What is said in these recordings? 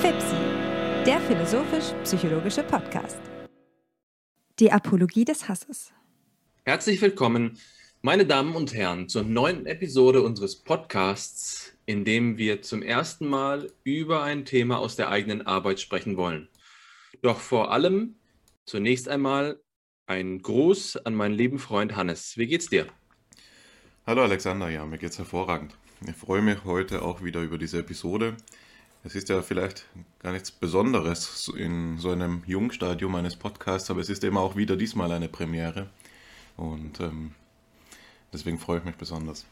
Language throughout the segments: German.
FIPSI, der philosophisch-psychologische Podcast. Die Apologie des Hasses. Herzlich willkommen, meine Damen und Herren, zur neunten Episode unseres Podcasts, in dem wir zum ersten Mal über ein Thema aus der eigenen Arbeit sprechen wollen. Doch vor allem zunächst einmal ein Gruß an meinen lieben Freund Hannes. Wie geht's dir? Hallo Alexander, ja, mir geht's hervorragend. Ich freue mich heute auch wieder über diese Episode. Es ist ja vielleicht gar nichts Besonderes in so einem Jungstadium eines Podcasts, aber es ist eben auch wieder diesmal eine Premiere. Und ähm, deswegen freue ich mich besonders.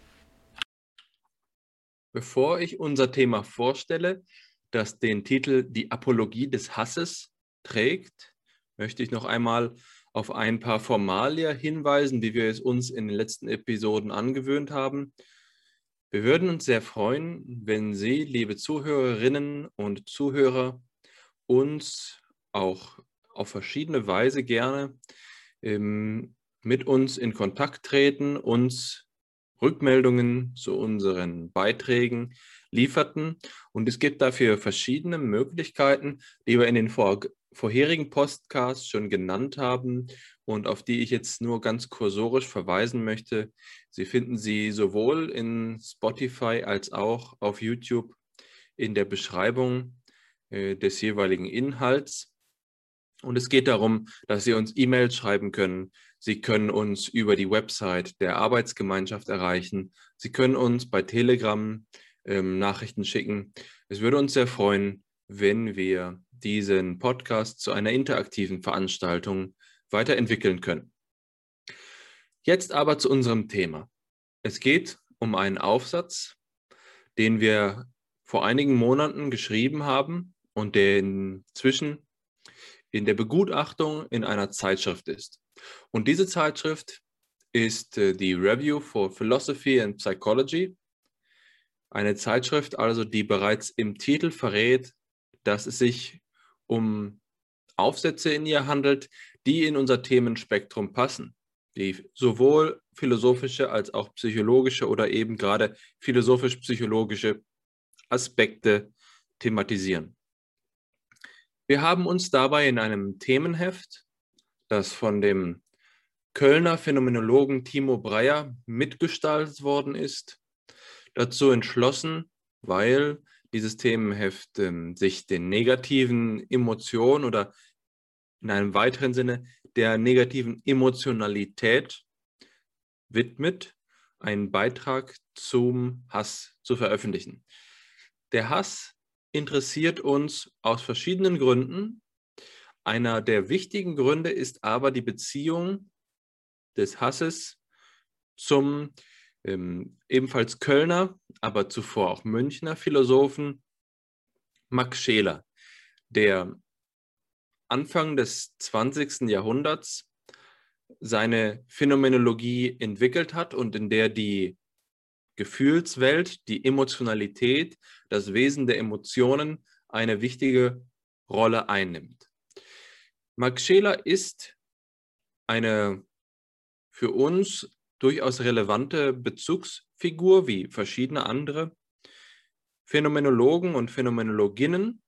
Bevor ich unser Thema vorstelle, das den Titel Die Apologie des Hasses trägt, möchte ich noch einmal auf ein paar Formalia hinweisen, wie wir es uns in den letzten Episoden angewöhnt haben. Wir würden uns sehr freuen, wenn Sie, liebe Zuhörerinnen und Zuhörer, uns auch auf verschiedene Weise gerne ähm, mit uns in Kontakt treten, uns Rückmeldungen zu unseren Beiträgen lieferten. Und es gibt dafür verschiedene Möglichkeiten, die wir in den vor vorherigen Podcasts schon genannt haben und auf die ich jetzt nur ganz kursorisch verweisen möchte. Sie finden sie sowohl in Spotify als auch auf YouTube in der Beschreibung äh, des jeweiligen Inhalts. Und es geht darum, dass Sie uns E-Mails schreiben können. Sie können uns über die Website der Arbeitsgemeinschaft erreichen. Sie können uns bei Telegram ähm, Nachrichten schicken. Es würde uns sehr freuen, wenn wir diesen Podcast zu einer interaktiven Veranstaltung weiterentwickeln können. Jetzt aber zu unserem Thema. Es geht um einen Aufsatz, den wir vor einigen Monaten geschrieben haben und der inzwischen in der Begutachtung in einer Zeitschrift ist. Und diese Zeitschrift ist äh, die Review for Philosophy and Psychology, eine Zeitschrift also, die bereits im Titel verrät, dass es sich um Aufsätze in ihr handelt, die in unser Themenspektrum passen, die sowohl philosophische als auch psychologische oder eben gerade philosophisch-psychologische Aspekte thematisieren. Wir haben uns dabei in einem Themenheft, das von dem Kölner Phänomenologen Timo Breyer mitgestaltet worden ist, dazu entschlossen, weil dieses Themenheft ähm, sich den negativen Emotionen oder in einem weiteren Sinne der negativen Emotionalität widmet, einen Beitrag zum Hass zu veröffentlichen. Der Hass interessiert uns aus verschiedenen Gründen. Einer der wichtigen Gründe ist aber die Beziehung des Hasses zum ähm, ebenfalls Kölner, aber zuvor auch Münchner Philosophen Max Scheler, der Anfang des 20. Jahrhunderts seine Phänomenologie entwickelt hat und in der die Gefühlswelt, die Emotionalität, das Wesen der Emotionen eine wichtige Rolle einnimmt. Max Scheler ist eine für uns durchaus relevante Bezugsfigur wie verschiedene andere Phänomenologen und Phänomenologinnen,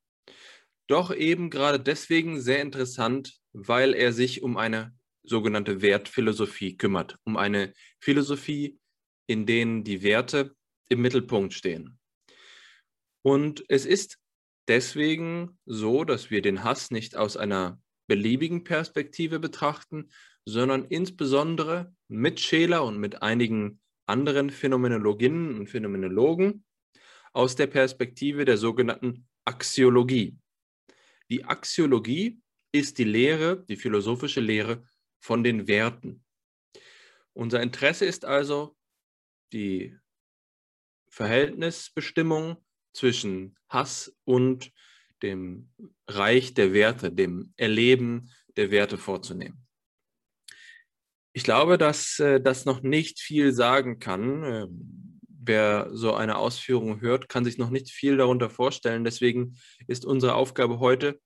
doch eben gerade deswegen sehr interessant, weil er sich um eine sogenannte Wertphilosophie kümmert, um eine Philosophie, in denen die Werte im Mittelpunkt stehen. Und es ist deswegen so, dass wir den Hass nicht aus einer beliebigen Perspektive betrachten, sondern insbesondere mit Scheler und mit einigen anderen Phänomenologinnen und Phänomenologen aus der Perspektive der sogenannten Axiologie. Die Axiologie ist die Lehre, die philosophische Lehre von den Werten. Unser Interesse ist also die Verhältnisbestimmung zwischen Hass und dem Reich der Werte, dem Erleben der Werte vorzunehmen. Ich glaube, dass äh, das noch nicht viel sagen kann. Ähm, wer so eine Ausführung hört, kann sich noch nicht viel darunter vorstellen. Deswegen ist unsere Aufgabe heute,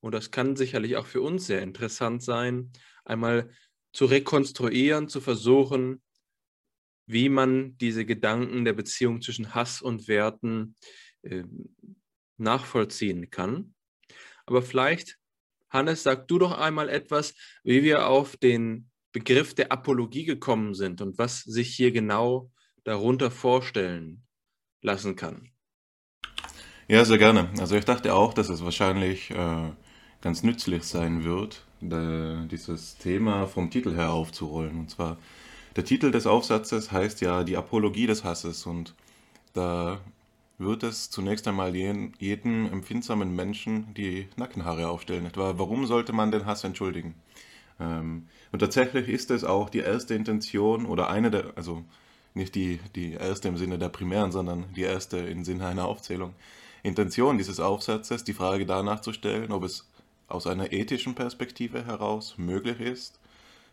und das kann sicherlich auch für uns sehr interessant sein, einmal zu rekonstruieren, zu versuchen, wie man diese Gedanken der Beziehung zwischen Hass und Werten äh, nachvollziehen kann. Aber vielleicht, Hannes, sag du doch einmal etwas, wie wir auf den Begriff der Apologie gekommen sind und was sich hier genau darunter vorstellen lassen kann. Ja, sehr gerne. Also ich dachte auch, dass es wahrscheinlich äh, ganz nützlich sein wird, dieses Thema vom Titel her aufzurollen. Und zwar, der Titel des Aufsatzes heißt ja die Apologie des Hasses und da wird es zunächst einmal jeden, empfindsamen Menschen die Nackenhaare aufstellen. Etwa, warum sollte man den Hass entschuldigen? Ähm, und tatsächlich ist es auch die erste Intention oder eine der, also nicht die, die erste im Sinne der primären, sondern die erste im Sinne einer Aufzählung. Intention dieses Aufsatzes, die Frage danach zu stellen, ob es aus einer ethischen Perspektive heraus möglich ist,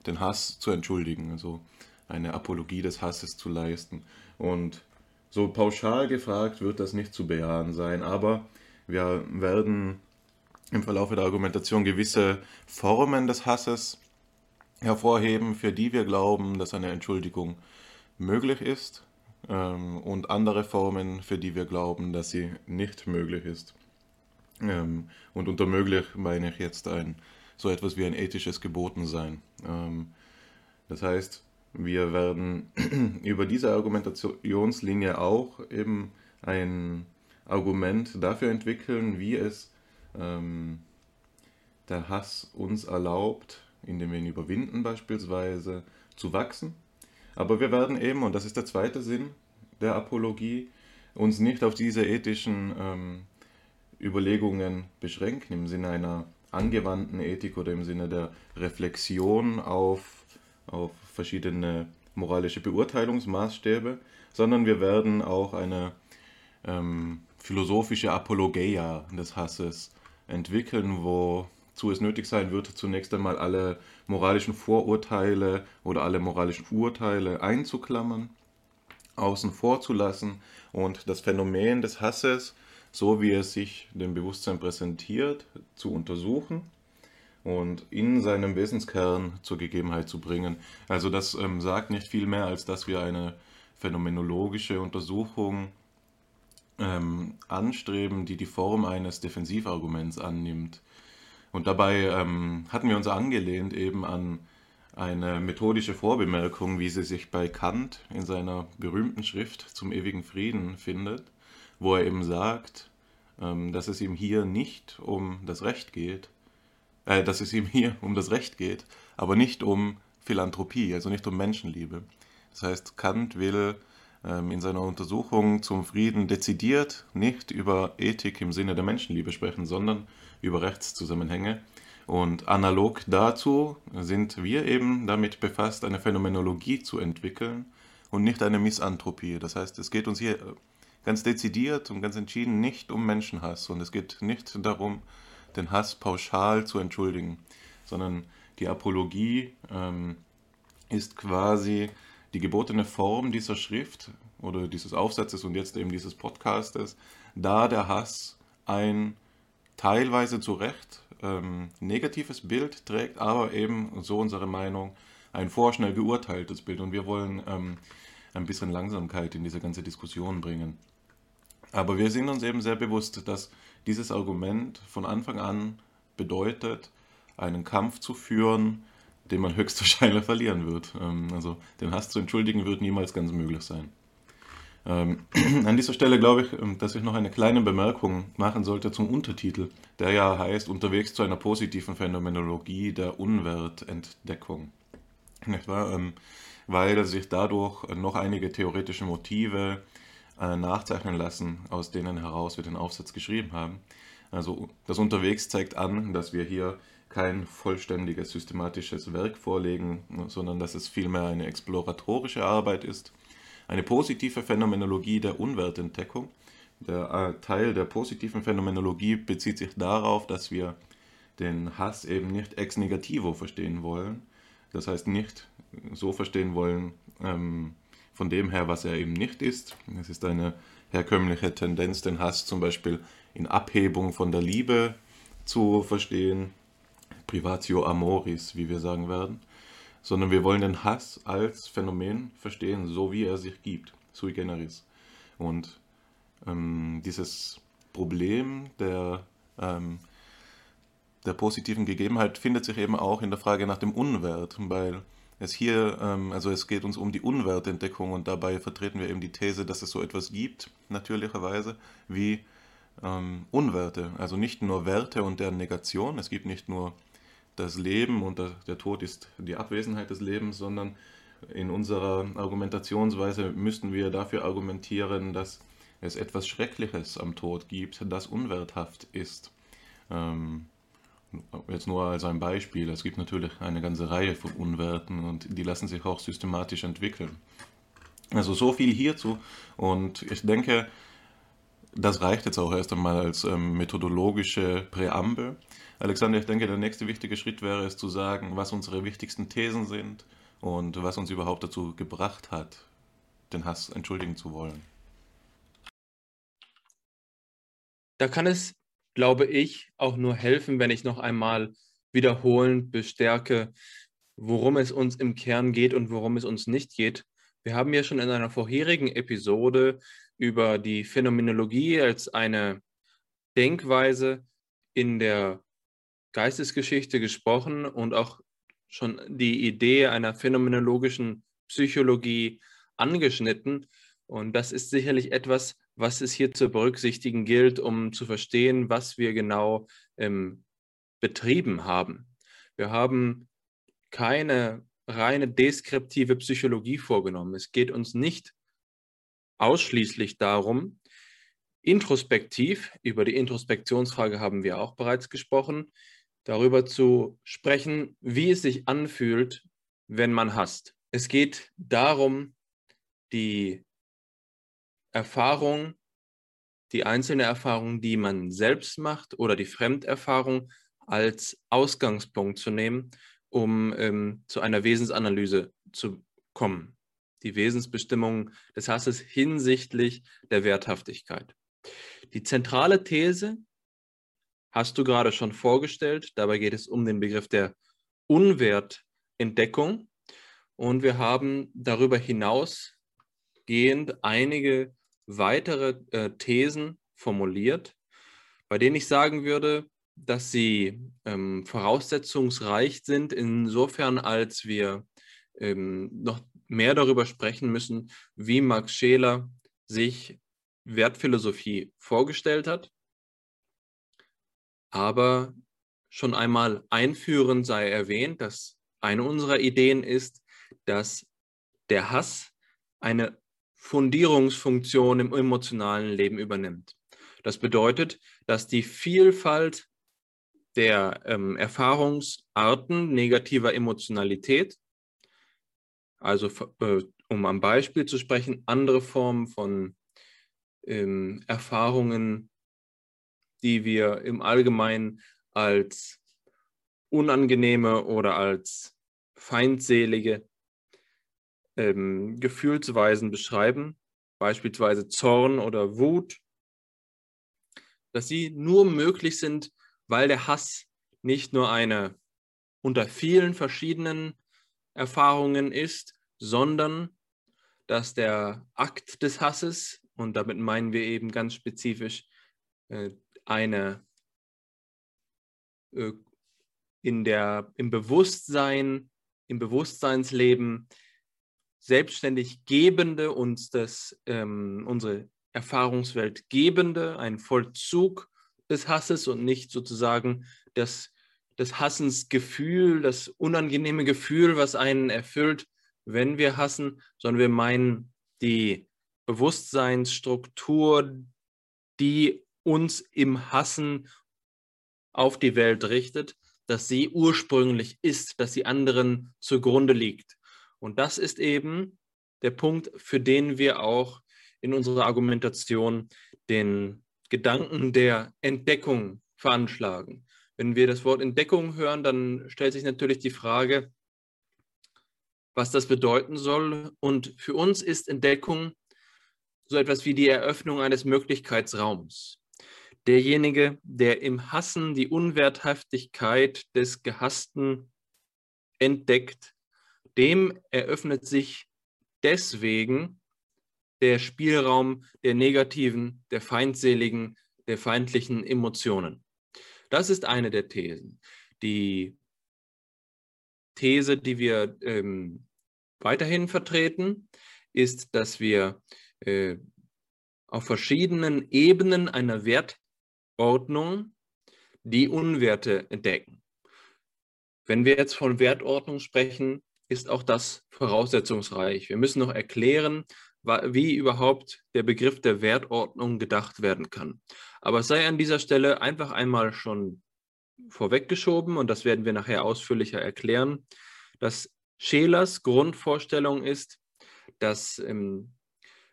den Hass zu entschuldigen, also eine Apologie des Hasses zu leisten. Und so pauschal gefragt wird das nicht zu bejahen sein, aber wir werden im Verlauf der Argumentation gewisse Formen des Hasses hervorheben, für die wir glauben, dass eine Entschuldigung möglich ist ähm, und andere Formen, für die wir glauben, dass sie nicht möglich ist. Ähm, und unter möglich meine ich jetzt ein so etwas wie ein ethisches Gebotensein. Ähm, das heißt, wir werden über diese Argumentationslinie auch eben ein Argument dafür entwickeln, wie es ähm, der Hass uns erlaubt, indem wir ihn überwinden beispielsweise, zu wachsen. Aber wir werden eben, und das ist der zweite Sinn der Apologie, uns nicht auf diese ethischen ähm, Überlegungen beschränken, im Sinne einer angewandten Ethik oder im Sinne der Reflexion auf, auf verschiedene moralische Beurteilungsmaßstäbe, sondern wir werden auch eine ähm, philosophische Apologeia des Hasses entwickeln, wozu es nötig sein wird, zunächst einmal alle moralischen Vorurteile oder alle moralischen Urteile einzuklammern, außen vor zu lassen und das Phänomen des Hasses, so wie es sich dem Bewusstsein präsentiert, zu untersuchen und in seinem Wesenskern zur Gegebenheit zu bringen. Also das ähm, sagt nicht viel mehr, als dass wir eine phänomenologische Untersuchung ähm, anstreben, die die Form eines Defensivarguments annimmt. Und dabei ähm, hatten wir uns angelehnt eben an eine methodische Vorbemerkung, wie sie sich bei Kant in seiner berühmten Schrift zum ewigen Frieden findet, wo er eben sagt, ähm, dass es ihm hier nicht um das Recht geht, äh, dass es ihm hier um das Recht geht, aber nicht um Philanthropie, also nicht um Menschenliebe. Das heißt, Kant will in seiner Untersuchung zum Frieden dezidiert nicht über Ethik im Sinne der Menschenliebe sprechen, sondern über Rechtszusammenhänge. Und analog dazu sind wir eben damit befasst, eine Phänomenologie zu entwickeln und nicht eine Misanthropie. Das heißt, es geht uns hier ganz dezidiert und ganz entschieden nicht um Menschenhass und es geht nicht darum, den Hass pauschal zu entschuldigen, sondern die Apologie ähm, ist quasi die gebotene Form dieser Schrift oder dieses Aufsatzes und jetzt eben dieses Podcastes, da der Hass ein teilweise zu Recht ähm, negatives Bild trägt, aber eben, so unsere Meinung, ein vorschnell geurteiltes Bild. Und wir wollen ähm, ein bisschen Langsamkeit in diese ganze Diskussion bringen. Aber wir sind uns eben sehr bewusst, dass dieses Argument von Anfang an bedeutet, einen Kampf zu führen, den man höchstwahrscheinlich verlieren wird. Ähm, also den Hass zu entschuldigen wird niemals ganz möglich sein. Ähm, an dieser Stelle glaube ich, ähm, dass ich noch eine kleine Bemerkung machen sollte zum Untertitel, der ja heißt Unterwegs zu einer positiven Phänomenologie der Unwertentdeckung. Nicht wahr? Weil sich dadurch noch einige theoretische Motive äh, nachzeichnen lassen, aus denen heraus wir den Aufsatz geschrieben haben. Also das Unterwegs zeigt an, dass wir hier kein vollständiges systematisches Werk vorlegen, sondern dass es vielmehr eine exploratorische Arbeit ist, eine positive Phänomenologie der Unwertentdeckung. Der äh, Teil der positiven Phänomenologie bezieht sich darauf, dass wir den Hass eben nicht ex negativo verstehen wollen, das heißt nicht so verstehen wollen, ähm, von dem her, was er eben nicht ist. Es ist eine herkömmliche Tendenz, den Hass zum Beispiel in Abhebung von der Liebe zu verstehen, privatio amoris, wie wir sagen werden, sondern wir wollen den Hass als Phänomen verstehen, so wie er sich gibt, sui generis. Und ähm, dieses Problem der, ähm, der positiven Gegebenheit findet sich eben auch in der Frage nach dem Unwert, weil es hier, ähm, also es geht uns um die Unwertentdeckung und dabei vertreten wir eben die These, dass es so etwas gibt, natürlicherweise, wie ähm, Unwerte, also nicht nur Werte und deren Negation, es gibt nicht nur das Leben und der Tod ist die Abwesenheit des Lebens, sondern in unserer Argumentationsweise müssten wir dafür argumentieren, dass es etwas Schreckliches am Tod gibt, das unwerthaft ist. Ähm, jetzt nur als ein Beispiel, es gibt natürlich eine ganze Reihe von Unwerten und die lassen sich auch systematisch entwickeln. Also so viel hierzu und ich denke, das reicht jetzt auch erst einmal als ähm, methodologische Präambel. Alexander, ich denke, der nächste wichtige Schritt wäre es zu sagen, was unsere wichtigsten Thesen sind und was uns überhaupt dazu gebracht hat, den Hass entschuldigen zu wollen. Da kann es, glaube ich, auch nur helfen, wenn ich noch einmal wiederholend bestärke, worum es uns im Kern geht und worum es uns nicht geht. Wir haben ja schon in einer vorherigen Episode über die Phänomenologie als eine Denkweise in der Geistesgeschichte gesprochen und auch schon die Idee einer phänomenologischen Psychologie angeschnitten. Und das ist sicherlich etwas, was es hier zu berücksichtigen gilt, um zu verstehen, was wir genau ähm, betrieben haben. Wir haben keine reine deskriptive Psychologie vorgenommen. Es geht uns nicht ausschließlich darum, introspektiv, über die Introspektionsfrage haben wir auch bereits gesprochen, darüber zu sprechen, wie es sich anfühlt, wenn man hasst. Es geht darum, die Erfahrung, die einzelne Erfahrung, die man selbst macht oder die Fremderfahrung als Ausgangspunkt zu nehmen, um ähm, zu einer Wesensanalyse zu kommen die Wesensbestimmung des Hasses hinsichtlich der Werthaftigkeit. Die zentrale These hast du gerade schon vorgestellt. Dabei geht es um den Begriff der Unwertentdeckung. Und wir haben darüber hinausgehend einige weitere äh, Thesen formuliert, bei denen ich sagen würde, dass sie ähm, voraussetzungsreich sind, insofern als wir ähm, noch mehr darüber sprechen müssen, wie Max Scheler sich Wertphilosophie vorgestellt hat. Aber schon einmal einführend sei erwähnt, dass eine unserer Ideen ist, dass der Hass eine Fundierungsfunktion im emotionalen Leben übernimmt. Das bedeutet, dass die Vielfalt der ähm, Erfahrungsarten negativer Emotionalität also äh, um am Beispiel zu sprechen, andere Formen von ähm, Erfahrungen, die wir im Allgemeinen als unangenehme oder als feindselige ähm, Gefühlsweisen beschreiben, beispielsweise Zorn oder Wut, dass sie nur möglich sind, weil der Hass nicht nur eine unter vielen verschiedenen Erfahrungen ist, sondern dass der Akt des Hasses, und damit meinen wir eben ganz spezifisch äh, eine äh, in der, im Bewusstsein, im Bewusstseinsleben selbstständig gebende, uns das, ähm, unsere Erfahrungswelt gebende, ein Vollzug des Hasses und nicht sozusagen das des Hassens Gefühl, das unangenehme Gefühl, was einen erfüllt, wenn wir hassen, sondern wir meinen die Bewusstseinsstruktur, die uns im Hassen auf die Welt richtet, dass sie ursprünglich ist, dass sie anderen zugrunde liegt. Und das ist eben der Punkt, für den wir auch in unserer Argumentation den Gedanken der Entdeckung veranschlagen. Wenn wir das Wort Entdeckung hören, dann stellt sich natürlich die Frage, was das bedeuten soll. Und für uns ist Entdeckung so etwas wie die Eröffnung eines Möglichkeitsraums. Derjenige, der im Hassen die Unwerthaftigkeit des Gehassten entdeckt, dem eröffnet sich deswegen der Spielraum der negativen, der feindseligen, der feindlichen Emotionen. Das ist eine der Thesen. Die These, die wir ähm, weiterhin vertreten, ist, dass wir äh, auf verschiedenen Ebenen einer Wertordnung die Unwerte entdecken. Wenn wir jetzt von Wertordnung sprechen, ist auch das voraussetzungsreich. Wir müssen noch erklären, wie überhaupt der Begriff der Wertordnung gedacht werden kann. Aber es sei an dieser Stelle einfach einmal schon vorweggeschoben, und das werden wir nachher ausführlicher erklären, dass Schelers Grundvorstellung ist, dass ähm,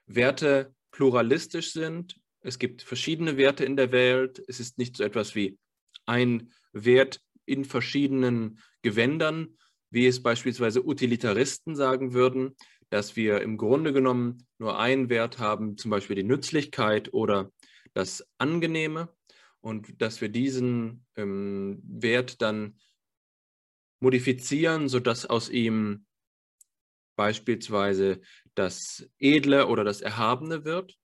Werte pluralistisch sind. Es gibt verschiedene Werte in der Welt. Es ist nicht so etwas wie ein Wert in verschiedenen Gewändern, wie es beispielsweise Utilitaristen sagen würden, dass wir im Grunde genommen nur einen Wert haben, zum Beispiel die Nützlichkeit oder das Angenehme, und dass wir diesen ähm, Wert dann modifizieren, sodass aus ihm beispielsweise das Edle oder das Erhabene wird,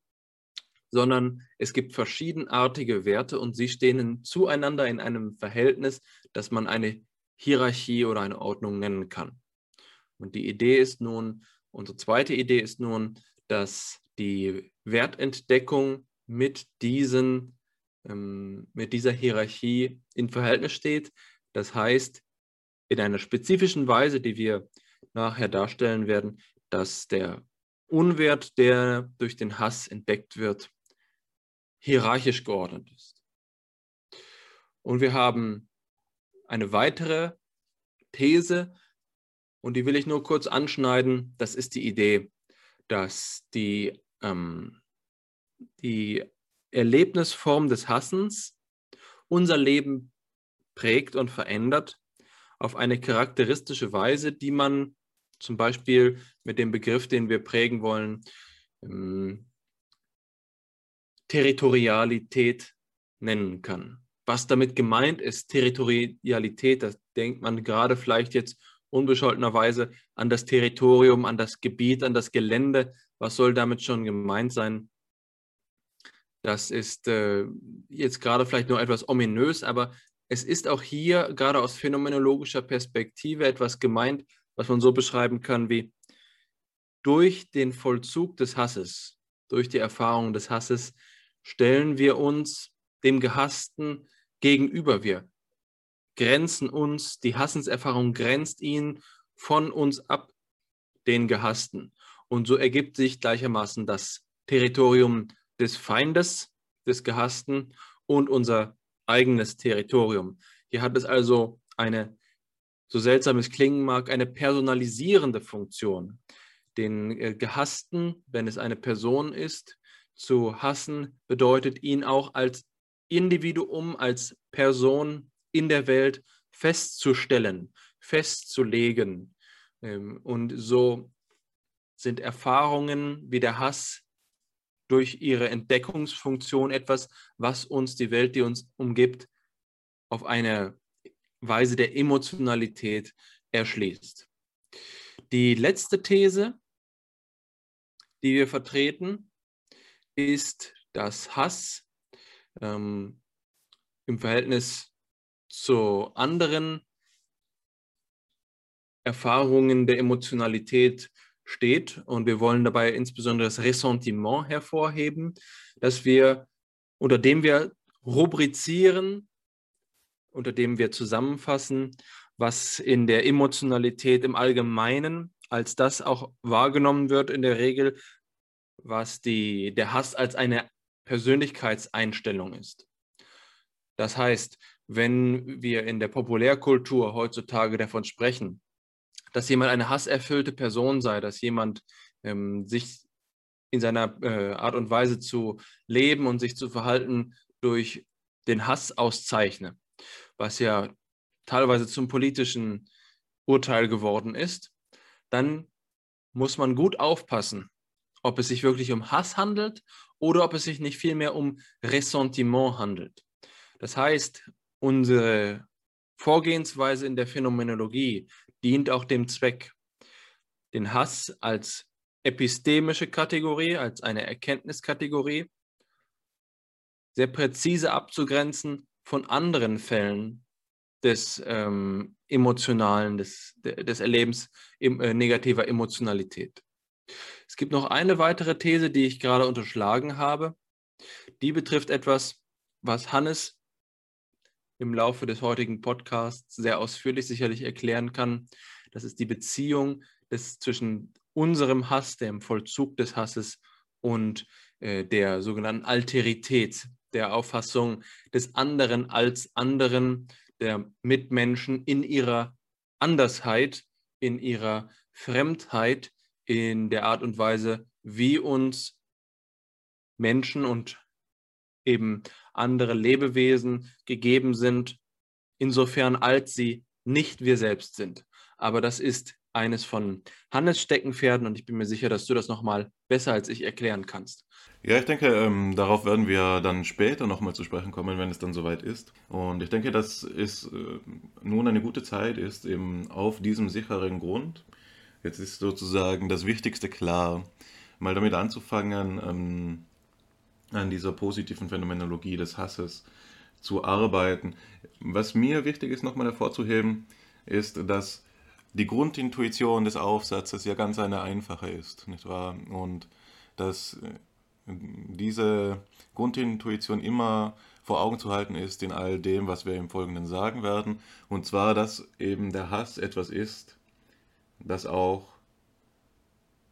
sondern es gibt verschiedenartige Werte und sie stehen zueinander in einem Verhältnis, das man eine Hierarchie oder eine Ordnung nennen kann. Und die Idee ist nun, unsere zweite Idee ist nun, dass die Wertentdeckung mit diesen, ähm, mit dieser Hierarchie in Verhältnis steht. Das heißt, in einer spezifischen Weise, die wir nachher darstellen werden, dass der Unwert, der durch den Hass entdeckt wird, hierarchisch geordnet ist. Und wir haben eine weitere These, und die will ich nur kurz anschneiden. Das ist die Idee, dass die, ähm, die Erlebnisform des Hassens unser Leben prägt und verändert auf eine charakteristische Weise, die man zum Beispiel mit dem Begriff, den wir prägen wollen, ähm, Territorialität nennen kann. Was damit gemeint ist, Territorialität, das denkt man gerade vielleicht jetzt unbescholtenerweise an das Territorium, an das Gebiet, an das Gelände. Was soll damit schon gemeint sein? Das ist äh, jetzt gerade vielleicht nur etwas ominös, aber es ist auch hier gerade aus phänomenologischer Perspektive etwas gemeint, was man so beschreiben kann wie durch den Vollzug des Hasses, durch die Erfahrung des Hasses, stellen wir uns dem Gehassten gegenüber. Wir grenzen uns, die Hassenserfahrung grenzt ihn von uns ab, den Gehassten. Und so ergibt sich gleichermaßen das Territorium des Feindes, des Gehassten und unser eigenes Territorium. Hier hat es also eine, so seltsam es klingen mag, eine personalisierende Funktion. Den äh, Gehassten, wenn es eine Person ist, zu hassen, bedeutet ihn auch als Individuum, als Person in der Welt festzustellen, festzulegen. Ähm, und so sind Erfahrungen wie der Hass durch ihre Entdeckungsfunktion etwas, was uns die Welt, die uns umgibt, auf eine Weise der Emotionalität erschließt. Die letzte These, die wir vertreten, ist, dass Hass ähm, im Verhältnis zu anderen Erfahrungen der Emotionalität steht. Und wir wollen dabei insbesondere das Ressentiment hervorheben, dass wir, unter dem wir rubrizieren, unter dem wir zusammenfassen, was in der Emotionalität im Allgemeinen als das auch wahrgenommen wird in der Regel, was die, der Hass als eine Persönlichkeitseinstellung ist. Das heißt, wenn wir in der Populärkultur heutzutage davon sprechen, dass jemand eine hasserfüllte Person sei, dass jemand ähm, sich in seiner äh, Art und Weise zu leben und sich zu verhalten durch den Hass auszeichne, was ja teilweise zum politischen Urteil geworden ist, dann muss man gut aufpassen, ob es sich wirklich um Hass handelt oder ob es sich nicht vielmehr um Ressentiment handelt. Das heißt, unsere Vorgehensweise in der Phänomenologie dient auch dem Zweck, den Hass als epistemische Kategorie, als eine Erkenntniskategorie, sehr präzise abzugrenzen von anderen Fällen des ähm, emotionalen, des, des Erlebens äh, negativer Emotionalität. Es gibt noch eine weitere These, die ich gerade unterschlagen habe. Die betrifft etwas, was Hannes im Laufe des heutigen Podcasts sehr ausführlich sicherlich erklären kann. Das ist die Beziehung des, zwischen unserem Hass, dem Vollzug des Hasses und äh, der sogenannten Alterität, der Auffassung des anderen als anderen, der Mitmenschen in ihrer Andersheit, in ihrer Fremdheit, in der Art und Weise, wie uns Menschen und eben andere Lebewesen gegeben sind, insofern als sie nicht wir selbst sind. Aber das ist eines von Hannes Steckenpferden und ich bin mir sicher, dass du das nochmal besser als ich erklären kannst. Ja, ich denke, ähm, darauf werden wir dann später nochmal zu sprechen kommen, wenn es dann soweit ist. Und ich denke, dass es äh, nun eine gute Zeit ist, eben auf diesem sicheren Grund. Jetzt ist sozusagen das Wichtigste klar, mal damit anzufangen, ähm, an dieser positiven Phänomenologie des Hasses zu arbeiten. Was mir wichtig ist, nochmal hervorzuheben, ist, dass die Grundintuition des Aufsatzes ja ganz eine einfache ist, nicht wahr? Und dass äh, diese Grundintuition immer vor Augen zu halten ist in all dem, was wir im Folgenden sagen werden. Und zwar, dass eben der Hass etwas ist, das auch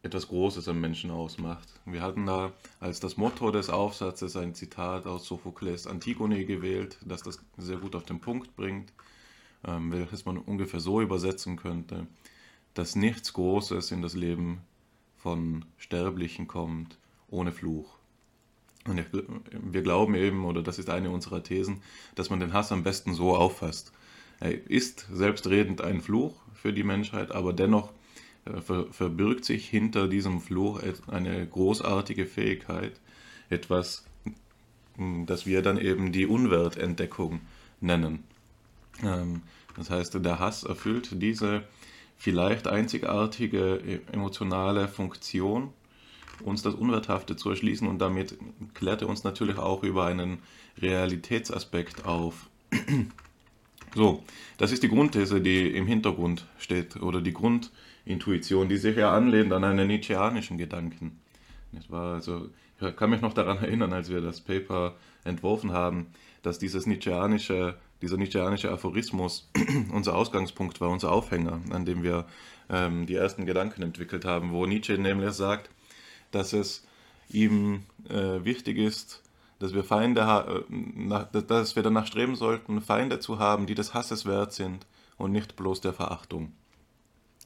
etwas Großes am Menschen ausmacht. Wir hatten da als das Motto des Aufsatzes ein Zitat aus Sophokles Antigone gewählt, das das sehr gut auf den Punkt bringt, ähm, welches man ungefähr so übersetzen könnte, dass nichts Großes in das Leben von Sterblichen kommt ohne Fluch. Und wir glauben eben, oder das ist eine unserer Thesen, dass man den Hass am besten so auffasst. Er ist selbstredend ein Fluch für die Menschheit, aber dennoch ver, verbirgt sich hinter diesem Fluch eine großartige Fähigkeit, etwas, das wir dann eben die Unwertentdeckung nennen. Ähm, das heißt, der Hass erfüllt diese vielleicht einzigartige e, emotionale Funktion, uns das Unwerthafte zu erschließen und damit klärt er uns natürlich auch über einen Realitätsaspekt auf. so, das ist die Grundthese, die im Hintergrund steht oder die Grund, Intuition, die sich ja anlehnt an einen nietzscheanischen Gedanken. Nicht wahr? Also, ich kann mich noch daran erinnern, als wir das Paper entworfen haben, dass dieses nietzscheanische, dieser nietzscheanische Aphorismus unser Ausgangspunkt war, unser Aufhänger, an dem wir ähm, die ersten Gedanken entwickelt haben, wo Nietzsche nämlich sagt, dass es ihm äh, wichtig ist, dass wir Feinde, äh, nach, dass wir danach streben sollten, Feinde zu haben, die des Hasses wert sind und nicht bloß der Verachtung.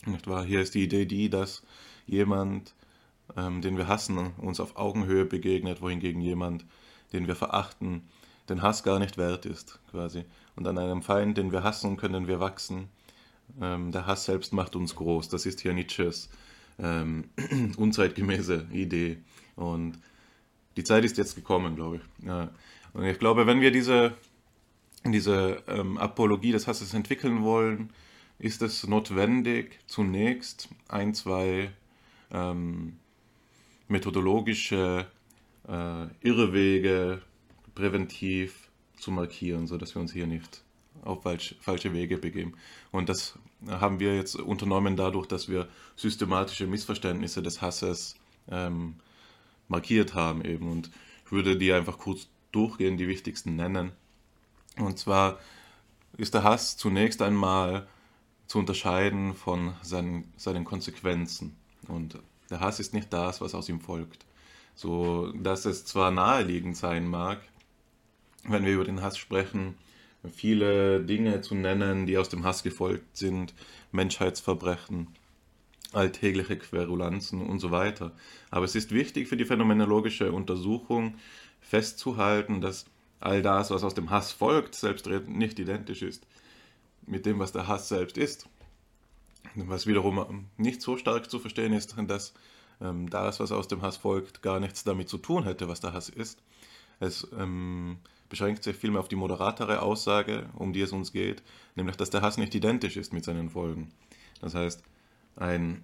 Nicht wahr? Hier ist die Idee die, dass jemand, ähm, den wir hassen, uns auf Augenhöhe begegnet, wohingegen jemand, den wir verachten, den Hass gar nicht wert ist, quasi. Und an einem Feind, den wir hassen, können wir wachsen. Ähm, der Hass selbst macht uns groß. Das ist hier Nietzsches ähm, unzeitgemäße Idee. Und die Zeit ist jetzt gekommen, glaube ich. Ja. Und ich glaube, wenn wir diese, diese ähm, Apologie des Hasses entwickeln wollen, ist es notwendig, zunächst ein, zwei ähm, methodologische äh, Irrwege präventiv zu markieren, sodass wir uns hier nicht auf falsch, falsche Wege begeben. Und das haben wir jetzt unternommen dadurch, dass wir systematische Missverständnisse des Hasses ähm, markiert haben eben. Und ich würde die einfach kurz durchgehen, die wichtigsten nennen. Und zwar ist der Hass zunächst einmal zu unterscheiden von seinen, seinen Konsequenzen. Und der Hass ist nicht das, was aus ihm folgt. So dass es zwar naheliegend sein mag, wenn wir über den Hass sprechen, viele Dinge zu nennen, die aus dem Hass gefolgt sind, Menschheitsverbrechen, alltägliche Querulanzen und so weiter. Aber es ist wichtig für die phänomenologische Untersuchung festzuhalten, dass all das, was aus dem Hass folgt, selbstredend nicht identisch ist mit dem, was der Hass selbst ist. Was wiederum nicht so stark zu verstehen ist, dass ähm, das, was aus dem Hass folgt, gar nichts damit zu tun hätte, was der Hass ist. Es ähm, beschränkt sich vielmehr auf die moderatere Aussage, um die es uns geht, nämlich dass der Hass nicht identisch ist mit seinen Folgen. Das heißt, ein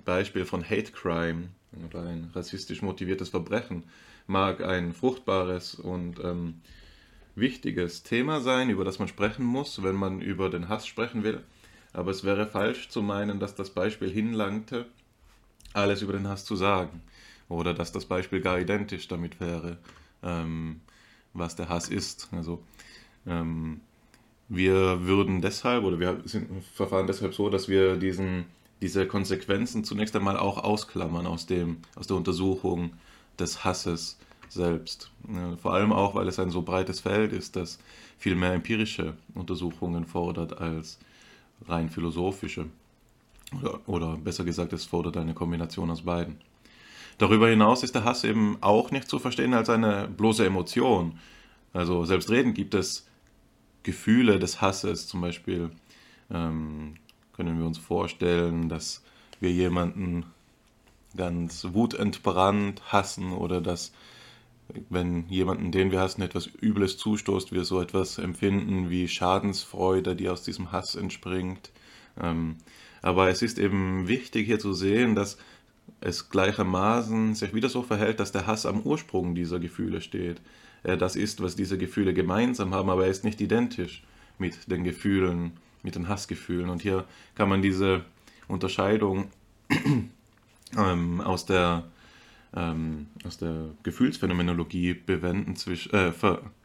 Beispiel von Hate Crime oder ein rassistisch motiviertes Verbrechen mag ein fruchtbares und ähm, wichtiges Thema sein, über das man sprechen muss, wenn man über den Hass sprechen will. Aber es wäre falsch zu meinen, dass das Beispiel hinlangte, alles über den Hass zu sagen. Oder dass das Beispiel gar identisch damit wäre, ähm, was der Hass ist. Also ähm, wir würden deshalb oder wir sind, verfahren deshalb so, dass wir diesen, diese Konsequenzen zunächst einmal auch ausklammern aus, dem, aus der Untersuchung des Hasses selbst. Vor allem auch, weil es ein so breites Feld ist, das viel mehr empirische Untersuchungen fordert als rein philosophische. Oder, oder besser gesagt, es fordert eine Kombination aus beiden. Darüber hinaus ist der Hass eben auch nicht zu verstehen als eine bloße Emotion. Also selbstredend gibt es Gefühle des Hasses, zum Beispiel ähm, können wir uns vorstellen, dass wir jemanden ganz wutentbrannt hassen oder dass wenn jemanden, den wir hassen, etwas Übles zustoßt, wir so etwas empfinden wie Schadensfreude, die aus diesem Hass entspringt. Ähm, aber es ist eben wichtig hier zu sehen, dass es gleichermaßen sich wieder so verhält, dass der Hass am Ursprung dieser Gefühle steht. Er das ist, was diese Gefühle gemeinsam haben, aber er ist nicht identisch mit den Gefühlen, mit den Hassgefühlen. Und hier kann man diese Unterscheidung ähm, aus der ähm, aus der Gefühlsphänomenologie bewenden, zwischen, äh,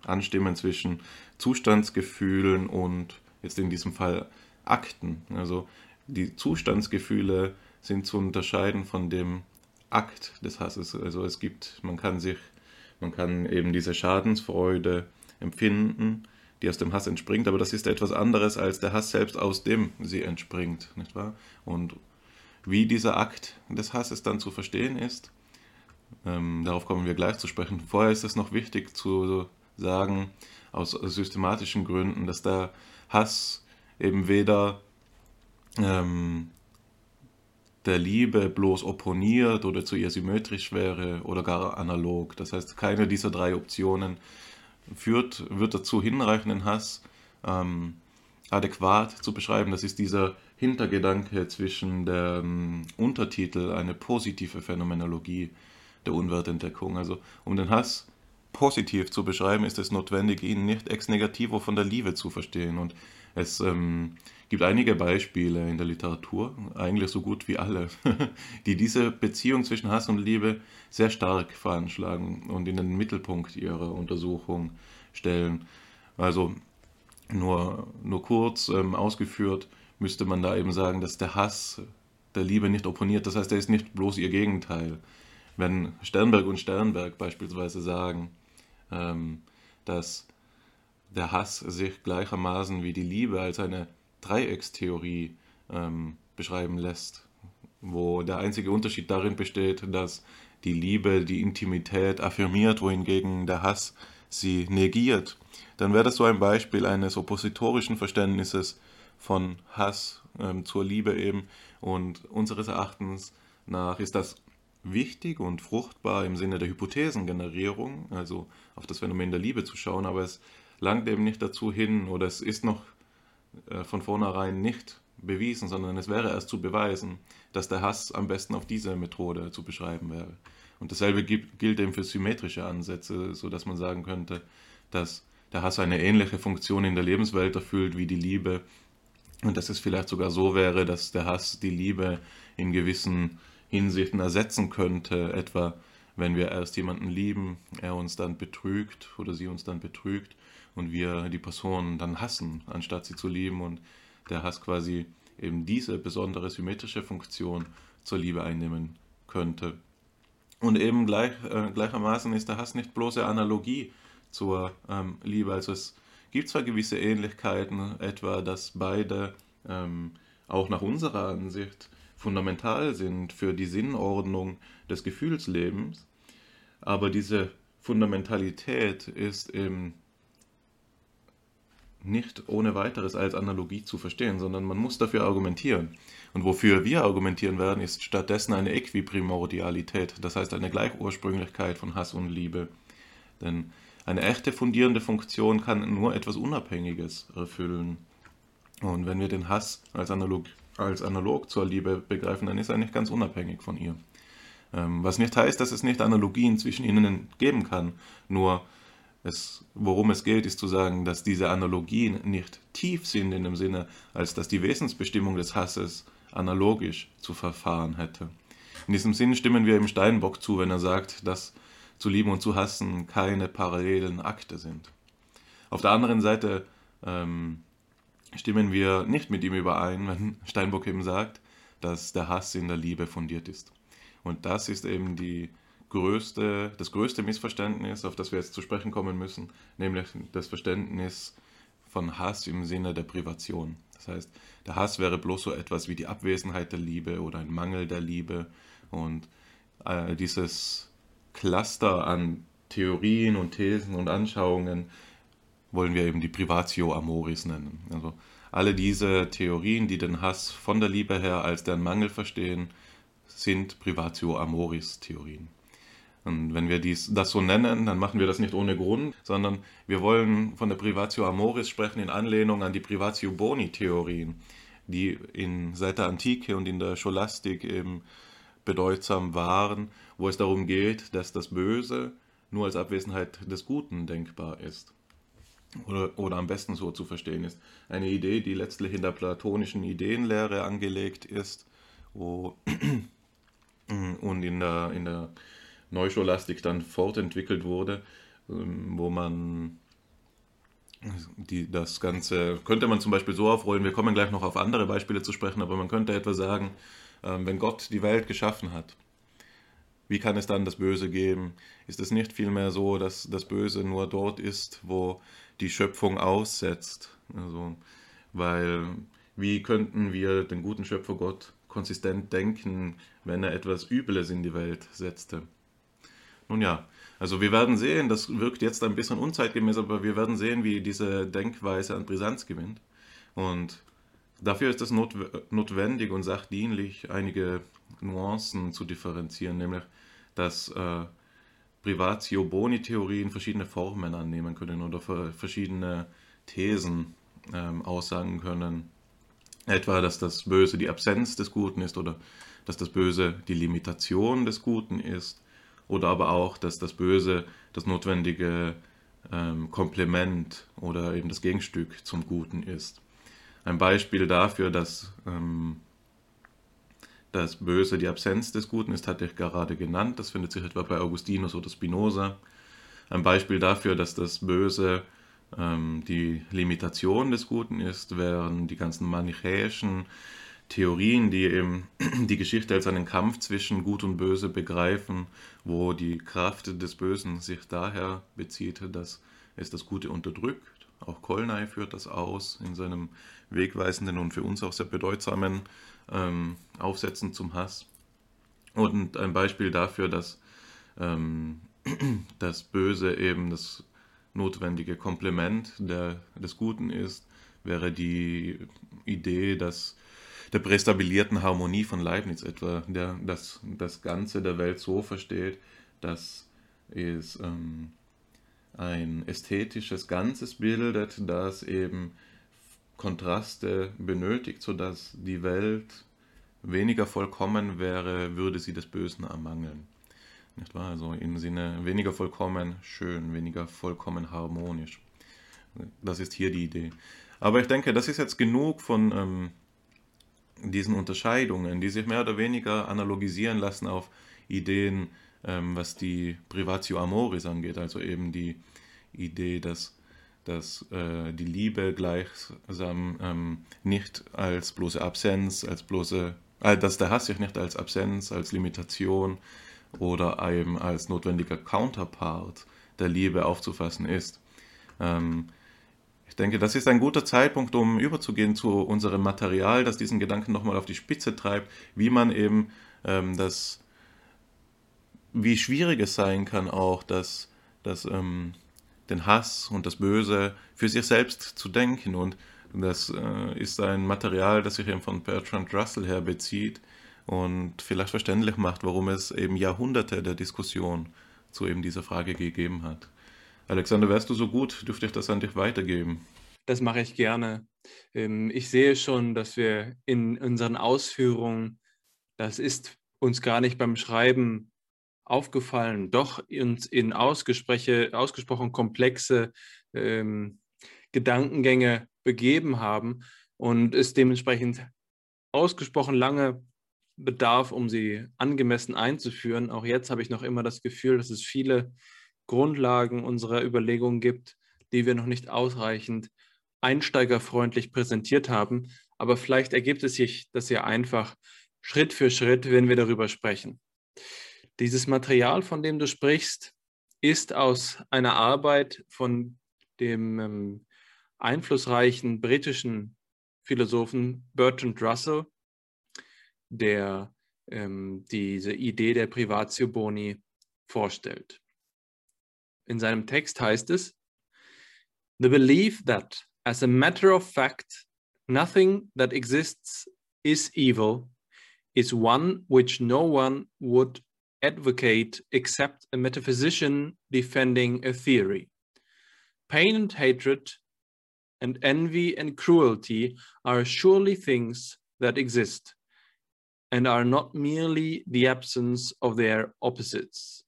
anstimmen zwischen Zustandsgefühlen und jetzt in diesem Fall Akten. Also die Zustandsgefühle sind zu unterscheiden von dem Akt des Hasses. Also es gibt, man kann sich, man kann eben diese Schadensfreude empfinden, die aus dem Hass entspringt, aber das ist etwas anderes als der Hass selbst, aus dem sie entspringt, nicht wahr? Und wie dieser Akt des Hasses dann zu verstehen ist, ähm, darauf kommen wir gleich zu sprechen. Vorher ist es noch wichtig zu sagen, aus systematischen Gründen, dass der Hass eben weder ähm, der Liebe bloß opponiert oder zu ihr symmetrisch wäre oder gar analog. Das heißt, keine dieser drei Optionen führt, wird dazu hinreichen, den Hass ähm, adäquat zu beschreiben. Das ist dieser Hintergedanke zwischen dem Untertitel eine positive Phänomenologie der Unwertentdeckung. Also um den Hass positiv zu beschreiben, ist es notwendig, ihn nicht ex negativo von der Liebe zu verstehen. Und es ähm, gibt einige Beispiele in der Literatur, eigentlich so gut wie alle, die diese Beziehung zwischen Hass und Liebe sehr stark veranschlagen und in den Mittelpunkt ihrer Untersuchung stellen. Also nur, nur kurz ähm, ausgeführt müsste man da eben sagen, dass der Hass der Liebe nicht opponiert. Das heißt, er ist nicht bloß ihr Gegenteil wenn Sternberg und Sternberg beispielsweise sagen, ähm, dass der Hass sich gleichermaßen wie die Liebe als eine Dreieckstheorie ähm, beschreiben lässt, wo der einzige Unterschied darin besteht, dass die Liebe die Intimität affirmiert, wohingegen der Hass sie negiert, dann wäre das so ein Beispiel eines oppositorischen Verständnisses von Hass ähm, zur Liebe eben. Und unseres Erachtens nach ist das wichtig und fruchtbar im Sinne der Hypothesengenerierung, also auf das Phänomen der Liebe zu schauen, aber es langt eben nicht dazu hin oder es ist noch äh, von vornherein nicht bewiesen, sondern es wäre erst zu beweisen, dass der Hass am besten auf diese Methode zu beschreiben wäre. Und dasselbe gilt eben für symmetrische Ansätze, sodass man sagen könnte, dass der Hass eine ähnliche Funktion in der Lebenswelt erfüllt wie die Liebe und dass es vielleicht sogar so wäre, dass der Hass die Liebe in gewissen Hinsichten ersetzen könnte, etwa wenn wir erst jemanden lieben, er uns dann betrügt oder sie uns dann betrügt und wir die Person dann hassen, anstatt sie zu lieben und der Hass quasi eben diese besondere symmetrische Funktion zur Liebe einnehmen könnte. Und eben gleich, äh, gleichermaßen ist der Hass nicht bloße Analogie zur ähm, Liebe. Also es gibt zwar gewisse Ähnlichkeiten, etwa dass beide ähm, auch nach unserer Ansicht fundamental sind für die Sinnordnung des Gefühlslebens. Aber diese Fundamentalität ist eben nicht ohne weiteres als Analogie zu verstehen, sondern man muss dafür argumentieren. Und wofür wir argumentieren werden, ist stattdessen eine Äquiprimordialität, das heißt eine Gleichursprünglichkeit von Hass und Liebe. Denn eine echte fundierende Funktion kann nur etwas Unabhängiges erfüllen. Und wenn wir den Hass als Analog als analog zur Liebe begreifen, dann ist er nicht ganz unabhängig von ihr. Ähm, was nicht heißt, dass es nicht Analogien zwischen ihnen geben kann. Nur es, worum es geht, ist zu sagen, dass diese Analogien nicht tief sind in dem Sinne, als dass die Wesensbestimmung des Hasses analogisch zu verfahren hätte. In diesem Sinn stimmen wir ihm Steinbock zu, wenn er sagt, dass zu lieben und zu hassen keine parallelen Akte sind. Auf der anderen Seite ähm, stimmen wir nicht mit ihm überein, wenn Steinbock eben sagt, dass der Hass in der Liebe fundiert ist. Und das ist eben die größte, das größte Missverständnis, auf das wir jetzt zu sprechen kommen müssen, nämlich das Verständnis von Hass im Sinne der Privation. Das heißt, der Hass wäre bloß so etwas wie die Abwesenheit der Liebe oder ein Mangel der Liebe. Und äh, dieses Cluster an Theorien und Thesen und Anschauungen wollen wir eben die Privatio Amoris nennen. Also alle diese Theorien, die den Hass von der Liebe her als deren Mangel verstehen, sind Privatio Amoris Theorien. Und wenn wir dies, das so nennen, dann machen wir das nicht ohne Grund, sondern wir wollen von der Privatio Amoris sprechen in Anlehnung an die Privatio Boni Theorien, die in, seit der Antike und in der Scholastik eben bedeutsam waren, wo es darum geht, dass das Böse nur als Abwesenheit des Guten denkbar ist oder, oder am besten so zu verstehen ist. Eine Idee, die letztlich in der platonischen Ideenlehre angelegt ist wo, und in der, in der Neuscholastik dann fortentwickelt wurde, ähm, wo man die, das Ganze, könnte man zum Beispiel so aufrollen, wir kommen gleich noch auf andere Beispiele zu sprechen, aber man könnte etwa sagen, ähm, wenn Gott die Welt geschaffen hat, wie kann es dann das Böse geben? Ist es nicht vielmehr so, dass das Böse nur dort ist, wo die Schöpfung aussetzt. Also, weil wie könnten wir den guten Schöpfer Gott konsistent denken, wenn er etwas Übles in die Welt setzte? Nun ja, also wir werden sehen, das wirkt jetzt ein bisschen unzeitgemäß, aber wir werden sehen, wie diese Denkweise an Brisanz gewinnt. Und dafür ist es notwendig und sachdienlich, einige Nuancen zu differenzieren, nämlich dass äh, Privatio-Boni-Theorien verschiedene Formen annehmen können oder verschiedene Thesen ähm, aussagen können. Etwa, dass das Böse die Absenz des Guten ist oder dass das Böse die Limitation des Guten ist oder aber auch, dass das Böse das notwendige ähm, Komplement oder eben das Gegenstück zum Guten ist. Ein Beispiel dafür, dass ähm, das Böse die Absenz des Guten ist, hatte ich gerade genannt. Das findet sich etwa bei Augustinus oder Spinoza. Ein Beispiel dafür, dass das Böse ähm, die Limitation des Guten ist, wären die ganzen manichäischen Theorien, die eben die Geschichte als einen Kampf zwischen Gut und Böse begreifen, wo die Kraft des Bösen sich daher bezieht, dass es das Gute unterdrückt. Auch Kolnay führt das aus in seinem wegweisenden und für uns auch sehr bedeutsamen ähm, Aufsätzen zum Hass. Und ein Beispiel dafür, dass ähm, das Böse eben das notwendige Komplement der, des Guten ist, wäre die Idee, dass der prästabilierten Harmonie von Leibniz etwa, der das, das Ganze der Welt so versteht, dass es ähm, ein ästhetisches Ganzes bildet, das eben Kontraste benötigt, sodass die Welt weniger vollkommen wäre, würde sie des Bösen ermangeln. Nicht wahr? Also im Sinne weniger vollkommen schön, weniger vollkommen harmonisch. Das ist hier die Idee. Aber ich denke, das ist jetzt genug von ähm, diesen Unterscheidungen, die sich mehr oder weniger analogisieren lassen auf Ideen, ähm, was die Privatio Amoris angeht, also eben die Idee, dass dass äh, die Liebe gleichsam ähm, nicht als bloße Absenz, als bloße, äh, dass der Hass sich nicht als Absenz, als Limitation oder eben als notwendiger Counterpart der Liebe aufzufassen ist. Ähm, ich denke, das ist ein guter Zeitpunkt, um überzugehen zu unserem Material, das diesen Gedanken nochmal auf die Spitze treibt, wie man eben ähm, das, wie schwierig es sein kann auch, dass, dass ähm, den Hass und das Böse für sich selbst zu denken. Und das äh, ist ein Material, das sich eben von Bertrand Russell her bezieht und vielleicht verständlich macht, warum es eben Jahrhunderte der Diskussion zu eben dieser Frage gegeben hat. Alexander, wärst du so gut, dürfte ich das an dich weitergeben? Das mache ich gerne. Ähm, ich sehe schon, dass wir in unseren Ausführungen, das ist uns gar nicht beim Schreiben aufgefallen, doch uns in ausgesprochen komplexe ähm, Gedankengänge begeben haben und es dementsprechend ausgesprochen lange bedarf, um sie angemessen einzuführen. Auch jetzt habe ich noch immer das Gefühl, dass es viele Grundlagen unserer Überlegungen gibt, die wir noch nicht ausreichend einsteigerfreundlich präsentiert haben. Aber vielleicht ergibt es sich das ja einfach Schritt für Schritt, wenn wir darüber sprechen. Dieses Material, von dem du sprichst, ist aus einer Arbeit von dem ähm, einflussreichen britischen Philosophen Bertrand Russell, der ähm, diese Idee der Privatio Boni vorstellt. In seinem Text heißt es, The belief that, as a matter of fact, nothing that exists is evil is one which no one would advocate except a metaphysician defending a theory. Pain and hatred and envy and cruelty are surely things that exist and are not merely the absence of their opposites.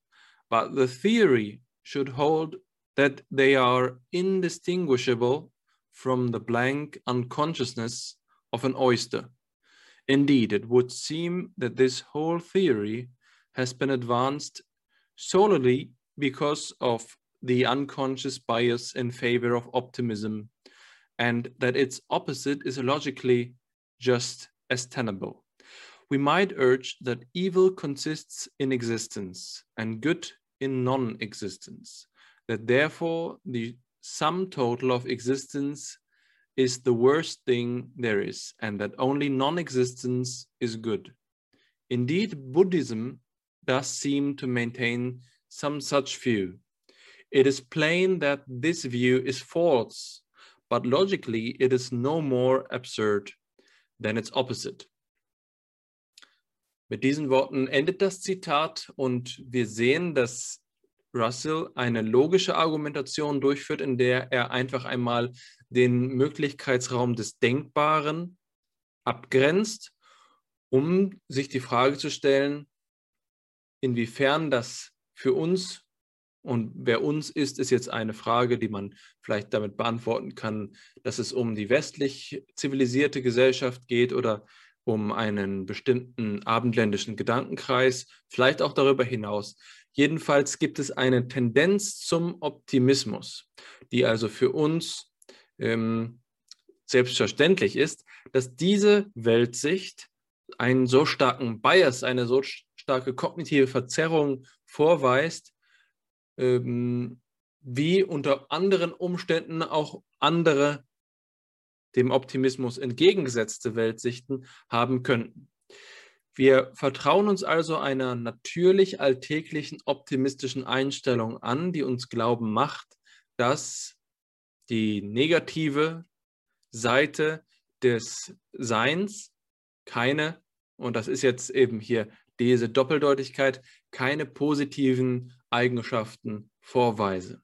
But the theory should hold that they are indistinguishable from the blank unconsciousness of an oyster. Indeed, it would seem that this whole theory has been advanced solely because of the unconscious bias in favor of optimism, and that its opposite is logically just as tenable. We might urge that evil consists in existence and good in non existence, that therefore the sum total of existence is the worst thing there is, and that only non existence is good. Indeed, Buddhism does seem to maintain some such view. It is plain that this view is false, but logically it is no more absurd than its opposite. Mit diesen Worten endet das Zitat und wir sehen, dass Russell eine logische Argumentation durchführt, in der er einfach einmal den Möglichkeitsraum des Denkbaren abgrenzt, um sich die Frage zu stellen, inwiefern das für uns und wer uns ist, ist jetzt eine Frage, die man vielleicht damit beantworten kann, dass es um die westlich zivilisierte Gesellschaft geht oder um einen bestimmten abendländischen Gedankenkreis, vielleicht auch darüber hinaus. Jedenfalls gibt es eine Tendenz zum Optimismus, die also für uns ähm, selbstverständlich ist, dass diese Weltsicht einen so starken Bias, eine so starke kognitive Verzerrung vorweist, ähm, wie unter anderen Umständen auch andere dem Optimismus entgegengesetzte Weltsichten haben könnten. Wir vertrauen uns also einer natürlich alltäglichen optimistischen Einstellung an, die uns glauben macht, dass die negative Seite des Seins keine, und das ist jetzt eben hier diese Doppeldeutigkeit, keine positiven Eigenschaften vorweise.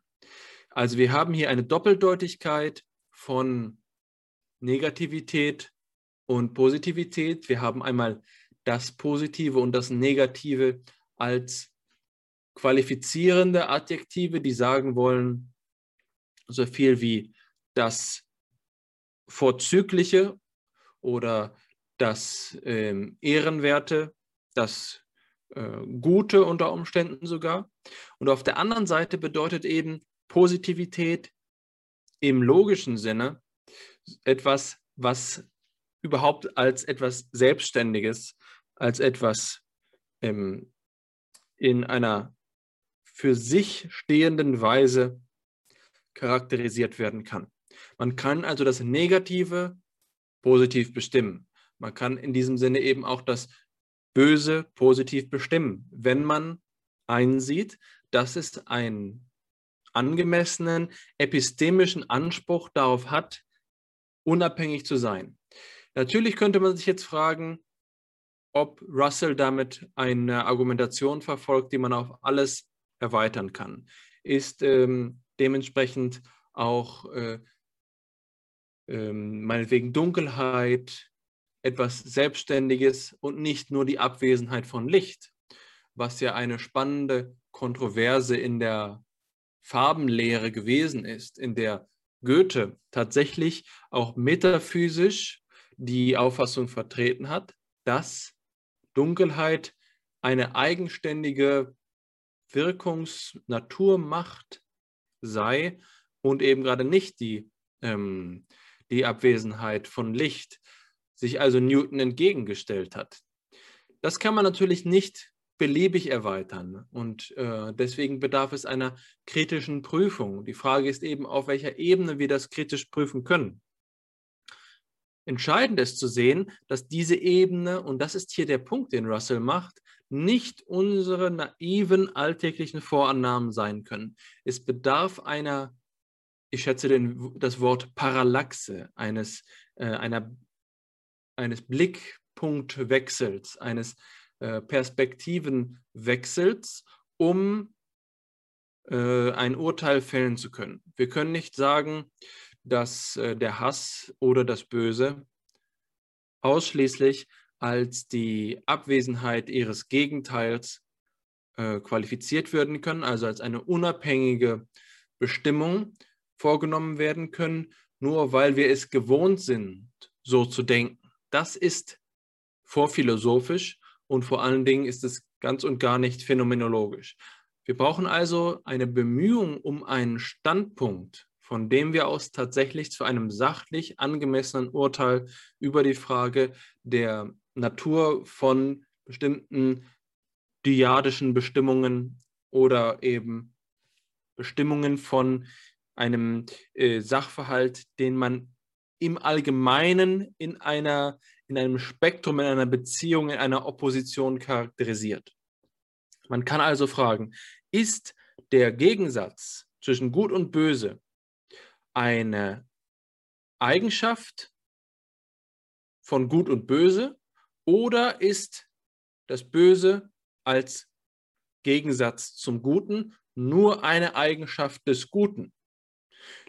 Also wir haben hier eine Doppeldeutigkeit von Negativität und Positivität. Wir haben einmal das Positive und das Negative als qualifizierende Adjektive, die sagen wollen, so viel wie das Vorzügliche oder das ähm, Ehrenwerte, das äh, Gute unter Umständen sogar. Und auf der anderen Seite bedeutet eben Positivität im logischen Sinne etwas, was überhaupt als etwas Selbstständiges als etwas ähm, in einer für sich stehenden Weise charakterisiert werden kann. Man kann also das Negative positiv bestimmen. Man kann in diesem Sinne eben auch das Böse positiv bestimmen, wenn man einsieht, dass es einen angemessenen epistemischen Anspruch darauf hat, unabhängig zu sein. Natürlich könnte man sich jetzt fragen, ob Russell damit eine Argumentation verfolgt, die man auf alles erweitern kann. Ist ähm, dementsprechend auch äh, ähm, meinetwegen Dunkelheit, etwas Selbstständiges und nicht nur die Abwesenheit von Licht, was ja eine spannende Kontroverse in der Farbenlehre gewesen ist, in der Goethe tatsächlich auch metaphysisch die Auffassung vertreten hat, dass Dunkelheit eine eigenständige Wirkungsnaturmacht sei und eben gerade nicht die, ähm, die Abwesenheit von Licht, sich also Newton entgegengestellt hat. Das kann man natürlich nicht beliebig erweitern und äh, deswegen bedarf es einer kritischen Prüfung. Die Frage ist eben, auf welcher Ebene wir das kritisch prüfen können. Entscheidend ist zu sehen, dass diese Ebene, und das ist hier der Punkt, den Russell macht, nicht unsere naiven alltäglichen Vorannahmen sein können. Es bedarf einer, ich schätze den, das Wort Parallaxe, eines, äh, einer eines Blickpunktwechsels, eines äh, Perspektivenwechsels, um äh, ein Urteil fällen zu können. Wir können nicht sagen, dass äh, der Hass oder das Böse ausschließlich als die Abwesenheit ihres Gegenteils äh, qualifiziert werden können, also als eine unabhängige Bestimmung vorgenommen werden können, nur weil wir es gewohnt sind, so zu denken. Das ist vorphilosophisch und vor allen Dingen ist es ganz und gar nicht phänomenologisch. Wir brauchen also eine Bemühung um einen Standpunkt, von dem wir aus tatsächlich zu einem sachlich angemessenen Urteil über die Frage der Natur von bestimmten dyadischen Bestimmungen oder eben Bestimmungen von einem äh, Sachverhalt, den man im Allgemeinen in, einer, in einem Spektrum, in einer Beziehung, in einer Opposition charakterisiert. Man kann also fragen, ist der Gegensatz zwischen Gut und Böse eine Eigenschaft von Gut und Böse oder ist das Böse als Gegensatz zum Guten nur eine Eigenschaft des Guten?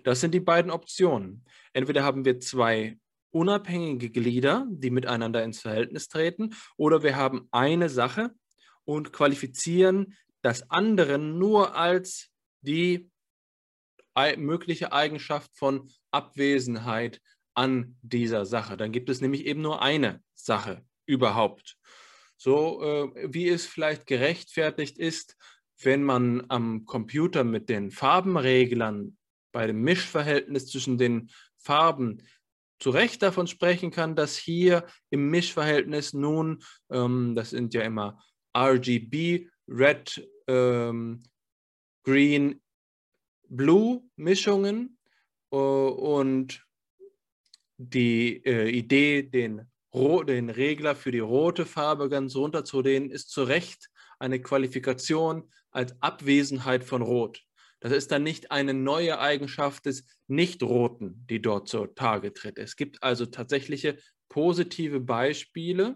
Das sind die beiden Optionen. Entweder haben wir zwei unabhängige Glieder, die miteinander ins Verhältnis treten, oder wir haben eine Sache und qualifizieren das andere nur als die mögliche Eigenschaft von Abwesenheit an dieser Sache. Dann gibt es nämlich eben nur eine Sache überhaupt. So äh, wie es vielleicht gerechtfertigt ist, wenn man am Computer mit den Farbenreglern bei dem Mischverhältnis zwischen den Farben zu Recht davon sprechen kann, dass hier im Mischverhältnis nun, ähm, das sind ja immer RGB, Red, ähm, Green, Blue Mischungen äh, und die äh, Idee, den, den Regler für die rote Farbe ganz runterzudehnen, ist zu Recht eine Qualifikation als Abwesenheit von Rot. Das ist dann nicht eine neue Eigenschaft des Nicht-Roten, die dort zutage tritt. Es gibt also tatsächliche positive Beispiele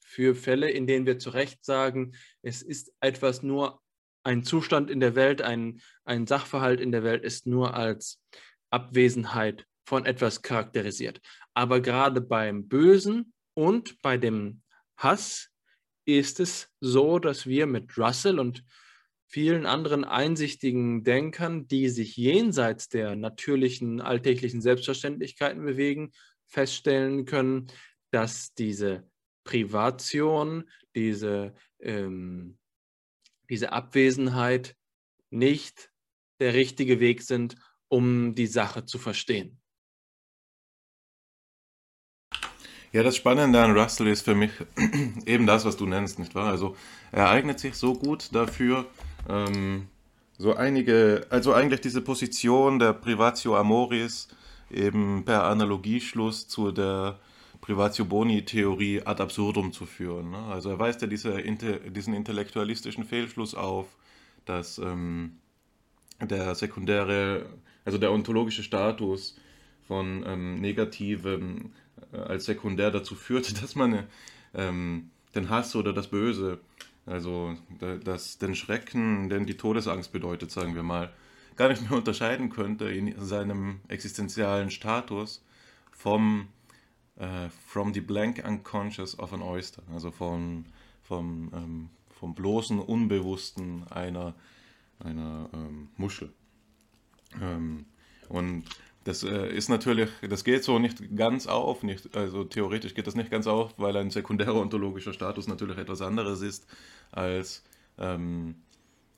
für Fälle, in denen wir zu Recht sagen, es ist etwas nur ein Zustand in der Welt, ein, ein Sachverhalt in der Welt ist nur als Abwesenheit von etwas charakterisiert. Aber gerade beim Bösen und bei dem Hass ist es so, dass wir mit Russell und vielen anderen einsichtigen Denkern, die sich jenseits der natürlichen alltäglichen Selbstverständlichkeiten bewegen, feststellen können, dass diese Privation, diese, ähm, diese Abwesenheit nicht der richtige Weg sind, um die Sache zu verstehen. Ja, das Spannende an Russell ist für mich eben das, was du nennst, nicht wahr? Also er eignet sich so gut dafür, ähm, so einige, also eigentlich diese Position der Privatio Amoris eben per Analogieschluss zu der Privatio Boni-Theorie ad absurdum zu führen. Ne? Also er weist ja diese, diesen intellektualistischen Fehlschluss auf, dass ähm, der sekundäre, also der ontologische Status von ähm, Negativem äh, als sekundär dazu führt, dass man ähm, den Hass oder das Böse also dass den Schrecken, den die Todesangst bedeutet, sagen wir mal, gar nicht mehr unterscheiden könnte in seinem existenzialen Status vom äh, From the Blank Unconscious of an Oyster, also vom, vom, ähm, vom bloßen Unbewussten einer, einer ähm, Muschel. Ähm, und das äh, ist natürlich, das geht so nicht ganz auf, nicht, also theoretisch geht das nicht ganz auf, weil ein sekundärer ontologischer Status natürlich etwas anderes ist als ähm,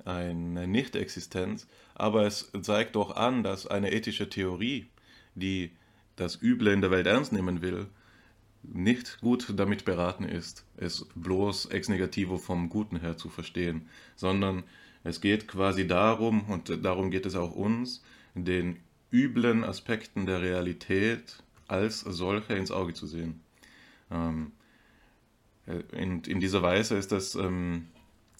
eine Nicht-Existenz. Aber es zeigt doch an, dass eine ethische Theorie, die das Üble in der Welt ernst nehmen will, nicht gut damit beraten ist, es bloß ex negativo vom Guten her zu verstehen, sondern es geht quasi darum, und darum geht es auch uns, den üblen Aspekten der Realität als solche ins Auge zu sehen. Ähm, in, in, dieser Weise ist das ähm,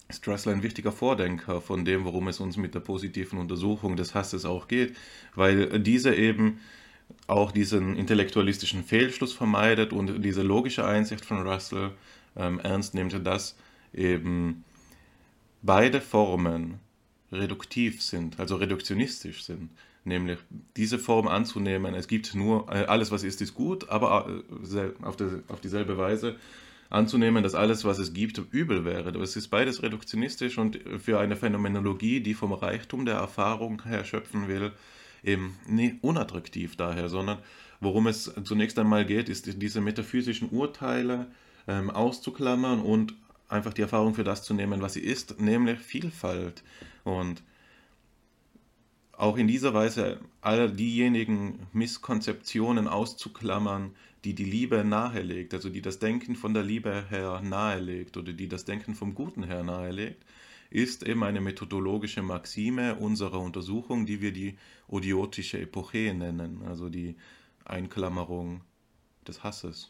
Strassler ein wichtiger Vordenker von dem, worum es uns mit der positiven Untersuchung des Hasses auch geht, weil diese eben auch diesen intellektualistischen Fehlschluss vermeidet und diese logische Einsicht von Russell ähm, ernst nimmt, dass eben beide Formen reduktiv sind, also reduktionistisch sind nämlich diese Form anzunehmen. Es gibt nur, äh, alles was ist, ist gut, aber äh, auf, dieselbe Weise anzunehmen, dass alles, was es gibt, übel wäre. Es ist beides reduktionistisch und für eine Phänomenologie, die vom Reichtum der Erfahrung her schöpfen will, eben nicht unattraktiv daher, sondern worum es zunächst einmal geht, ist diese metaphysischen Urteile ähm, auszuklammern und einfach die Erfahrung für das zu nehmen, was sie ist, nämlich Vielfalt. Und auch in dieser Weise all diejenigen Misskonzeptionen auszuklammern, die die Liebe nahelegt, also die das Denken von der Liebe her nahelegt oder die das Denken vom Guten her nahelegt, ist eben eine methodologische Maxime unserer Untersuchung, die wir die odiotische Epoche nennen, also die Einklammerung des Hasses.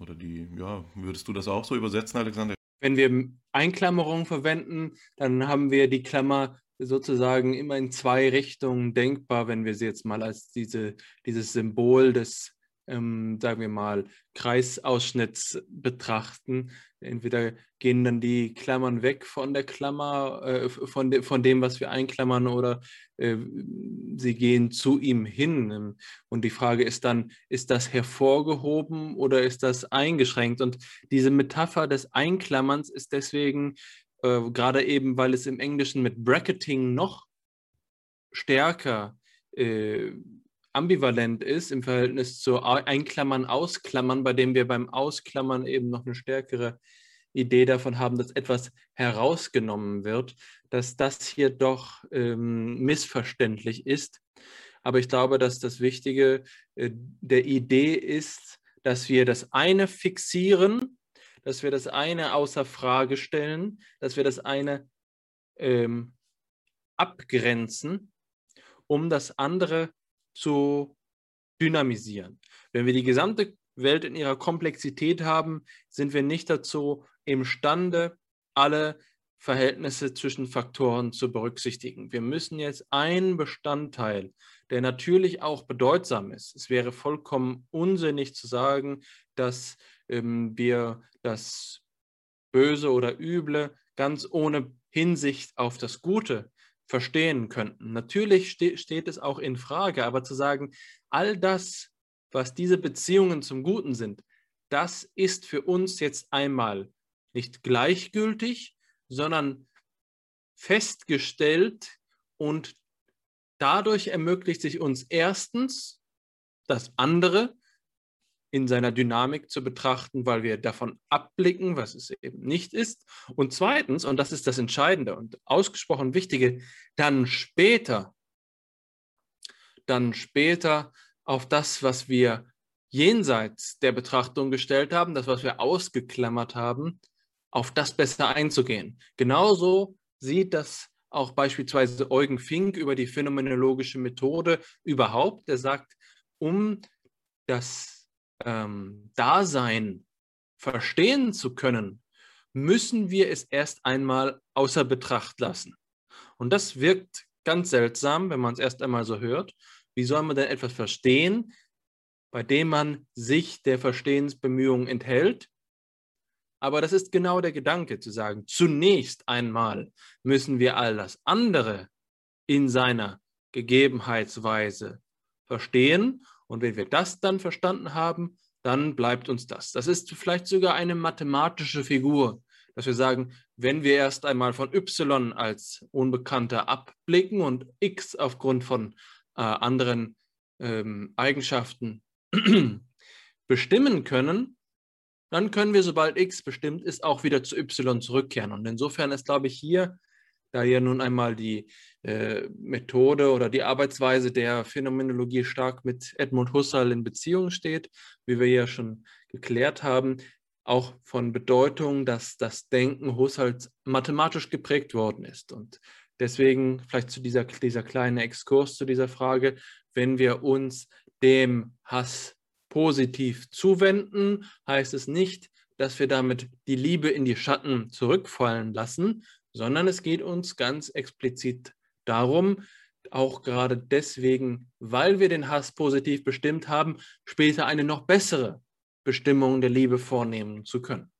Oder die, ja, würdest du das auch so übersetzen, Alexander? Wenn wir Einklammerung verwenden, dann haben wir die Klammer sozusagen immer in zwei Richtungen denkbar, wenn wir sie jetzt mal als diese, dieses Symbol des, ähm, sagen wir mal, Kreisausschnitts betrachten. Entweder gehen dann die Klammern weg von der Klammer, äh, von, de, von dem, was wir einklammern, oder äh, sie gehen zu ihm hin. Und die Frage ist dann, ist das hervorgehoben oder ist das eingeschränkt? Und diese Metapher des Einklammerns ist deswegen äh, gerade eben, weil es im Englischen mit Bracketing noch stärker äh, ambivalent ist im Verhältnis zu Einklammern, Ausklammern, bei dem wir beim Ausklammern eben noch eine stärkere Idee davon haben, dass etwas herausgenommen wird, dass das hier doch ähm, missverständlich ist. Aber ich glaube, dass das Wichtige äh, der Idee ist, dass wir das eine fixieren dass wir das eine außer Frage stellen, dass wir das eine ähm, abgrenzen, um das andere zu dynamisieren. Wenn wir die gesamte Welt in ihrer Komplexität haben, sind wir nicht dazu imstande, alle Verhältnisse zwischen Faktoren zu berücksichtigen. Wir müssen jetzt einen Bestandteil, der natürlich auch bedeutsam ist. Es wäre vollkommen unsinnig zu sagen, dass wir das Böse oder Üble ganz ohne Hinsicht auf das Gute verstehen könnten. Natürlich ste steht es auch in Frage, aber zu sagen, all das, was diese Beziehungen zum Guten sind, das ist für uns jetzt einmal nicht gleichgültig, sondern festgestellt und dadurch ermöglicht sich uns erstens das andere, in seiner Dynamik zu betrachten, weil wir davon abblicken, was es eben nicht ist. Und zweitens, und das ist das Entscheidende und ausgesprochen Wichtige, dann später, dann später auf das, was wir jenseits der Betrachtung gestellt haben, das, was wir ausgeklammert haben, auf das besser einzugehen. Genauso sieht das auch beispielsweise Eugen Fink über die phänomenologische Methode überhaupt. Der sagt, um das ähm, Dasein verstehen zu können, müssen wir es erst einmal außer Betracht lassen. Und das wirkt ganz seltsam, wenn man es erst einmal so hört. Wie soll man denn etwas verstehen, bei dem man sich der Verstehensbemühungen enthält? Aber das ist genau der Gedanke, zu sagen, zunächst einmal müssen wir all das andere in seiner Gegebenheitsweise verstehen Und wenn wir das dann verstanden haben, dann bleibt uns das. Das ist vielleicht sogar eine mathematische Figur, dass wir sagen, wenn wir erst einmal von y als Unbekannter abblicken und x aufgrund von äh, anderen ähm, Eigenschaften bestimmen können, dann können wir, sobald x bestimmt ist, auch wieder zu y zurückkehren. Und insofern ist, glaube ich, hier, da hier nun einmal die äh, Methode oder die Arbeitsweise der Phänomenologie stark mit Edmund Husserl in Beziehung steht, wie wir ja schon geklärt haben, auch von Bedeutung, dass das Denken Husserls mathematisch geprägt worden ist. Und deswegen vielleicht zu dieser, dieser kleinen Exkurs zu dieser Frage, wenn wir uns dem Hass positiv zuwenden, heißt es nicht, dass wir damit die Liebe in die Schatten zurückfallen lassen, sondern es geht uns ganz explizit darum, auch gerade deswegen, weil wir den Hass positiv bestimmt haben, später eine noch bessere Bestimmung der Liebe vornehmen zu können.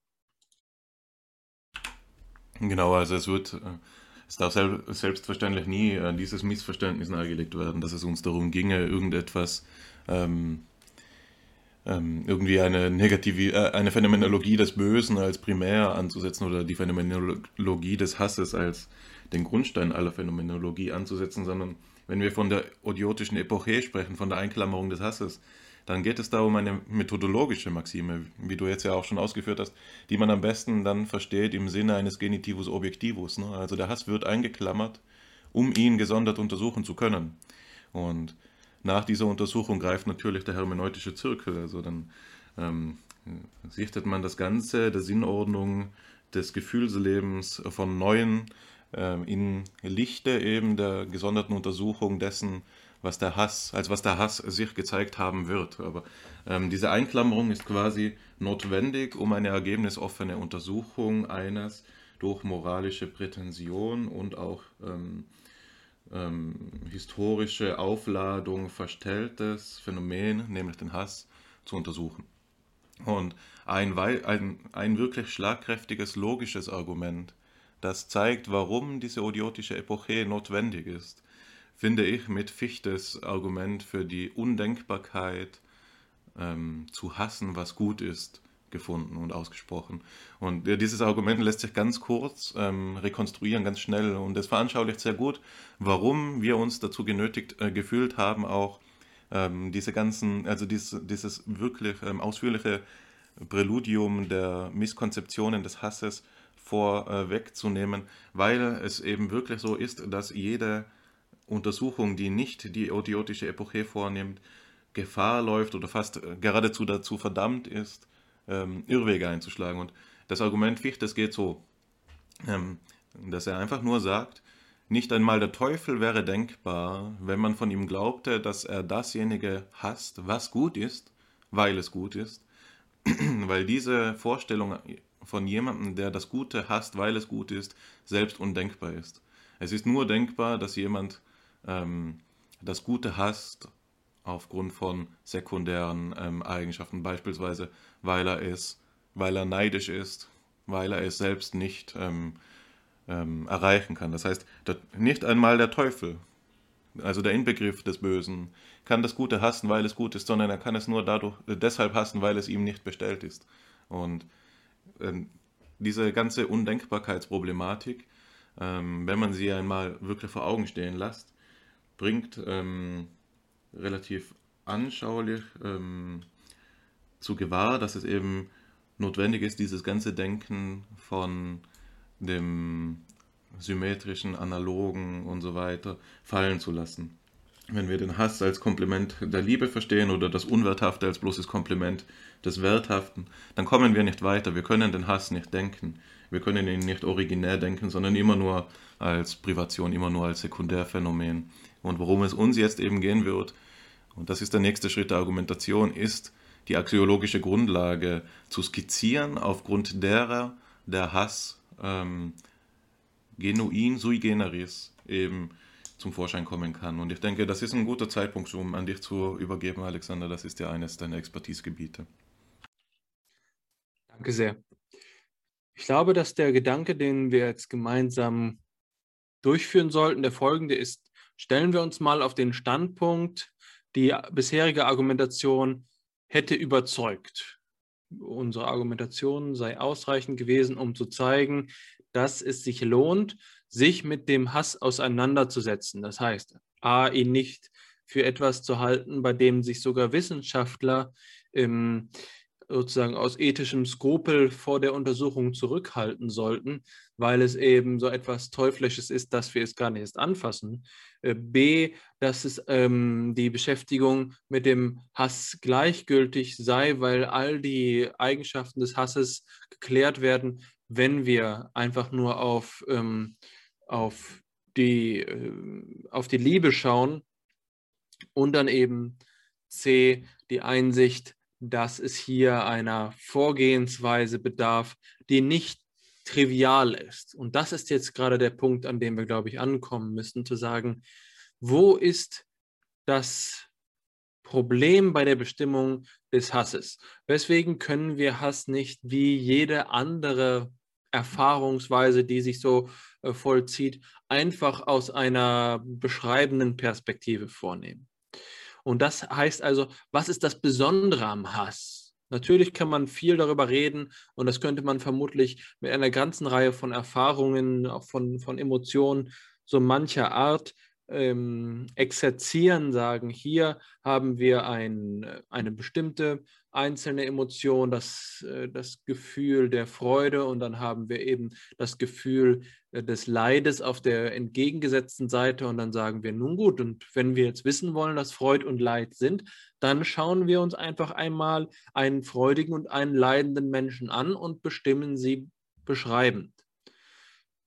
Genau, also es wird, es darf selbstverständlich nie äh, dieses Missverständnis nahegelegt werden, dass es uns darum ginge, irgendetwas ähm, ähm, irgendwie eine negative, äh, eine Phänomenologie des Bösen als primär anzusetzen oder die Phänomenologie des Hasses als den Grundstein aller Phänomenologie anzusetzen, sondern wenn wir von der odiotischen Epoche sprechen, von der Einklammerung des Hasses, dann geht es da um eine methodologische Maxime, wie du jetzt ja auch schon ausgeführt hast, die man am besten dann versteht im Sinne eines Genitivus Objektivus. Ne? Also der Hass wird eingeklammert, um ihn gesondert untersuchen zu können. Und nach dieser Untersuchung greift natürlich der hermeneutische Zirkel. Also dann ähm, sichtet man das Ganze der Sinnordnung des Gefühlslebens von Neuen ähm, in Lichte eben der gesonderten Untersuchung dessen, was der Hass, als was der Hass sich gezeigt haben wird. Aber ähm, diese Einklammerung ist quasi notwendig, um eine ergebnisoffene Untersuchung eines durch moralische Prätension und auch ähm, ähm, historische Aufladung verstelltes Phänomen, nämlich den Hass, zu untersuchen. Und ein, ein, ein wirklich schlagkräftiges logisches Argument, das zeigt, warum diese odiotische Epoche notwendig ist, finde ich mit Fichtes Argument für die Undenkbarkeit ähm, zu hassen, was gut ist, gefunden und ausgesprochen. Und dieses Argument lässt sich ganz kurz ähm, rekonstruieren, ganz schnell. Und es veranschaulicht sehr gut, warum wir uns dazu genötigt äh, gefühlt haben, auch ähm, diese ganzen, also dies, dieses wirklich ähm, ausführliche Präludium der Misskonzeptionen des Hasses vorwegzunehmen, weil es eben wirklich so ist, dass jede Untersuchung, die nicht die odiotische Epoche vornimmt, Gefahr läuft oder fast äh, geradezu dazu verdammt ist, ähm, Irrwege einzuschlagen. Und das Argument Fichtes geht so, ähm, dass er einfach nur sagt, nicht einmal der Teufel wäre denkbar, wenn man von ihm glaubte, dass er dasjenige hasst, was gut ist, weil es gut ist, weil diese Vorstellung von jemandem, der das Gute hasst, weil es gut ist, selbst undenkbar ist. Es ist nur denkbar, dass jemand ähm, das Gute hasst aufgrund von sekundären ähm, Eigenschaften, beispielsweise weil er es, weil er neidisch ist, weil er es selbst nicht ähm, ähm, erreichen kann. Das heißt, nicht einmal der Teufel, also der Inbegriff des Bösen, kann das Gute hassen, weil es gut ist, sondern er kann es nur dadurch, äh, deshalb hassen, weil es ihm nicht bestellt ist. Und ähm, diese ganze Undenkbarkeitsproblematik, ähm, wenn man sie einmal wirklich vor Augen stehen lässt, bringt ähm, relativ anschaulich ähm, zu gewahr, dass es eben notwendig ist, dieses ganze Denken von dem symmetrischen, analogen und so weiter fallen zu lassen. Wenn wir den Hass als Kompliment der Liebe verstehen oder das Unwerthafte als bloßes Kompliment des Werthaften, dann kommen wir nicht weiter. Wir können den Hass nicht denken. Wir können ihn nicht originär denken, sondern immer nur als Privation, immer nur als Sekundärphänomen. Und worum es uns jetzt eben gehen wird, und das ist der nächste Schritt der Argumentation, ist die axiologische Grundlage zu skizzieren, aufgrund derer der Hass ähm, genuin sui generis eben zum Vorschein kommen kann. Und ich denke, das ist ein guter Zeitpunkt, um an dich zu übergeben, Alexander. Das ist ja eines deiner Expertisegebiete. Danke sehr. Ich glaube, dass der Gedanke, den wir jetzt gemeinsam durchführen sollten, der folgende ist, stellen wir uns mal auf den Standpunkt, die bisherige Argumentation hätte überzeugt. Unsere Argumentation sei ausreichend gewesen, um zu zeigen, dass es sich lohnt, sich mit dem Hass auseinanderzusetzen. Das heißt, a, ihn nicht für etwas zu halten, bei dem sich sogar Wissenschaftler ähm, sozusagen aus ethischem Skrupel vor der Untersuchung zurückhalten sollten, weil es eben so etwas Teuflisches ist, dass wir es gar nicht erst anfassen. Äh, B, dass es ähm, die Beschäftigung mit dem Hass gleichgültig sei, weil all die Eigenschaften des Hasses geklärt werden, wenn wir einfach nur auf, ähm, auf, die, äh, auf die Liebe schauen und dann eben C, die Einsicht, dass es hier einer Vorgehensweise bedarf, die nicht trivial ist. Und das ist jetzt gerade der Punkt, an dem wir, glaube ich, ankommen müssen, zu sagen, wo ist das Problem bei der Bestimmung des Hasses? Weswegen können wir Hass nicht wie jede andere Erfahrungsweise, die sich so äh, vollzieht, einfach aus einer beschreibenden Perspektive vornehmen? Und das heißt also, was ist das Besondere am Hass? Natürlich kann man viel darüber reden und das könnte man vermutlich mit einer ganzen Reihe von Erfahrungen, auch von, von Emotionen so mancher Art ähm, exerzieren, sagen, hier haben wir ein, eine bestimmte einzelne Emotion, das, äh, das Gefühl der Freude und dann haben wir eben das Gefühl äh, des Leides auf der entgegengesetzten Seite und dann sagen wir, nun gut, und wenn wir jetzt wissen wollen, dass Freud und Leid sind, dann schauen wir uns einfach einmal einen freudigen und einen leidenden Menschen an und bestimmen sie beschreibend.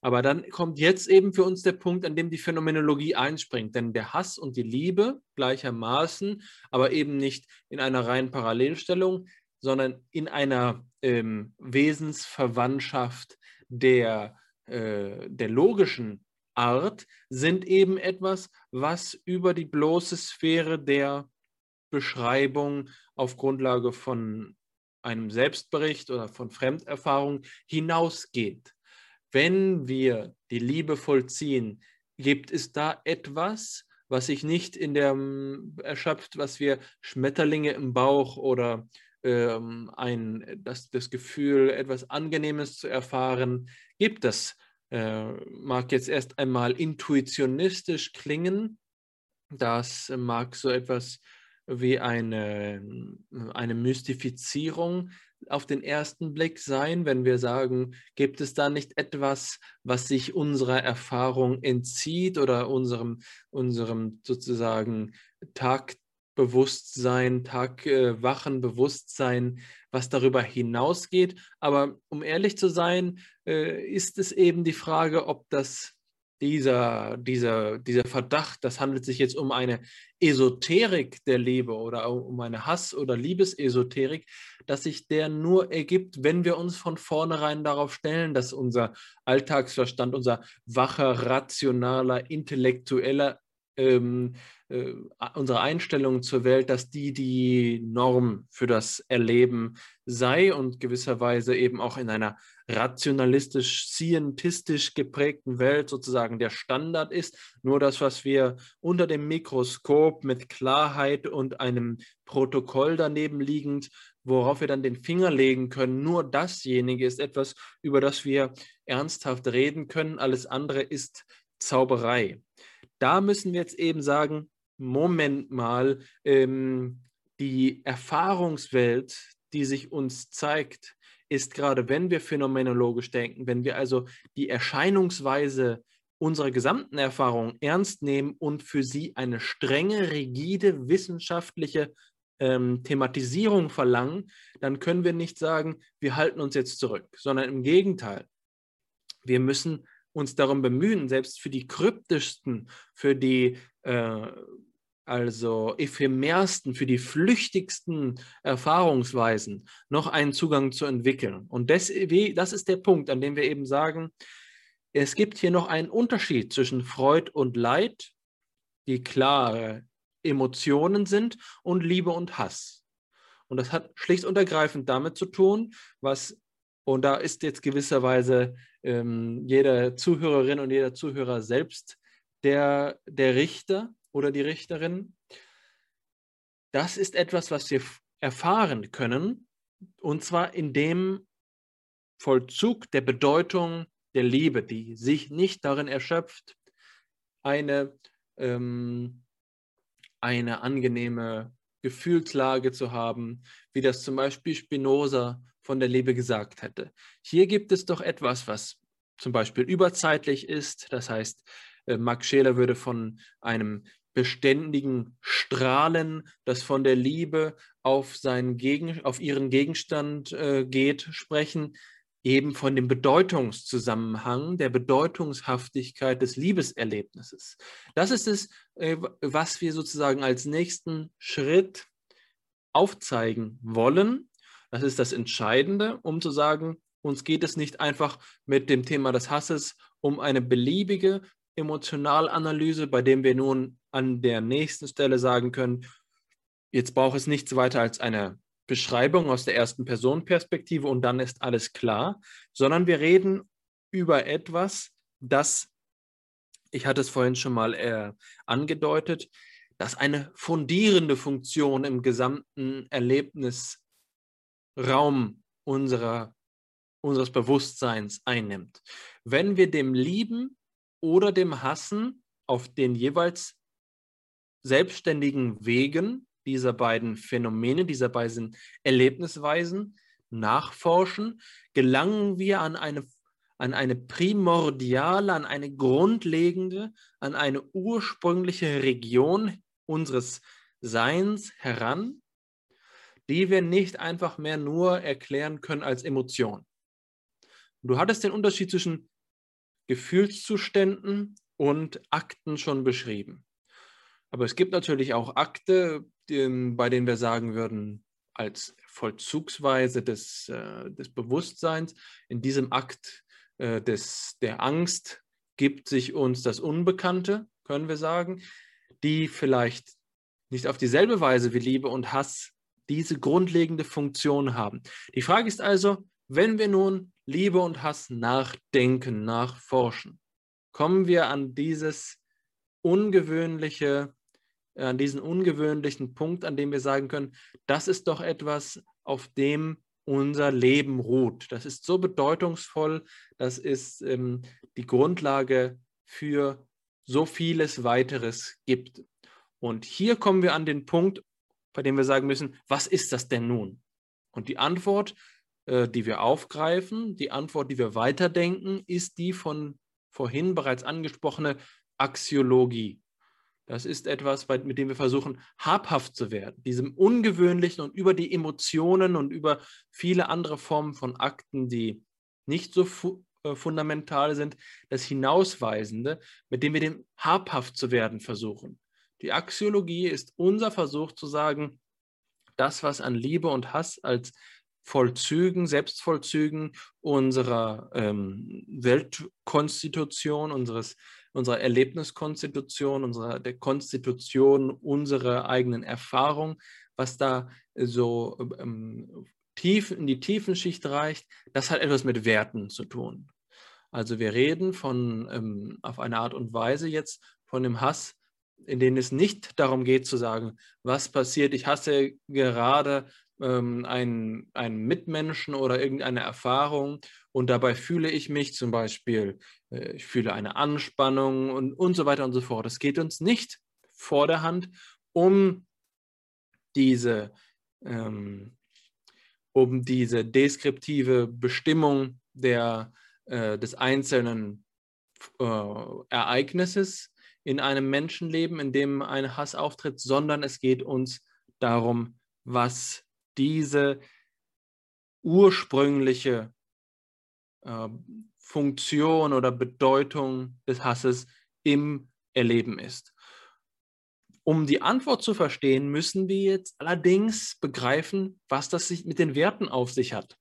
Aber dann kommt jetzt eben für uns der Punkt, an dem die Phänomenologie einspringt. Denn der Hass und die Liebe gleichermaßen, aber eben nicht in einer reinen Parallelstellung, sondern in einer ähm, Wesensverwandtschaft der, äh, der logischen Art, sind eben etwas, was über die bloße Sphäre der Beschreibung auf Grundlage von einem Selbstbericht oder von Fremderfahrung hinausgeht wenn wir die Liebe vollziehen, gibt es da etwas, was sich nicht in der mm, erschöpft, was wir Schmetterlinge im Bauch oder ähm, ein, das, das Gefühl, etwas Angenehmes zu erfahren, gibt es. Äh, mag jetzt erst einmal intuitionistisch klingen, das mag so etwas wie eine, eine Mystifizierung auf den ersten Blick sein, wenn wir sagen, gibt es da nicht etwas, was sich unserer Erfahrung entzieht oder unserem, unserem sozusagen Tagbewusstsein, Tagwachen Bewusstsein, was darüber hinausgeht. Aber um ehrlich zu sein, äh, ist es eben die Frage, ob das dieser, dieser, dieser Verdacht, das handelt sich jetzt um eine Esoterik der Liebe oder um eine Hass- oder Liebesesoterik, dass sich der nur ergibt, wenn wir uns von vornherein darauf stellen, dass unser Alltagsverstand, unser wacher, rationaler, intellektueller ähm, äh, unsere Einstellung zur Welt, dass die die Norm für das Erleben sei und gewisserweise eben auch in einer rationalistisch, scientistisch geprägten Welt sozusagen der Standard ist. Nur das, was wir unter dem Mikroskop mit Klarheit und einem Protokoll daneben liegend, worauf wir dann den Finger legen können, nur dasjenige ist etwas, über das wir ernsthaft reden können. Alles andere ist Zauberei. Da müssen wir jetzt eben sagen, Moment mal, ähm, die Erfahrungswelt, die sich uns zeigt, ist gerade, wenn wir phänomenologisch denken, wenn wir also die Erscheinungsweise unserer gesamten Erfahrung ernst nehmen und für sie eine strenge, rigide wissenschaftliche ähm, Thematisierung verlangen, dann können wir nicht sagen, wir halten uns jetzt zurück, sondern im Gegenteil. Wir müssen uns darum bemühen, selbst für die kryptischsten, für die äh, also ephemersten, für die flüchtigsten Erfahrungsweisen noch einen Zugang zu entwickeln. Und das, das ist der Punkt, an dem wir eben sagen, es gibt hier noch einen Unterschied zwischen Freud und Leid, die klare Emotionen sind, und Liebe und Hass. Und das hat schlicht und ergreifend damit zu tun, was, und da ist jetzt gewisserweise ähm, jede Zuhörerin und jeder Zuhörer selbst der, der Richter, oder die Richterin. das ist etwas, was wir erfahren können, und zwar in dem Vollzug der Bedeutung der Liebe, die sich nicht darin erschöpft, eine, ähm, eine angenehme Gefühlslage zu haben, wie das zum Beispiel Spinoza von der Liebe gesagt hätte. Hier gibt es doch etwas, was zum Beispiel überzeitlich ist. Das heißt, äh, Max Scheler würde von einem beständigen Strahlen, das von der Liebe auf, seinen Gegen, auf ihren Gegenstand äh, geht, sprechen, eben von dem Bedeutungszusammenhang, der Bedeutungshaftigkeit des Liebeserlebnisses. Das ist es, äh, was wir sozusagen als nächsten Schritt aufzeigen wollen. Das ist das Entscheidende, um zu sagen, uns geht es nicht einfach mit dem Thema des Hasses um eine beliebige Emotionalanalyse, bei dem wir nun an der nächsten Stelle sagen können, jetzt braucht es nichts weiter als eine Beschreibung aus der ersten Personenperspektive und dann ist alles klar, sondern wir reden über etwas, das, ich hatte es vorhin schon mal äh, angedeutet, das eine fundierende Funktion im gesamten Erlebnisraum unserer, unseres Bewusstseins einnimmt. Wenn wir dem Lieben oder dem Hassen auf den jeweils selbstständigen Wegen dieser beiden Phänomene, dieser beiden Erlebnisweisen nachforschen, gelangen wir an eine, an eine primordiale, an eine grundlegende, an eine ursprüngliche Region unseres Seins heran, die wir nicht einfach mehr nur erklären können als Emotion. Du hattest den Unterschied zwischen Gefühlszuständen und Akten schon beschrieben. Aber es gibt natürlich auch Akte, die, bei denen wir sagen würden, als Vollzugsweise des, äh, des Bewusstseins, in diesem Akt äh, des, der Angst gibt sich uns das Unbekannte, können wir sagen, die vielleicht nicht auf dieselbe Weise wie Liebe und Hass diese grundlegende Funktion haben. Die Frage ist also, wenn wir nun Liebe und Hass nachdenken, nachforschen, kommen wir an dieses ungewöhnliche an diesen ungewöhnlichen Punkt, an dem wir sagen können, das ist doch etwas, auf dem unser Leben ruht. Das ist so bedeutungsvoll, das ist ähm, die Grundlage für so vieles weiteres gibt. Und hier kommen wir an den Punkt, bei dem wir sagen müssen, was ist das denn nun? Und die Antwort, äh, die wir aufgreifen, die Antwort, die wir weiterdenken, ist die von vorhin bereits angesprochene Axiologie. Das ist etwas, mit dem wir versuchen, habhaft zu werden, diesem Ungewöhnlichen und über die Emotionen und über viele andere Formen von Akten, die nicht so fu äh, fundamental sind, das Hinausweisende, mit dem wir dem habhaft zu werden versuchen. Die Axiologie ist unser Versuch zu sagen, das, was an Liebe und Hass als Vollzügen, Selbstvollzügen unserer ähm, Weltkonstitution, unseres unserer Erlebniskonstitution, unserer der Konstitution unserer eigenen Erfahrung, was da so ähm, tief in die Tiefenschicht reicht, das hat etwas mit Werten zu tun. Also wir reden von ähm, auf eine Art und Weise jetzt von dem Hass, in dem es nicht darum geht zu sagen, was passiert, ich hasse gerade ähm, einen, einen Mitmenschen oder irgendeine Erfahrung und dabei fühle ich mich zum Beispiel, äh, ich fühle eine Anspannung und, und so weiter und so fort. Es geht uns nicht vor der Hand um diese, ähm, um diese deskriptive Bestimmung der, äh, des einzelnen äh, Ereignisses in einem Menschenleben, in dem ein Hass auftritt, sondern es geht uns darum, was diese ursprüngliche äh, Funktion oder Bedeutung des Hasses im Erleben ist. Um die Antwort zu verstehen, müssen wir jetzt allerdings begreifen, was das sich mit den Werten auf sich hat.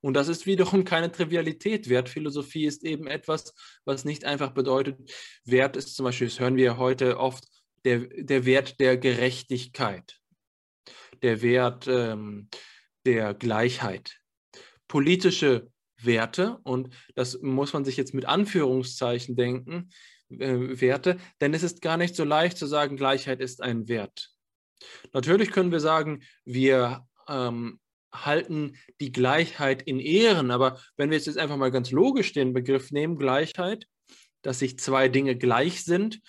Und das ist wiederum keine Trivialität. Wertphilosophie ist eben etwas, was nicht einfach bedeutet, Wert ist zum Beispiel, das hören wir heute oft, der, der Wert der Gerechtigkeit der Wert ähm, der Gleichheit. Politische Werte, und das muss man sich jetzt mit Anführungszeichen denken, äh, Werte, denn es ist gar nicht so leicht zu sagen, Gleichheit ist ein Wert. Natürlich können wir sagen, wir ähm, halten die Gleichheit in Ehren, aber wenn wir jetzt einfach mal ganz logisch den Begriff nehmen, Gleichheit, dass sich zwei Dinge gleich sind,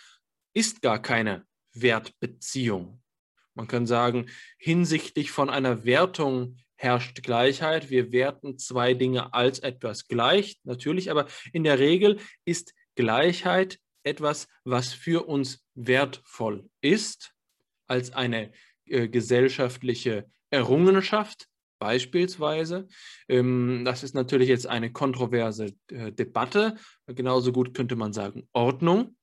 ist gar keine Wertbeziehung. Man kann sagen, hinsichtlich von einer Wertung herrscht Gleichheit. Wir werten zwei Dinge als etwas gleich, natürlich, aber in der Regel ist Gleichheit etwas, was für uns wertvoll ist, als eine äh, gesellschaftliche Errungenschaft beispielsweise. Ähm, das ist natürlich jetzt eine kontroverse äh, Debatte. Genauso gut könnte man sagen Ordnung.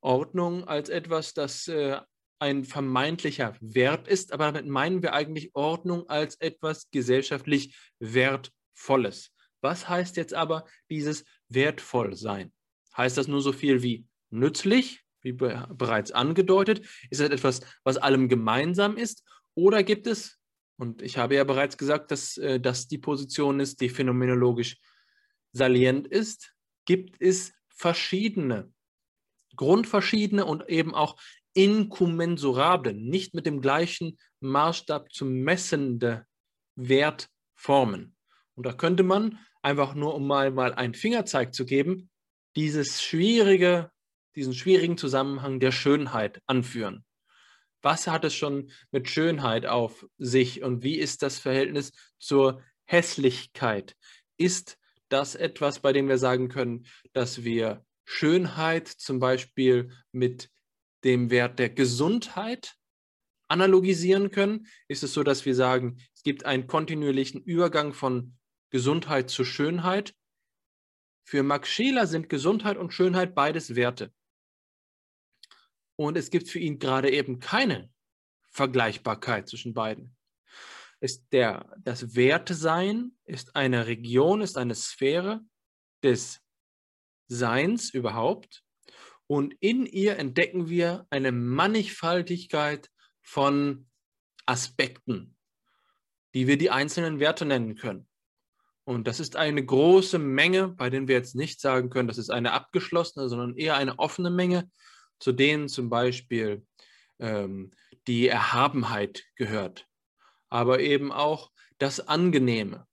Ordnung als etwas, das äh, ein vermeintlicher Wert ist, aber damit meinen wir eigentlich Ordnung als etwas gesellschaftlich Wertvolles. Was heißt jetzt aber dieses wertvoll sein? Heißt das nur so viel wie nützlich, wie be bereits angedeutet? Ist das etwas, was allem gemeinsam ist? Oder gibt es, und ich habe ja bereits gesagt, dass äh, das die Position ist, die phänomenologisch salient ist, gibt es verschiedene, grundverschiedene und eben auch inkommensurable, nicht mit dem gleichen Maßstab zu messende Wertformen. Und da könnte man einfach nur, um mal, mal einen Fingerzeig zu geben, dieses schwierige, diesen schwierigen Zusammenhang der Schönheit anführen. Was hat es schon mit Schönheit auf sich und wie ist das Verhältnis zur Hässlichkeit? Ist das etwas, bei dem wir sagen können, dass wir Schönheit zum Beispiel mit dem Wert der Gesundheit analogisieren können, ist es so, dass wir sagen, es gibt einen kontinuierlichen Übergang von Gesundheit zu Schönheit. Für Max Scheler sind Gesundheit und Schönheit beides Werte. Und es gibt für ihn gerade eben keine Vergleichbarkeit zwischen beiden. Ist der, das Wertesein ist eine Region, ist eine Sphäre des Seins überhaupt, und in ihr entdecken wir eine Mannigfaltigkeit von Aspekten, die wir die einzelnen Werte nennen können. Und das ist eine große Menge, bei denen wir jetzt nicht sagen können, das ist eine abgeschlossene, sondern eher eine offene Menge, zu denen zum Beispiel ähm, die Erhabenheit gehört, aber eben auch das Angenehme.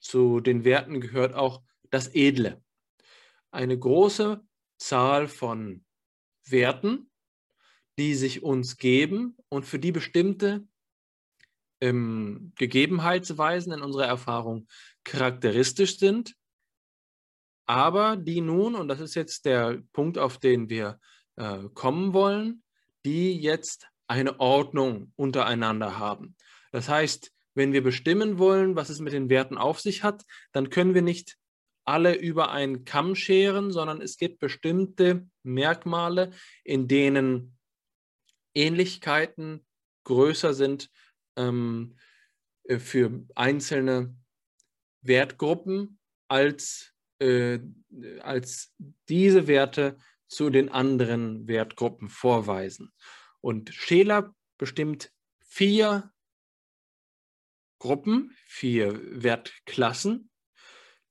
Zu den Werten gehört auch das Edle. Eine große Zahl von Werten, die sich uns geben und für die bestimmte ähm, Gegebenheitsweisen in unserer Erfahrung charakteristisch sind, aber die nun, und das ist jetzt der Punkt, auf den wir äh, kommen wollen, die jetzt eine Ordnung untereinander haben. Das heißt, wenn wir bestimmen wollen, was es mit den Werten auf sich hat, dann können wir nicht alle über einen Kamm scheren, sondern es gibt bestimmte Merkmale, in denen Ähnlichkeiten größer sind ähm, äh, für einzelne Wertgruppen als, äh, als diese Werte zu den anderen Wertgruppen vorweisen. Und Scheler bestimmt vier Gruppen, vier Wertklassen,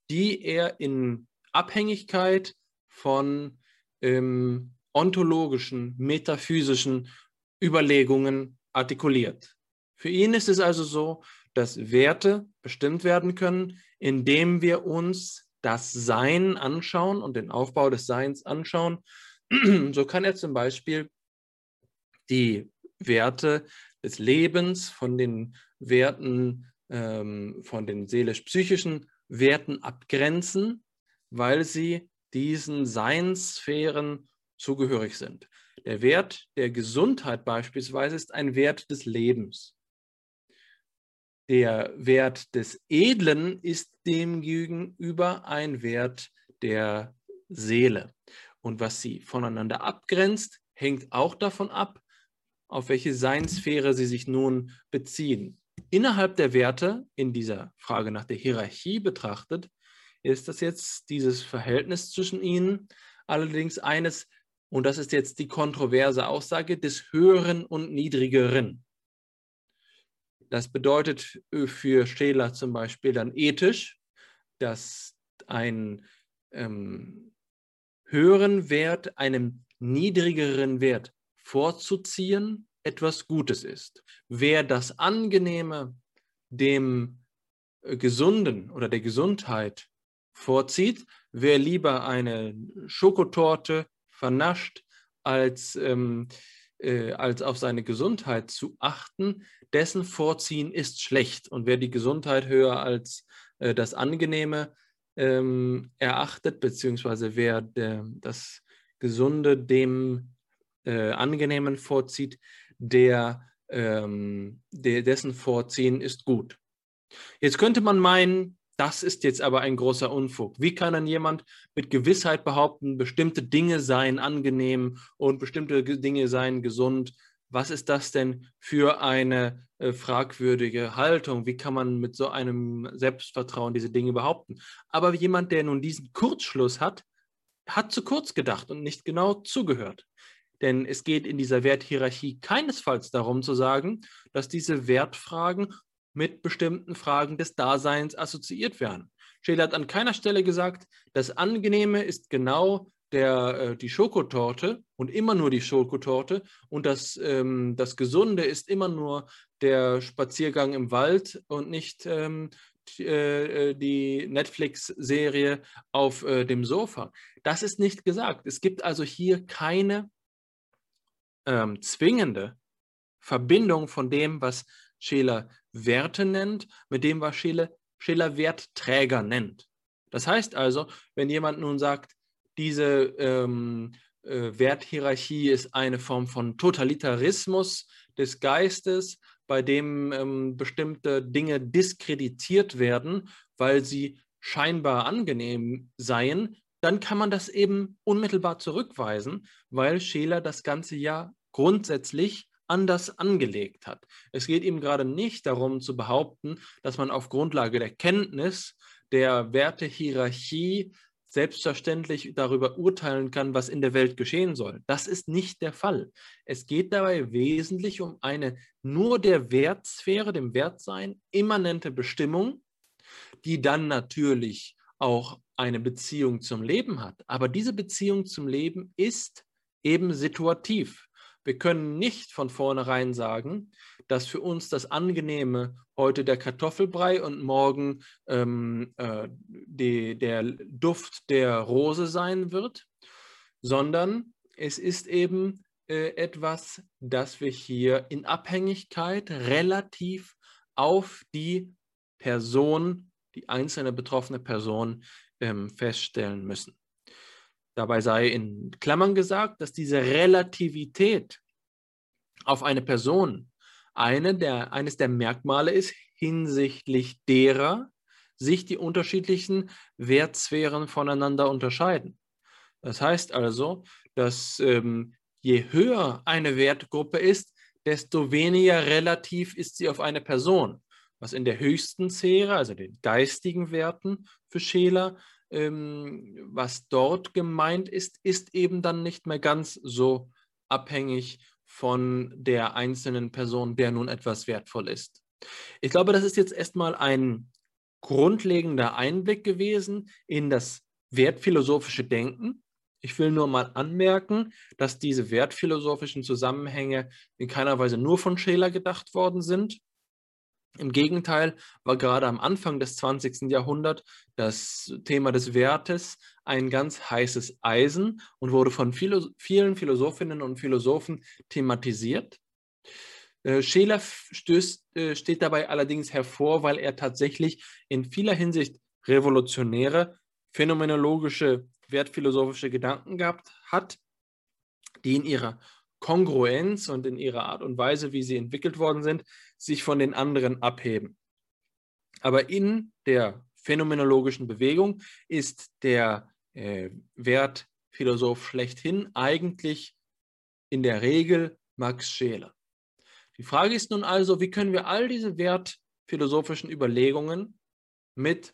die er in Abhängigkeit von ähm, ontologischen, metaphysischen Überlegungen artikuliert. Für ihn ist es also so, dass Werte bestimmt werden können, indem wir uns das Sein anschauen und den Aufbau des Seins anschauen. So kann er zum Beispiel die Werte des Lebens von den Werten, ähm, von den seelisch-psychischen Werten abgrenzen, weil sie diesen Seinssphären zugehörig sind. Der Wert der Gesundheit beispielsweise ist ein Wert des Lebens. Der Wert des Edlen ist demgegenüber ein Wert der Seele. Und was sie voneinander abgrenzt, hängt auch davon ab, auf welche Seinssphäre sie sich nun beziehen innerhalb der Werte in dieser Frage nach der Hierarchie betrachtet, ist das jetzt dieses Verhältnis zwischen ihnen allerdings eines, und das ist jetzt die kontroverse Aussage, des Höheren und Niedrigeren. Das bedeutet äh, für Scheler zum Beispiel dann ethisch, dass ein ähm, höheren Wert einem niedrigeren Wert vorzuziehen etwas Gutes ist. Wer das Angenehme dem äh, Gesunden oder der Gesundheit vorzieht, wer lieber eine Schokotorte vernascht, als, ähm, äh, als auf seine Gesundheit zu achten, dessen Vorziehen ist schlecht. Und wer die Gesundheit höher als äh, das Angenehme ähm, erachtet, beziehungsweise wer der, das Gesunde dem äh, Angenehmen vorzieht, der, ähm, der, dessen Vorziehen ist gut. Jetzt könnte man meinen, das ist jetzt aber ein großer Unfug. Wie kann dann jemand mit Gewissheit behaupten, bestimmte Dinge seien angenehm und bestimmte Dinge seien gesund? Was ist das denn für eine äh, fragwürdige Haltung? Wie kann man mit so einem Selbstvertrauen diese Dinge behaupten? Aber jemand, der nun diesen Kurzschluss hat, hat zu kurz gedacht und nicht genau zugehört. Denn es geht in dieser Werthierarchie keinesfalls darum zu sagen, dass diese Wertfragen mit bestimmten Fragen des Daseins assoziiert werden. Scheele hat an keiner Stelle gesagt, das Angenehme ist genau der, äh, die Schokotorte und immer nur die Schokotorte und das, ähm, das Gesunde ist immer nur der Spaziergang im Wald und nicht ähm, äh, die Netflix-Serie auf äh, dem Sofa. Das ist nicht gesagt. Es gibt also hier keine ähm, zwingende Verbindung von dem, was Scheler Werte nennt, mit dem, was Scheler, Scheler Wertträger nennt. Das heißt also, wenn jemand nun sagt, diese ähm, äh, Werthierarchie ist eine Form von Totalitarismus des Geistes, bei dem ähm, bestimmte Dinge diskreditiert werden, weil sie scheinbar angenehm seien, dann kann man das eben unmittelbar zurückweisen, weil Scheler das Ganze ja grundsätzlich anders angelegt hat. Es geht ihm gerade nicht darum zu behaupten, dass man auf Grundlage der Kenntnis der Wertehierarchie selbstverständlich darüber urteilen kann, was in der Welt geschehen soll. Das ist nicht der Fall. Es geht dabei wesentlich um eine nur der Wertsphäre, dem Wertsein, immanente Bestimmung, die dann natürlich auch eine Beziehung zum Leben hat. Aber diese Beziehung zum Leben ist eben situativ. Wir können nicht von vornherein sagen, dass für uns das Angenehme heute der Kartoffelbrei und morgen ähm, äh, die, der Duft der Rose sein wird, sondern es ist eben äh, etwas, das wir hier in Abhängigkeit relativ auf die Person, die einzelne betroffene Person ähm, feststellen müssen. Dabei sei in Klammern gesagt, dass diese Relativität auf eine Person eine der, eines der Merkmale ist hinsichtlich derer sich die unterschiedlichen Wertsphären voneinander unterscheiden. Das heißt also, dass ähm, je höher eine Wertgruppe ist, desto weniger relativ ist sie auf eine Person. Was in der höchsten Sphäre, also den geistigen Werten für Scheler, was dort gemeint ist, ist eben dann nicht mehr ganz so abhängig von der einzelnen Person, der nun etwas wertvoll ist. Ich glaube, das ist jetzt erstmal ein grundlegender Einblick gewesen in das wertphilosophische Denken. Ich will nur mal anmerken, dass diese wertphilosophischen Zusammenhänge in keiner Weise nur von Scheler gedacht worden sind, im Gegenteil war gerade am Anfang des 20. Jahrhunderts das Thema des Wertes ein ganz heißes Eisen und wurde von vielen Philosophinnen und Philosophen thematisiert. Äh, Scheler stößt, äh, steht dabei allerdings hervor, weil er tatsächlich in vieler Hinsicht revolutionäre, phänomenologische, wertphilosophische Gedanken gehabt hat, die in ihrer Kongruenz und in ihrer Art und Weise, wie sie entwickelt worden sind, sich von den anderen abheben. Aber in der phänomenologischen Bewegung ist der äh, Wertphilosoph schlechthin eigentlich in der Regel Max Scheler. Die Frage ist nun also, wie können wir all diese wertphilosophischen Überlegungen mit,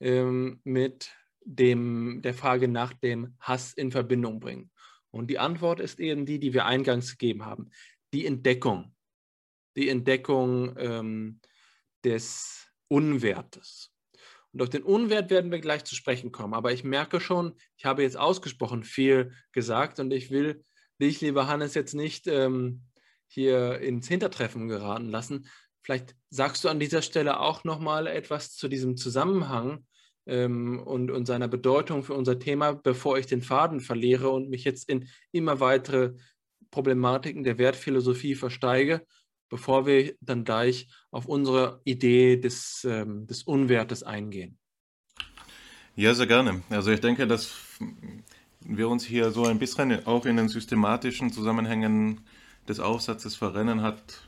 ähm, mit dem, der Frage nach dem Hass in Verbindung bringen? Und die Antwort ist eben die, die wir eingangs gegeben haben. Die Entdeckung. Die Entdeckung ähm, des Unwertes. Und auf den Unwert werden wir gleich zu sprechen kommen. Aber ich merke schon, ich habe jetzt ausgesprochen viel gesagt und ich will dich, lieber Hannes, jetzt nicht ähm, hier ins Hintertreffen geraten lassen. Vielleicht sagst du an dieser Stelle auch nochmal etwas zu diesem Zusammenhang ähm, und, und seiner Bedeutung für unser Thema, bevor ich den Faden verliere und mich jetzt in immer weitere Problematiken der Wertphilosophie versteige, bevor wir dann gleich auf unsere Idee des, ähm, des Unwertes eingehen. Ja, sehr gerne. Also ich denke, dass wir uns hier so ein bisschen auch in den systematischen Zusammenhängen des Aufsatzes verrennen hat,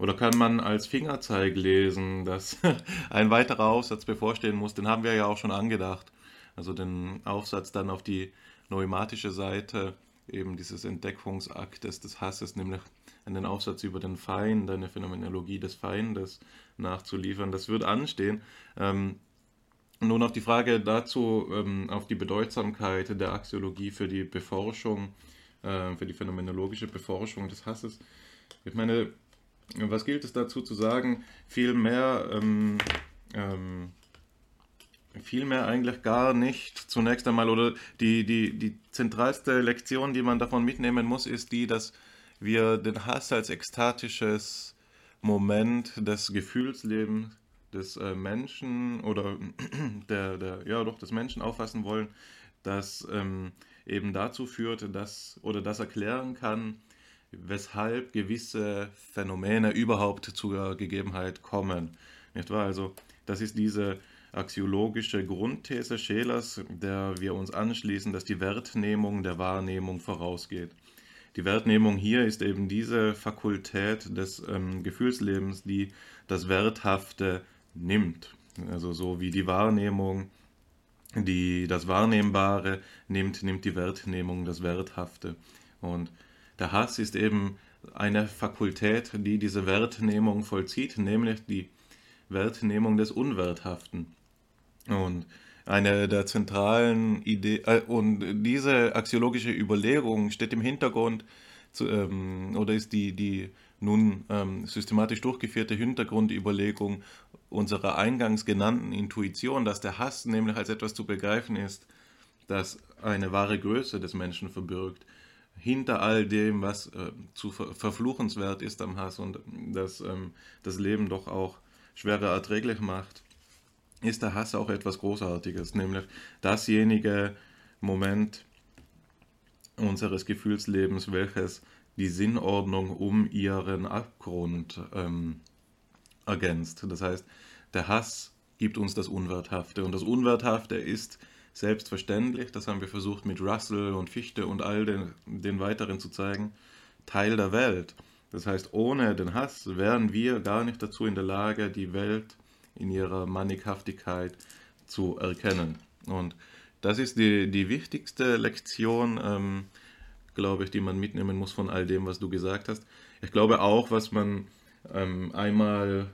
oder kann man als Fingerzeig lesen, dass ein weiterer Aufsatz bevorstehen muss? Den haben wir ja auch schon angedacht. Also den Aufsatz dann auf die neumatische Seite eben dieses Entdeckungsaktes des Hasses, nämlich einen Aufsatz über den Feind, eine Phänomenologie des Feindes nachzuliefern. Das wird anstehen. Ähm, nun auf die Frage dazu, ähm, auf die Bedeutsamkeit der Axiologie für die Beforschung, äh, für die phänomenologische Beforschung des Hasses. Ich meine, was gilt es dazu zu sagen? Vielmehr, ähm, ähm, vielmehr eigentlich gar nicht zunächst einmal, oder die, die, die zentralste Lektion, die man davon mitnehmen muss, ist die, dass wir den Hass als ekstatisches Moment des Gefühlslebens des äh, Menschen oder der, der, ja doch, des Menschen auffassen wollen, das ähm, eben dazu führt, dass oder das erklären kann, weshalb gewisse Phänomene überhaupt zur Gegebenheit kommen. Nicht wahr? Also das ist diese axiologische Grundthese Schelers, der wir uns anschließen, dass die Wertnehmung der Wahrnehmung vorausgeht. Die Wertnehmung hier ist eben diese Fakultät des ähm, Gefühlslebens, die das Werthafte nimmt. Also so wie die Wahrnehmung, die das Wahrnehmbare nimmt, nimmt die Wertnehmung das Werthafte. Und der Hass ist eben eine Fakultät, die diese Wertnehmung vollzieht, nämlich die Wertnehmung des Unwerthaften. Und eine der zentralen Ideen, äh, und diese axiologische Überlegung steht im Hintergrund zu, ähm, oder ist die, die nun ähm, systematisch durchgeführte Hintergrundüberlegung unserer eingangs genannten Intuition, dass der Hass nämlich als etwas zu begreifen ist, das eine wahre Größe des Menschen verbirgt, hinter all dem, was äh, zu ver verfluchenswert ist am Hass und das ähm, das Leben doch auch schwerer erträglich macht, ist der Hass auch etwas Großartiges, nämlich dasjenige Moment unseres Gefühlslebens, welches die Sinnordnung um ihren Abgrund ähm, ergänzt. Das heißt, der Hass gibt uns das Unwerthafte und das Unwerthafte ist selbstverständlich, das haben wir versucht mit Russell und Fichte und all den, den weiteren zu zeigen, Teil der Welt. Das heißt, ohne den Hass wären wir gar nicht dazu in der Lage, die Welt in ihrer Mannighaftigkeit zu erkennen. Und das ist die, die wichtigste Lektion, ähm, glaube ich, die man mitnehmen muss von all dem, was du gesagt hast. Ich glaube auch, was man ähm, einmal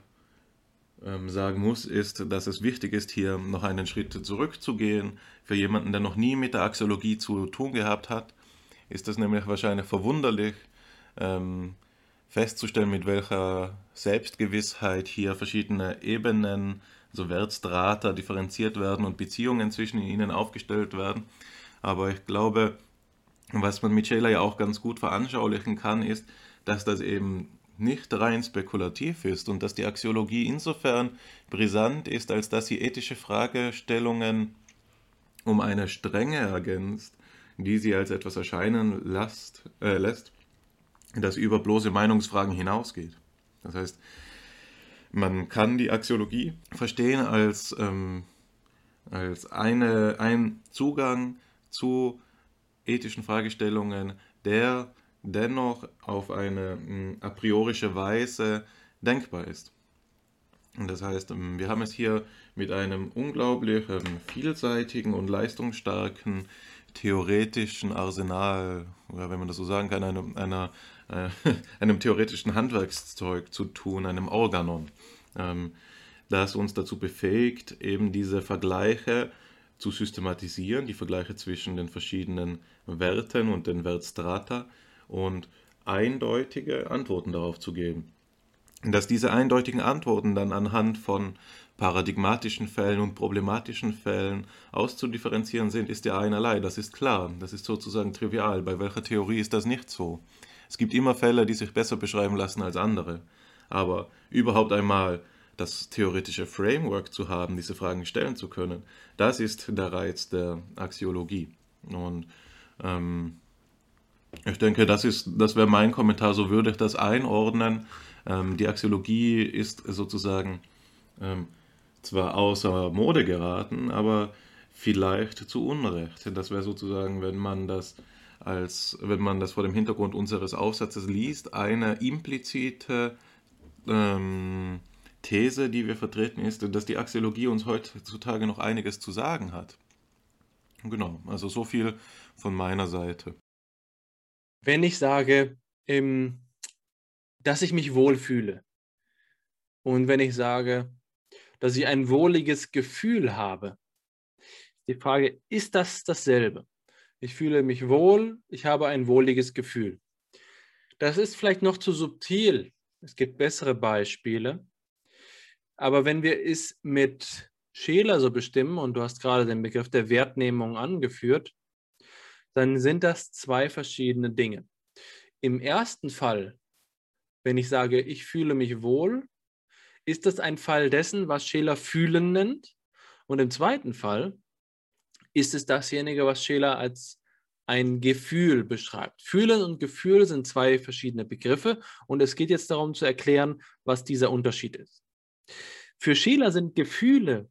ähm, sagen muss, ist, dass es wichtig ist, hier noch einen Schritt zurückzugehen. Für jemanden, der noch nie mit der Axiologie zu tun gehabt hat, ist es nämlich wahrscheinlich verwunderlich, ähm, festzustellen, mit welcher Selbstgewissheit hier verschiedene Ebenen, also Wertstrata, differenziert werden und Beziehungen zwischen ihnen aufgestellt werden. Aber ich glaube, was man mit Scheler ja auch ganz gut veranschaulichen kann, ist, dass das eben nicht rein spekulativ ist und dass die Axiologie insofern brisant ist, als dass sie ethische Fragestellungen um eine Strenge ergänzt, die sie als etwas erscheinen lässt, äh, lässt, das über bloße Meinungsfragen hinausgeht. Das heißt, man kann die Axiologie verstehen als, ähm, als eine, ein Zugang zu ethischen Fragestellungen, der dennoch auf eine hm, a priorische Weise denkbar ist. Und das heißt, hm, wir haben es hier mit einem unglaublich vielseitigen und leistungsstarken theoretischen Arsenal, oder wenn man das so sagen kann, einem, einer, äh, einem theoretischen Handwerkszeug zu tun, einem Organon, ähm, das uns dazu befähigt, eben diese Vergleiche zu systematisieren, die Vergleiche zwischen den verschiedenen Werten und den Wertstrata und eindeutige Antworten darauf zu geben. Dass diese eindeutigen Antworten dann anhand von paradigmatischen Fällen und problematischen Fällen auszudifferenzieren sind, ist ja einerlei, das ist klar, das ist sozusagen trivial. Bei welcher Theorie ist das nicht so? Es gibt immer Fälle, die sich besser beschreiben lassen als andere. Aber überhaupt einmal das theoretische Framework zu haben, diese Fragen stellen zu können, das ist der Reiz der Axiologie. Und ähm, ich denke, das, das wäre mein Kommentar, so würde ich das einordnen. Ähm, die Axiologie ist sozusagen ähm, zwar außer Mode geraten, aber vielleicht zu Unrecht. Das wäre sozusagen, wenn man das als, wenn man das vor dem Hintergrund unseres Aufsatzes liest, eine implizite ähm, These, die wir vertreten, ist, dass die Axiologie uns heutzutage noch einiges zu sagen hat. Genau, also so viel von meiner Seite. Wenn ich sage, ähm, dass ich mich wohlfühle und wenn ich sage, dass ich ein wohliges Gefühl habe, die Frage, ist das dasselbe? Ich fühle mich wohl, ich habe ein wohliges Gefühl. Das ist vielleicht noch zu subtil. Es gibt bessere Beispiele. Aber wenn wir es mit Scheler so bestimmen, und du hast gerade den Begriff der Wertnehmung angeführt, dann sind das zwei verschiedene Dinge. Im ersten Fall, wenn ich sage, ich fühle mich wohl, ist das ein Fall dessen, was Scheler fühlen nennt. Und im zweiten Fall ist es dasjenige, was Scheler als ein Gefühl beschreibt. Fühlen und Gefühl sind zwei verschiedene Begriffe und es geht jetzt darum zu erklären, was dieser Unterschied ist. Für Scheler sind Gefühle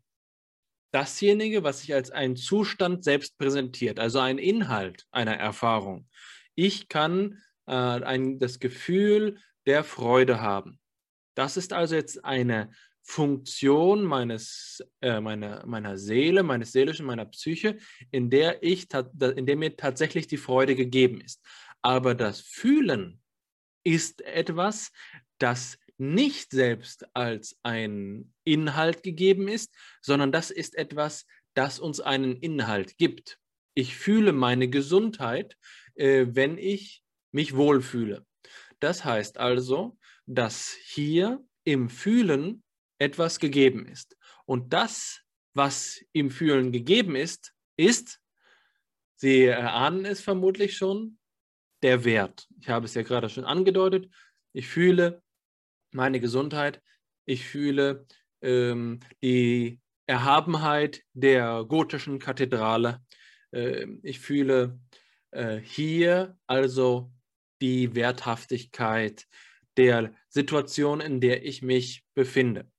dasjenige, was sich als ein Zustand selbst präsentiert, also ein Inhalt einer Erfahrung. Ich kann äh, ein, das Gefühl der Freude haben. Das ist also jetzt eine Funktion meines, äh, meiner, meiner Seele, meines Seelischen, meiner Psyche, in der, ich, in der mir tatsächlich die Freude gegeben ist. Aber das Fühlen ist etwas, das nicht selbst als ein Inhalt gegeben ist, sondern das ist etwas, das uns einen Inhalt gibt. Ich fühle meine Gesundheit, äh, wenn ich mich wohlfühle. Das heißt also, dass hier im Fühlen etwas gegeben ist. Und das, was im Fühlen gegeben ist, ist, Sie erahnen es vermutlich schon, der Wert. Ich habe es ja gerade schon angedeutet. Ich fühle meine Gesundheit. Ich fühle ähm, die Erhabenheit der gotischen Kathedrale. Äh, ich fühle äh, hier also die Werthaftigkeit der Situation, in der ich mich befinde.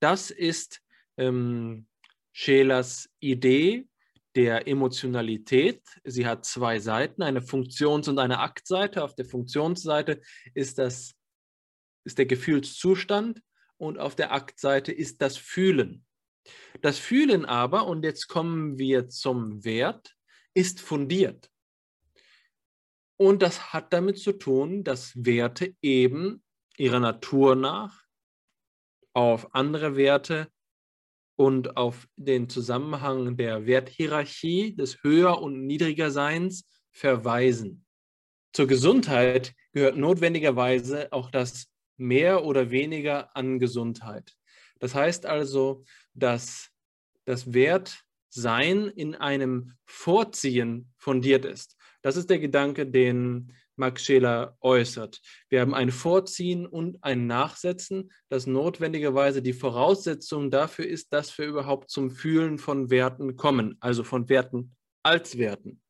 Das ist ähm, Schelers Idee der Emotionalität. Sie hat zwei Seiten, eine Funktions- und eine Aktseite. Auf der Funktionsseite ist, das, ist der Gefühlszustand und auf der Aktseite ist das Fühlen. Das Fühlen aber, und jetzt kommen wir zum Wert, ist fundiert. Und das hat damit zu tun, dass Werte eben ihrer Natur nach auf andere Werte und auf den Zusammenhang der Werthierarchie des Höher- und Niedrigerseins verweisen. Zur Gesundheit gehört notwendigerweise auch das mehr oder weniger an Gesundheit. Das heißt also, dass das Wertsein in einem Vorziehen fundiert ist. Das ist der Gedanke, den Max Scheler äußert. Wir haben ein Vorziehen und ein Nachsetzen, das notwendigerweise die Voraussetzung dafür ist, dass wir überhaupt zum Fühlen von Werten kommen, also von Werten als Werten.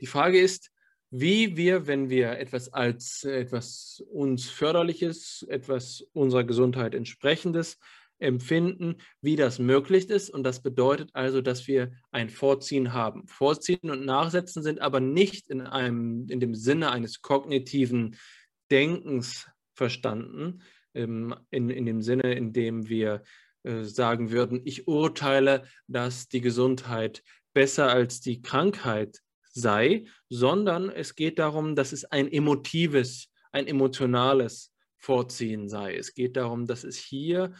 Die Frage ist, wie wir, wenn wir etwas als etwas uns förderliches, etwas unserer Gesundheit entsprechendes empfinden, wie das möglich ist. Und das bedeutet also, dass wir ein Vorziehen haben. Vorziehen und Nachsetzen sind aber nicht in, einem, in dem Sinne eines kognitiven Denkens verstanden, in, in dem Sinne, in dem wir äh, sagen würden, ich urteile, dass die Gesundheit besser als die Krankheit sei, sondern es geht darum, dass es ein emotives, ein emotionales vorziehen sei. Es geht darum, dass es hier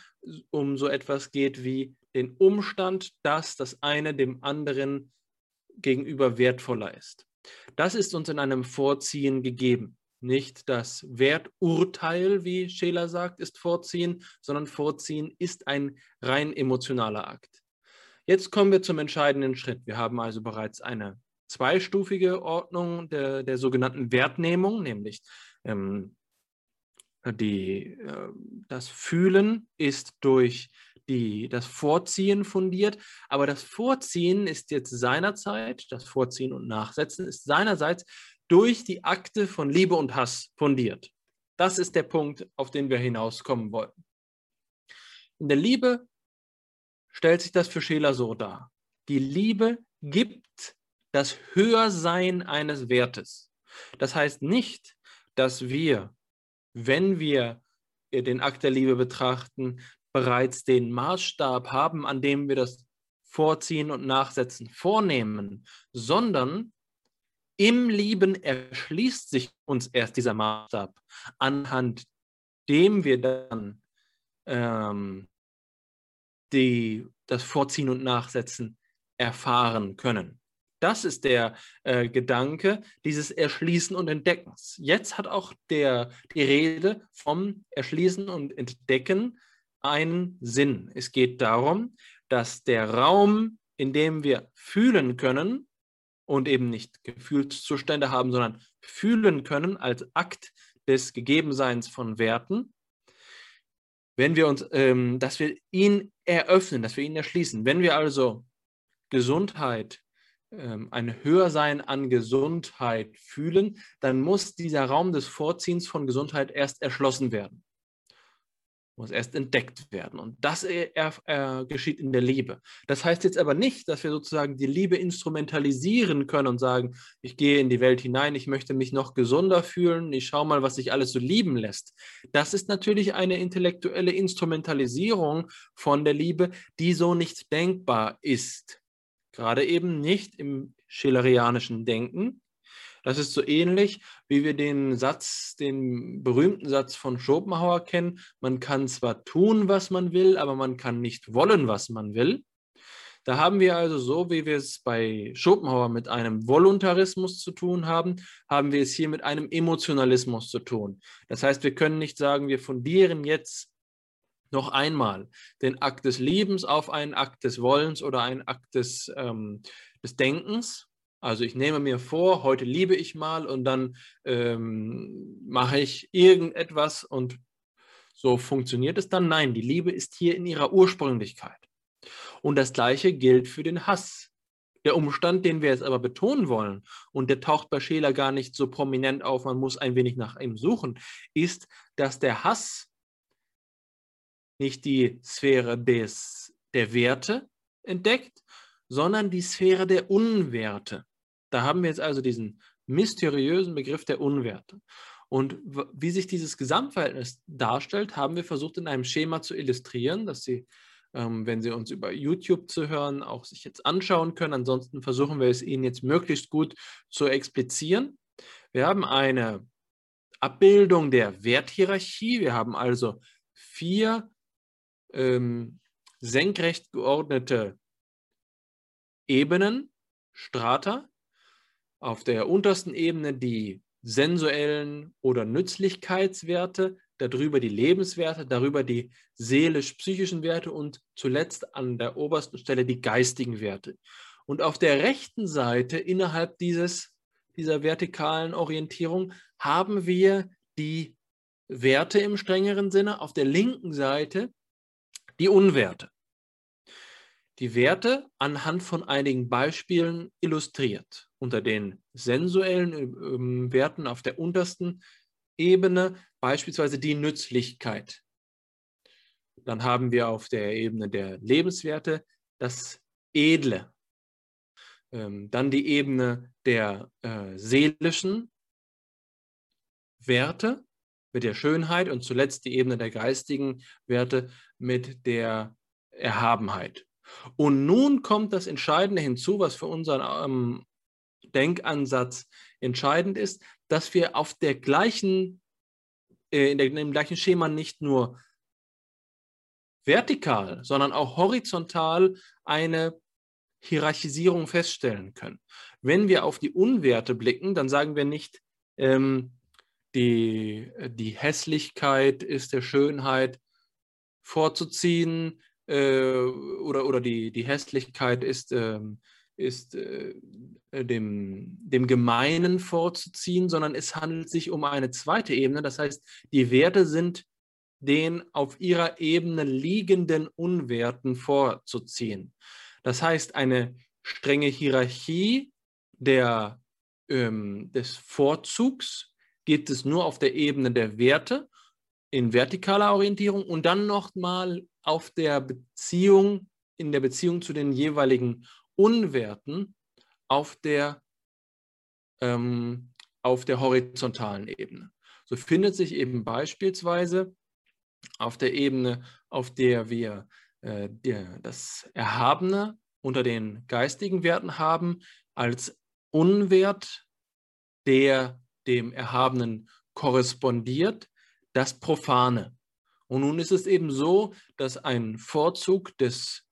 um so etwas geht wie den Umstand, dass das eine dem anderen gegenüber wertvoller ist. Das ist uns in einem Vorziehen gegeben. Nicht das Werturteil, wie Scheler sagt, ist Vorziehen, sondern Vorziehen ist ein rein emotionaler Akt. Jetzt kommen wir zum entscheidenden Schritt. Wir haben also bereits eine zweistufige Ordnung der, der sogenannten Wertnehmung, nämlich ähm, die, äh, das Fühlen ist durch die, das Vorziehen fundiert, aber das Vorziehen ist jetzt seinerzeit, das Vorziehen und Nachsetzen ist seinerseits durch die Akte von Liebe und Hass fundiert. Das ist der Punkt, auf den wir hinauskommen wollen. In der Liebe stellt sich das für Scheler so dar. Die Liebe gibt das Höhersein eines Wertes. Das heißt nicht, dass wir, wenn wir den Akt der Liebe betrachten, bereits den Maßstab haben, an dem wir das Vorziehen und Nachsetzen vornehmen, sondern im Lieben erschließt sich uns erst dieser Maßstab, anhand dem wir dann ähm, die, das Vorziehen und Nachsetzen erfahren können. Das ist der äh, Gedanke dieses Erschließen und Entdeckens. Jetzt hat auch der, die Rede vom Erschließen und Entdecken einen Sinn. Es geht darum, dass der Raum, in dem wir fühlen können und eben nicht Gefühlszustände haben, sondern fühlen können als Akt des Gegebenseins von Werten, wenn wir uns, ähm, dass wir ihn eröffnen, dass wir ihn erschließen. Wenn wir also Gesundheit, ein Höhersein an Gesundheit fühlen, dann muss dieser Raum des Vorziehens von Gesundheit erst erschlossen werden muss erst entdeckt werden. Und das äh, äh, geschieht in der Liebe. Das heißt jetzt aber nicht, dass wir sozusagen die Liebe instrumentalisieren können und sagen, ich gehe in die Welt hinein, ich möchte mich noch gesunder fühlen, ich schaue mal, was sich alles so lieben lässt. Das ist natürlich eine intellektuelle Instrumentalisierung von der Liebe, die so nicht denkbar ist. Gerade eben nicht im schillerianischen Denken, das ist so ähnlich, wie wir den Satz, den berühmten Satz von Schopenhauer kennen. Man kann zwar tun, was man will, aber man kann nicht wollen, was man will. Da haben wir also so, wie wir es bei Schopenhauer mit einem Voluntarismus zu tun haben, haben wir es hier mit einem Emotionalismus zu tun. Das heißt, wir können nicht sagen, wir fundieren jetzt noch einmal den Akt des Liebens auf einen Akt des Wollens oder einen Akt des, ähm, des Denkens, also ich nehme mir vor, heute liebe ich mal und dann ähm, mache ich irgendetwas und so funktioniert es dann. Nein, die Liebe ist hier in ihrer Ursprünglichkeit. Und das gleiche gilt für den Hass. Der Umstand, den wir jetzt aber betonen wollen, und der taucht bei Scheler gar nicht so prominent auf, man muss ein wenig nach ihm suchen, ist, dass der Hass nicht die Sphäre des, der Werte entdeckt, sondern die Sphäre der Unwerte. Da haben wir jetzt also diesen mysteriösen Begriff der Unwerte. Und wie sich dieses Gesamtverhältnis darstellt, haben wir versucht in einem Schema zu illustrieren, dass Sie, ähm, wenn Sie uns über YouTube zu hören, auch sich jetzt anschauen können. Ansonsten versuchen wir es Ihnen jetzt möglichst gut zu explizieren. Wir haben eine Abbildung der Werthierarchie. Wir haben also vier ähm, senkrecht geordnete Ebenen, Strata, auf der untersten Ebene die sensuellen oder Nützlichkeitswerte, darüber die Lebenswerte, darüber die seelisch-psychischen Werte und zuletzt an der obersten Stelle die geistigen Werte. Und auf der rechten Seite innerhalb dieses, dieser vertikalen Orientierung haben wir die Werte im strengeren Sinne, auf der linken Seite die Unwerte. Die Werte anhand von einigen Beispielen illustriert unter den sensuellen ähm, Werten auf der untersten Ebene beispielsweise die Nützlichkeit. Dann haben wir auf der Ebene der Lebenswerte das Edle. Ähm, dann die Ebene der äh, seelischen Werte mit der Schönheit und zuletzt die Ebene der geistigen Werte mit der Erhabenheit. Und nun kommt das Entscheidende hinzu, was für unseren ähm, Denkansatz entscheidend ist, dass wir auf der gleichen, äh, in, der, in dem gleichen Schema nicht nur vertikal, sondern auch horizontal eine Hierarchisierung feststellen können. Wenn wir auf die Unwerte blicken, dann sagen wir nicht, ähm, die, die Hässlichkeit ist der Schönheit vorzuziehen äh, oder, oder die, die Hässlichkeit ist ähm, ist äh, dem, dem Gemeinen vorzuziehen, sondern es handelt sich um eine zweite Ebene. Das heißt, die Werte sind den auf ihrer Ebene liegenden Unwerten vorzuziehen. Das heißt, eine strenge Hierarchie der, ähm, des Vorzugs gibt es nur auf der Ebene der Werte in vertikaler Orientierung und dann nochmal auf der Beziehung, in der Beziehung zu den jeweiligen Unwerten auf der, ähm, auf der horizontalen Ebene. So findet sich eben beispielsweise auf der Ebene, auf der wir äh, der, das Erhabene unter den geistigen Werten haben, als Unwert, der dem Erhabenen korrespondiert, das Profane. Und nun ist es eben so, dass ein Vorzug des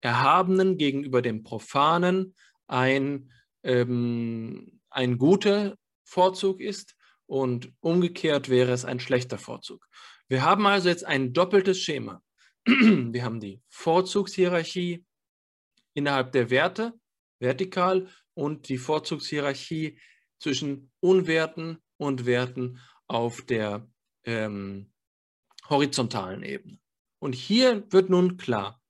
Erhabenen gegenüber dem Profanen ein, ähm, ein guter Vorzug ist und umgekehrt wäre es ein schlechter Vorzug. Wir haben also jetzt ein doppeltes Schema. Wir haben die Vorzugshierarchie innerhalb der Werte, vertikal, und die Vorzugshierarchie zwischen Unwerten und Werten auf der ähm, horizontalen Ebene. Und hier wird nun klar,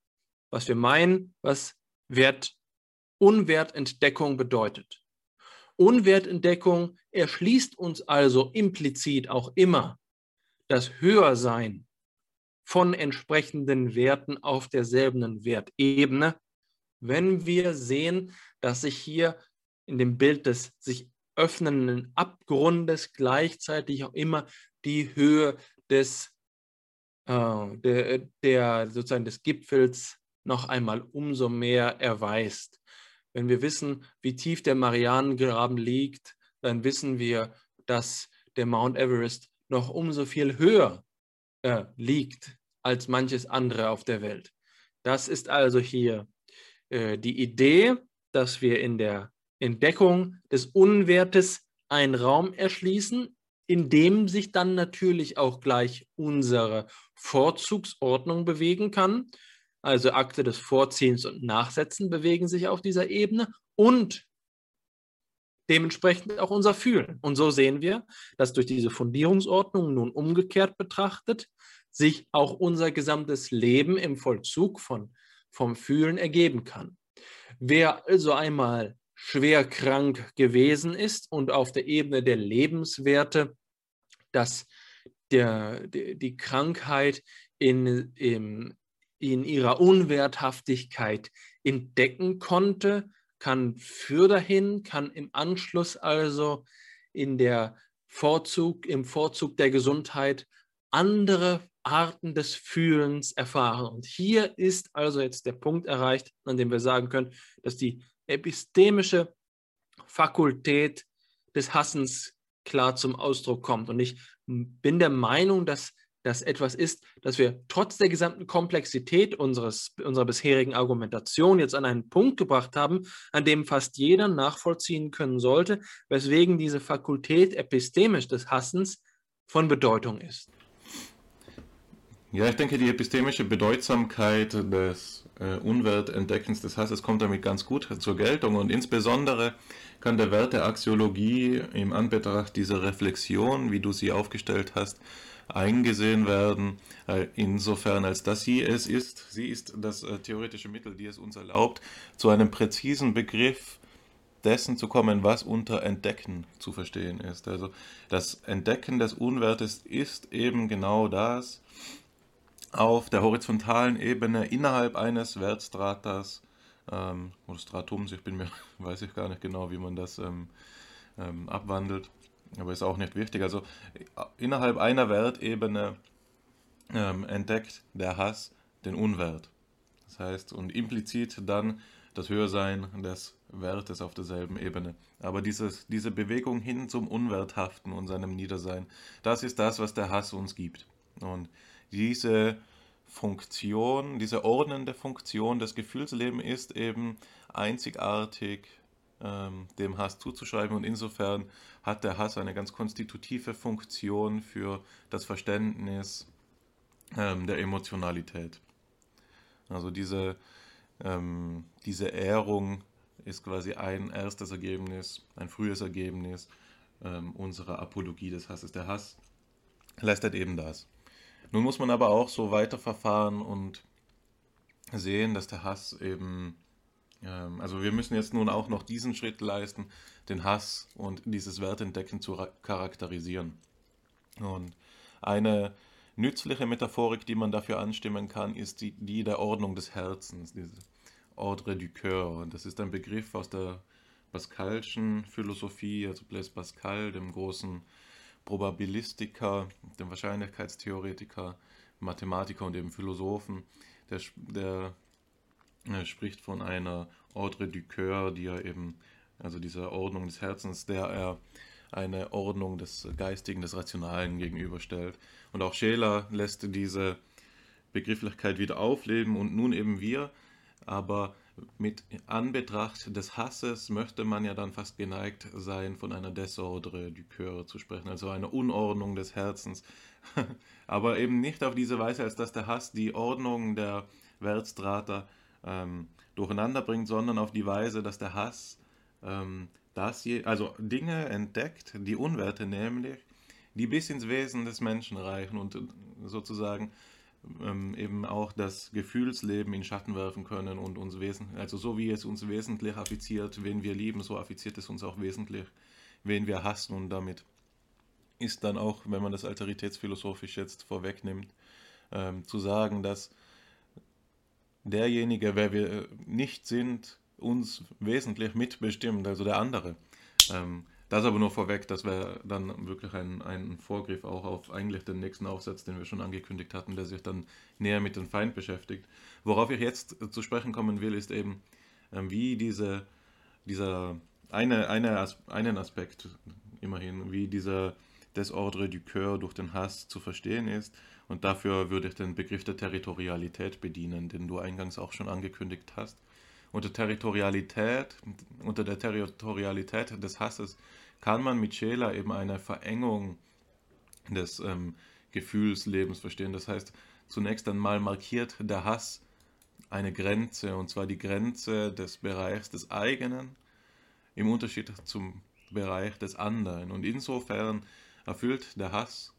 was wir meinen, was Wert, Unwertentdeckung bedeutet. Unwertentdeckung erschließt uns also implizit auch immer das Höhersein von entsprechenden Werten auf derselben Wertebene, wenn wir sehen, dass sich hier in dem Bild des sich öffnenden Abgrundes gleichzeitig auch immer die Höhe des äh, der, der sozusagen des Gipfels noch einmal umso mehr erweist. Wenn wir wissen, wie tief der Marianengraben liegt, dann wissen wir, dass der Mount Everest noch umso viel höher äh, liegt als manches andere auf der Welt. Das ist also hier äh, die Idee, dass wir in der Entdeckung des Unwertes einen Raum erschließen, in dem sich dann natürlich auch gleich unsere Vorzugsordnung bewegen kann. Also Akte des Vorziehens und Nachsetzen bewegen sich auf dieser Ebene und dementsprechend auch unser Fühlen. Und so sehen wir, dass durch diese Fundierungsordnung nun umgekehrt betrachtet sich auch unser gesamtes Leben im Vollzug von, vom Fühlen ergeben kann. Wer also einmal schwer krank gewesen ist und auf der Ebene der Lebenswerte, dass der, die Krankheit in, in, in ihrer Unwerthaftigkeit entdecken konnte, kann für dahin, kann im Anschluss also in der Vorzug, im Vorzug der Gesundheit andere Arten des Fühlens erfahren. Und hier ist also jetzt der Punkt erreicht, an dem wir sagen können, dass die epistemische Fakultät des Hassens klar zum Ausdruck kommt. Und ich bin der Meinung, dass das etwas ist, dass wir trotz der gesamten Komplexität unseres, unserer bisherigen Argumentation jetzt an einen Punkt gebracht haben, an dem fast jeder nachvollziehen können sollte, weswegen diese Fakultät epistemisch des Hassens von Bedeutung ist. Ja, ich denke, die epistemische Bedeutsamkeit des äh, Unwertentdeckens des Hasses kommt damit ganz gut zur Geltung und insbesondere kann der Wert der Axiologie im Anbetracht dieser Reflexion, wie du sie aufgestellt hast, eingesehen werden, äh, insofern als dass sie es ist, sie ist das äh, theoretische Mittel, die es uns erlaubt, zu einem präzisen Begriff dessen zu kommen, was unter Entdecken zu verstehen ist. Also das Entdecken des Unwertes ist eben genau das, auf der horizontalen Ebene innerhalb eines Wertstratas ähm, oder Stratums, ich bin mir, weiß ich gar nicht genau, wie man das ähm, ähm, abwandelt, aber ist auch nicht wichtig. Also äh, innerhalb einer Wertebene ähm, entdeckt der Hass den Unwert. Das heißt, und implizit dann das Höhersein des Wertes auf derselben Ebene. Aber dieses, diese Bewegung hin zum Unwerthaften und seinem Niedersein, das ist das, was der Hass uns gibt. Und diese Funktion, diese ordnende Funktion des Gefühlslebens ist eben einzigartig ähm, dem Hass zuzuschreiben und insofern hat der Hass eine ganz konstitutive Funktion für das Verständnis ähm, der Emotionalität. Also diese, ähm, diese Ehrung ist quasi ein erstes Ergebnis, ein frühes Ergebnis ähm, unserer Apologie des Hasses. Der Hass leistet eben das. Nun muss man aber auch so weiterverfahren und sehen, dass der Hass eben, ähm, also wir müssen jetzt nun auch noch diesen Schritt leisten, den Hass und dieses Wertentdecken zu charakterisieren. Und eine nützliche Metaphorik, die man dafür anstimmen kann, ist die, die der Ordnung des Herzens, diese Ordre du Coeur. Und das ist ein Begriff aus der Pascalschen Philosophie, also Blaise Pascal, dem großen Probabilistiker, dem Wahrscheinlichkeitstheoretiker, Mathematiker und eben Philosophen. Der, der, der spricht von einer Ordre du Coeur, die er eben, also dieser Ordnung des Herzens, der er eine Ordnung des Geistigen, des Rationalen gegenüberstellt. Und auch Scheler lässt diese Begrifflichkeit wieder aufleben und nun eben wir, aber mit Anbetracht des Hasses möchte man ja dann fast geneigt sein, von einer Desordre du Coeur zu sprechen, also einer Unordnung des Herzens. aber eben nicht auf diese Weise, als dass der Hass die Ordnung der Wertstrata ähm, durcheinander bringt, sondern auf die Weise, dass der Hass ähm, das je, also Dinge entdeckt, die Unwerte nämlich, die bis ins Wesen des Menschen reichen und sozusagen ähm, eben auch das Gefühlsleben in Schatten werfen können und uns wesentlich, also so wie es uns wesentlich affiziert, wen wir lieben, so affiziert es uns auch wesentlich, wen wir hassen und damit ist dann auch, wenn man das alteritätsphilosophisch jetzt vorwegnimmt, ähm, zu sagen, dass derjenige, wer wir nicht sind, uns wesentlich mitbestimmt, also der andere. Ähm, das aber nur vorweg, das wäre dann wirklich ein, ein Vorgriff auch auf eigentlich den nächsten Aufsatz, den wir schon angekündigt hatten, der sich dann näher mit dem Feind beschäftigt. Worauf ich jetzt zu sprechen kommen will, ist eben, ähm, wie diese, dieser eine, eine, einen Aspekt immerhin, wie dieser Desordre du Coeur durch den Hass zu verstehen ist. Und dafür würde ich den Begriff der Territorialität bedienen, den du eingangs auch schon angekündigt hast unter Territorialität, unter der Territorialität des Hasses kann man mit Scheler eben eine Verengung des ähm, Gefühlslebens verstehen. Das heißt, zunächst einmal markiert der Hass eine Grenze, und zwar die Grenze des Bereichs des eigenen im Unterschied zum Bereich des anderen. Und insofern erfüllt der Hass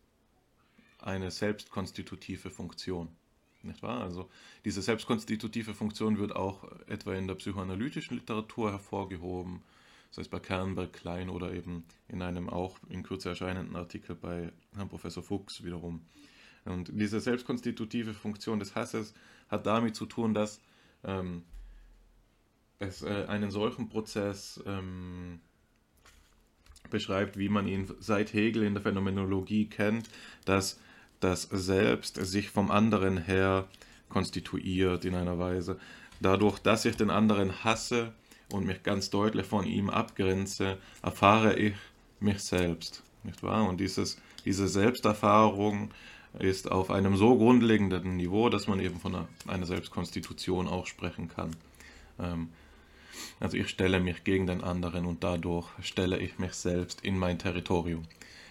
eine selbstkonstitutive Funktion. Nicht wahr? Also diese selbstkonstitutive Funktion wird auch etwa in der psychoanalytischen Literatur hervorgehoben, sei es bei Kernberg, Klein oder eben in einem auch in Kürze erscheinenden Artikel bei Herrn Professor Fuchs wiederum. Und diese selbstkonstitutive Funktion des Hasses hat damit zu tun, dass ähm, es äh, einen solchen Prozess ähm, beschreibt, wie man ihn seit Hegel in der Phänomenologie kennt, dass das Selbst sich vom anderen her konstituiert in einer Weise. Dadurch, dass ich den anderen hasse und mich ganz deutlich von ihm abgrenze, erfahre ich mich selbst. Nicht wahr? Und dieses, diese Selbsterfahrung ist auf einem so grundlegenden Niveau, dass man eben von einer, Selbstkonstitution auch sprechen kann. Ähm, also ich stelle mich gegen den anderen und dadurch stelle ich mich selbst in mein Territorium.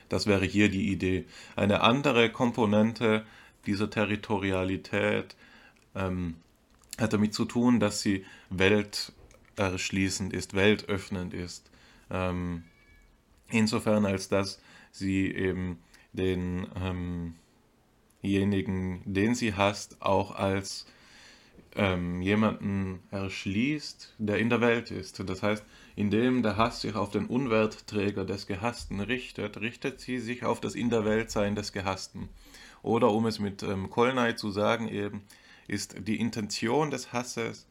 Das wäre hier die Idee. Eine andere Komponente dieser Territorialität ähm, hat damit zu tun, dass sie welterschließend ist, weltöffnend ist. Ähm, insofern als dass sie eben denjenigen, ähm den sie hasst, auch als ähm, jemanden erschließt, der in der Welt ist. Das heißt, indem der Hass sich auf den Unwertträger des Gehassten richtet, richtet sie sich auf das In der Weltsein des Gehassten. Oder um es mit ähm, Kolnay zu sagen, eben ist die Intention des Hasses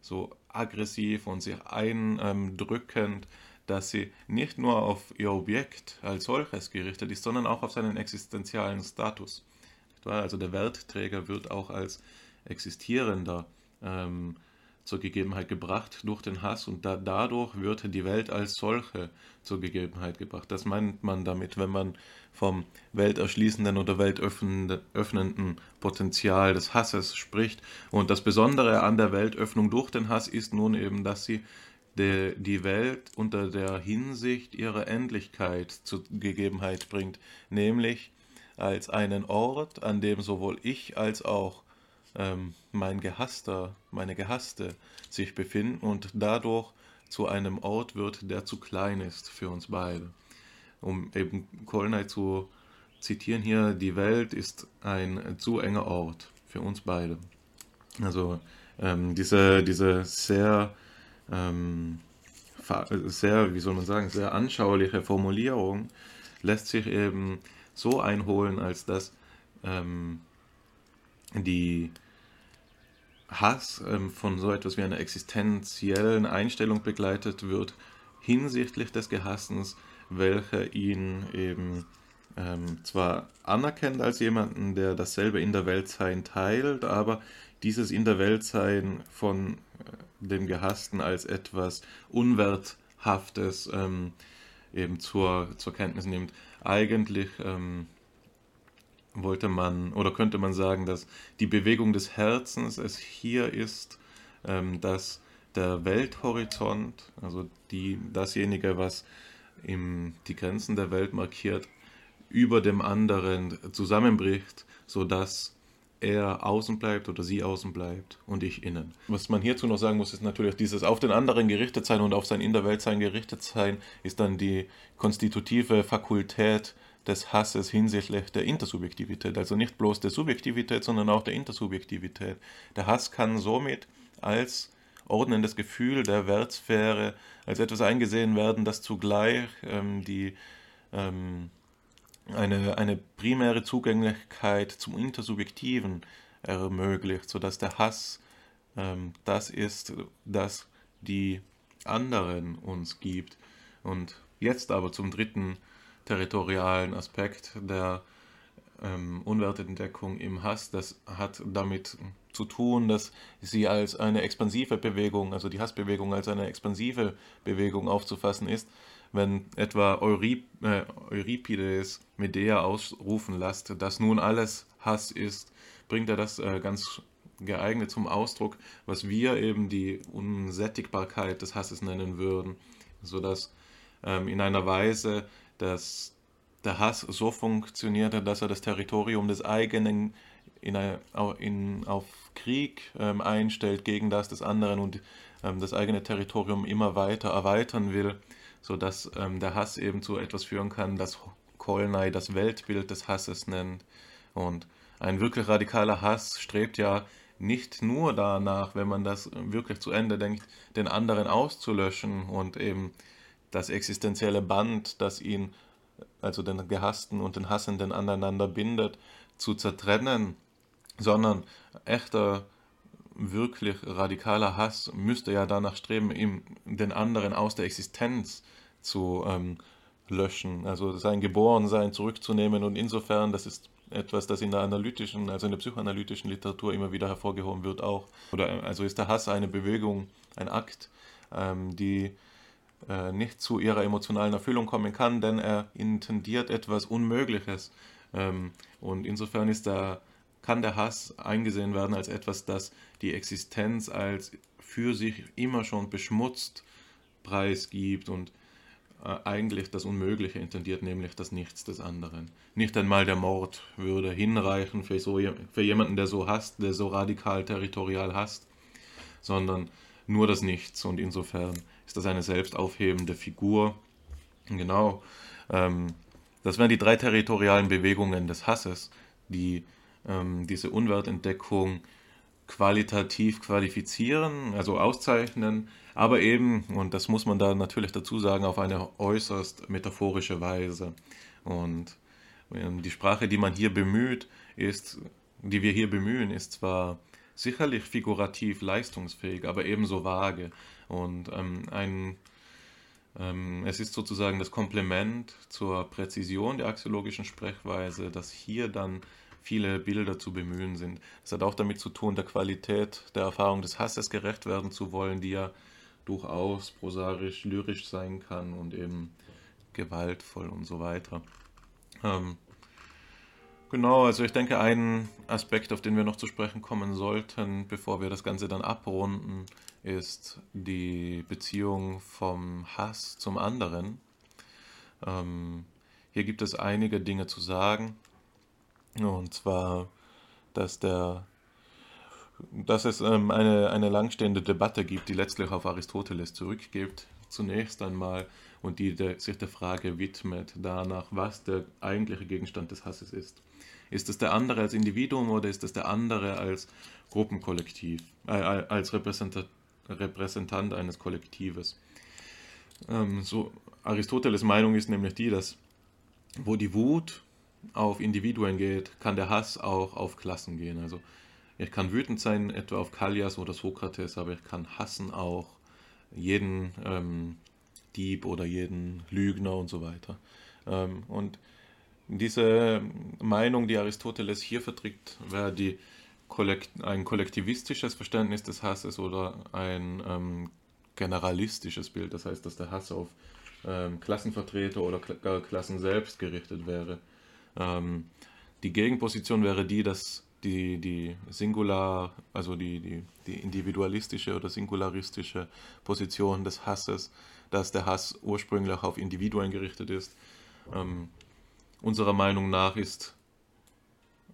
so aggressiv und sich eindrückend, dass sie nicht nur auf ihr Objekt als solches gerichtet ist, sondern auch auf seinen existenzialen Status. Also der Wertträger wird auch als existierender ähm, zur Gegebenheit gebracht durch den Hass und da, dadurch wird die Welt als solche zur Gegebenheit gebracht. Das meint man damit, wenn man vom welterschließenden oder weltöffnenden Potenzial des Hasses spricht. Und das Besondere an der Weltöffnung durch den Hass ist nun eben, dass sie die, die Welt unter der Hinsicht ihrer Endlichkeit zur Gegebenheit bringt, nämlich als einen Ort, an dem sowohl ich als auch ähm, mein Gehasster, meine Gehasste sich befinden und dadurch zu einem Ort wird, der zu klein ist für uns beide. Um eben Kolnay zu zitieren hier, die Welt ist ein zu enger Ort für uns beide. Also ähm, diese, diese sehr, ähm, sehr, wie soll man sagen, sehr anschauliche Formulierung lässt sich eben so einholen, als dass ähm, die Hass ähm, von so etwas wie einer existenziellen Einstellung begleitet wird hinsichtlich des Gehassens, welcher ihn eben ähm, zwar anerkennt als jemanden, der dasselbe in der Weltsein teilt, aber dieses in der Weltsein von äh, dem Gehassten als etwas Unwerthaftes ähm, eben zur, zur Kenntnis nimmt. Eigentlich ähm, wollte man oder könnte man sagen, dass die Bewegung des Herzens es hier ist, ähm, dass der Welthorizont, also die, dasjenige, was im, die Grenzen der Welt markiert, über dem anderen zusammenbricht, sodass er außen bleibt oder sie außen bleibt und ich innen. Was man hierzu noch sagen muss, ist natürlich dieses auf den anderen gerichtet sein und auf sein in der Welt sein gerichtet sein, ist dann die konstitutive Fakultät des Hasses hinsichtlich der Intersubjektivität. Also nicht bloß der Subjektivität, sondern auch der Intersubjektivität. Der Hass kann somit als ordnendes Gefühl der Wertsphäre, als etwas eingesehen werden, das zugleich ähm, die ähm, eine, eine primäre Zugänglichkeit zum Intersubjektiven ermöglicht, sodass der Hass ähm, das ist, das die anderen uns gibt. Und jetzt aber zum dritten territorialen Aspekt der ähm, Unwertentdeckung im Hass. Das hat damit zu tun, dass sie als eine expansive Bewegung, also die Hassbewegung als eine expansive Bewegung aufzufassen ist wenn etwa äh, Euripides Medea ausrufen lässt, dass nun alles Hass ist, bringt er das äh, ganz geeignet zum Ausdruck, was wir eben die Unsättigbarkeit des Hasses nennen würden, sodass ähm, in einer Weise, dass der Hass so funktionierte, dass er das Territorium des eigenen in, in, auf Krieg ähm, einstellt gegen das des anderen und ähm, das eigene Territorium immer weiter erweitern will, sodass ähm, der Hass eben zu etwas führen kann, das Kolnay das Weltbild des Hasses nennt. Und ein wirklich radikaler Hass strebt ja nicht nur danach, wenn man das wirklich zu Ende denkt, den anderen auszulöschen und eben das existenzielle Band, das ihn, also den Gehassten und den Hassenden aneinander bindet, zu zertrennen, sondern echter, wirklich radikaler Hass müsste ja danach streben, ihm den anderen aus der Existenz zu ähm, löschen, also sein Geborensein zurückzunehmen und insofern, das ist etwas, das in der analytischen, also in der psychoanalytischen Literatur immer wieder hervorgehoben wird auch. Oder also ist der Hass eine Bewegung, ein Akt, ähm, die äh, nicht zu ihrer emotionalen Erfüllung kommen kann, denn er intendiert etwas Unmögliches. Ähm, und insofern ist der, kann der Hass eingesehen werden als etwas, das die Existenz als für sich immer schon beschmutzt preisgibt und äh, eigentlich das Unmögliche intendiert, nämlich das Nichts des anderen. Nicht einmal der Mord würde hinreichen für, so, für jemanden, der so hasst, der so radikal territorial hasst, sondern nur das Nichts. Und insofern ist das eine selbstaufhebende Figur. Genau, ähm, das wären die drei territorialen Bewegungen des Hasses, die ähm, diese Unwertentdeckung qualitativ qualifizieren, also auszeichnen, aber eben, und das muss man da natürlich dazu sagen, auf eine äußerst metaphorische Weise. Und ähm, die Sprache, die man hier bemüht, ist, die wir hier bemühen, ist zwar sicherlich figurativ leistungsfähig, aber ebenso vage. Und ähm, ein, ähm, es ist sozusagen das Komplement zur Präzision der axiologischen Sprechweise, dass hier dann viele Bilder zu bemühen sind. Es hat auch damit zu tun, der Qualität der Erfahrung des Hasses gerecht werden zu wollen, die ja durchaus prosaisch, lyrisch sein kann und eben gewaltvoll und so weiter. Ähm, genau, also ich denke, ein Aspekt, auf den wir noch zu sprechen kommen sollten, bevor wir das Ganze dann abrunden, ist die Beziehung vom Hass zum anderen. Ähm, hier gibt es einige Dinge zu sagen. Und zwar, dass der dass es ähm, eine, eine langstehende Debatte gibt, die letztlich auf Aristoteles zurückgeht, zunächst einmal, und die der, sich der Frage widmet, danach, was der eigentliche Gegenstand des Hasses ist. Ist es der andere als Individuum oder ist es der andere als Gruppenkollektiv, äh, als Repräsentant, Repräsentant eines Kollektives? Ähm, so, Aristoteles Meinung ist nämlich die, dass wo die Wut auf Individuen geht, kann der Hass auch auf Klassen gehen. Also ich kann wütend sein, etwa auf Kallias oder Sokrates, aber ich kann hassen auch jeden ähm, Dieb oder jeden Lügner und so weiter. Ähm, und diese Meinung, die Aristoteles hier vertritt, wäre die ein kollektivistisches Verständnis des Hasses oder ein ähm, generalistisches Bild. Das heißt, dass der Hass auf ähm, Klassenvertreter oder gar Klassen selbst gerichtet wäre. Ähm, die Gegenposition wäre die, dass die, die Singular, also die, die, die individualistische oder singularistische Position des Hasses, dass der Hass ursprünglich auf Individuen gerichtet ist. Ähm, unserer Meinung nach ist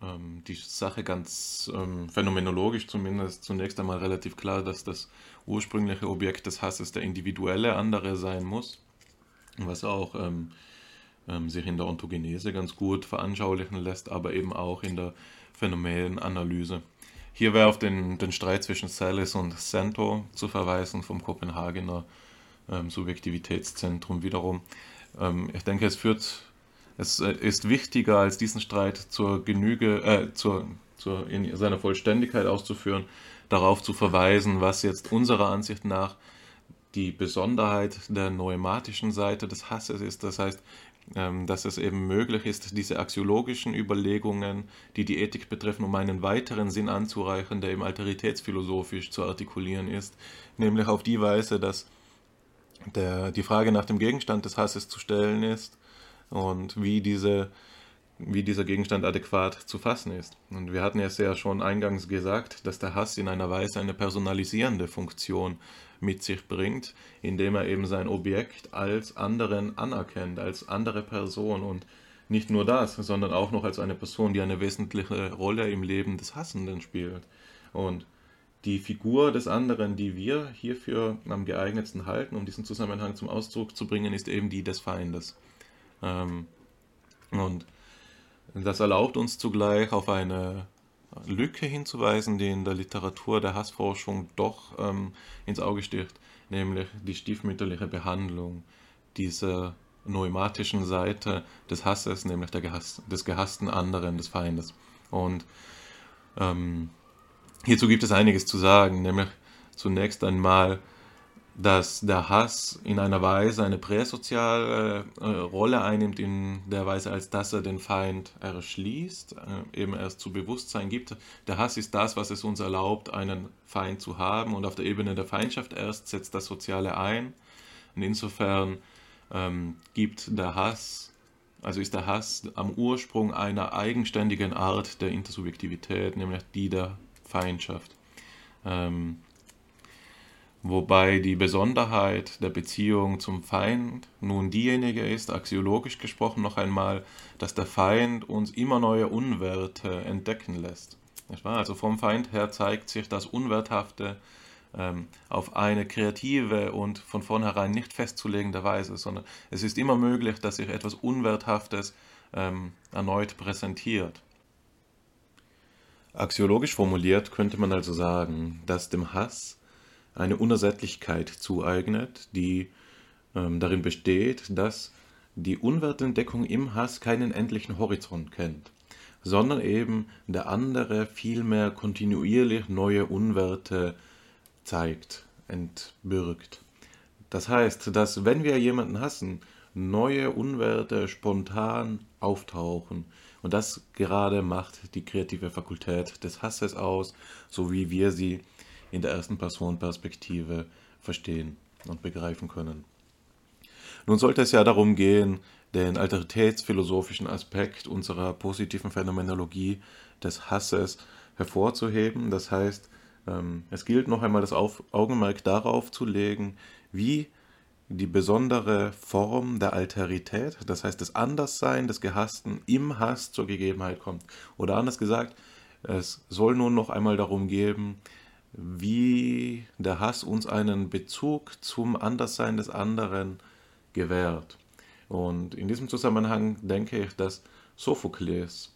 ähm, die Sache ganz ähm, phänomenologisch zumindest zunächst einmal relativ klar, dass das ursprüngliche Objekt des Hasses der individuelle andere sein muss, was auch ähm, ähm, sich in der Ontogenese ganz gut veranschaulichen lässt, aber eben auch in der Phänomenanalyse. Hier wäre auf den, den Streit zwischen Salis und Sento zu verweisen vom Kopenhagener ähm, Subjektivitätszentrum wiederum. Ähm, ich denke, es führt, es äh, ist wichtiger als diesen Streit zur Genüge, äh, zur, zur, in seiner Vollständigkeit auszuführen, darauf zu verweisen, was jetzt unserer Ansicht nach die Besonderheit der neumatischen Seite des Hasses ist. Das heißt, ähm, dass es eben möglich ist, diese axiologischen Überlegungen, die die Ethik betreffen, um einen weiteren Sinn anzureichen, der eben alteritätsphilosophisch zu artikulieren ist, nämlich auf die Weise, dass der, die Frage nach dem Gegenstand des Hasses zu stellen ist und wie, diese, wie dieser Gegenstand adäquat zu fassen ist. Und wir hatten es ja schon eingangs gesagt, dass der Hass in einer Weise eine personalisierende Funktion mit sich bringt, indem er eben sein Objekt als anderen anerkennt, als andere Person und nicht nur das, sondern auch noch als eine Person, die eine wesentliche Rolle im Leben des Hassenden spielt. Und die Figur des anderen, die wir hierfür am geeignetsten halten, um diesen Zusammenhang zum Ausdruck zu bringen, ist eben die des Feindes. Ähm, und das erlaubt uns zugleich auf eine Lücke hinzuweisen, die in der Literatur der Hassforschung doch ähm, ins Auge sticht, nämlich die stiefmütterliche Behandlung dieser neumatischen Seite des Hasses, nämlich Gehass, des gehassten anderen, des Feindes. Und ähm, hierzu gibt es einiges zu sagen, nämlich zunächst einmal dass der Hass in einer Weise eine präsoziale äh, Rolle einnimmt, in der Weise, als dass er den Feind erschließt, äh, eben erst zu Bewusstsein gibt. Der Hass ist das, was es uns erlaubt, einen Feind zu haben und auf der Ebene der Feindschaft erst setzt das Soziale ein. Und insofern ähm, gibt der Hass, also ist der Hass am Ursprung einer eigenständigen Art der Intersubjektivität, nämlich die der Feindschaft. Ähm, wobei die Besonderheit der Beziehung zum Feind nun diejenige ist, axiologisch gesprochen noch einmal, dass der Feind uns immer neue Unwerte entdecken lässt. Also vom Feind her zeigt sich das Unwerthafte ähm, auf eine kreative und von vornherein nicht festzulegende Weise, sondern es ist immer möglich, dass sich etwas Unwerthaftes ähm, erneut präsentiert. Axiologisch formuliert könnte man also sagen, dass dem Hass eine Unersättlichkeit zueignet, die ähm, darin besteht, dass die Unwertentdeckung im Hass keinen endlichen Horizont kennt, sondern eben der andere vielmehr kontinuierlich neue Unwerte zeigt, entbürgt. Das heißt, dass wenn wir jemanden hassen, neue Unwerte spontan auftauchen. Und das gerade macht die kreative Fakultät des Hasses aus, so wie wir sie in der ersten Person Perspektive verstehen und begreifen können. Nun sollte es ja darum gehen, den alteritätsphilosophischen Aspekt unserer positiven Phänomenologie des Hasses hervorzuheben. Das heißt, ähm, es gilt noch einmal das Augenmerk darauf zu legen, wie die besondere Form der Alterität, das heißt das Anderssein des Gehassten im Hass zur Gegebenheit kommt. Oder anders gesagt, Es soll nun noch einmal darum gehen, wie der Hass uns einen Bezug zum Anderssein des anderen gewährt. Und in diesem Zusammenhang denke ich, dass Sophokles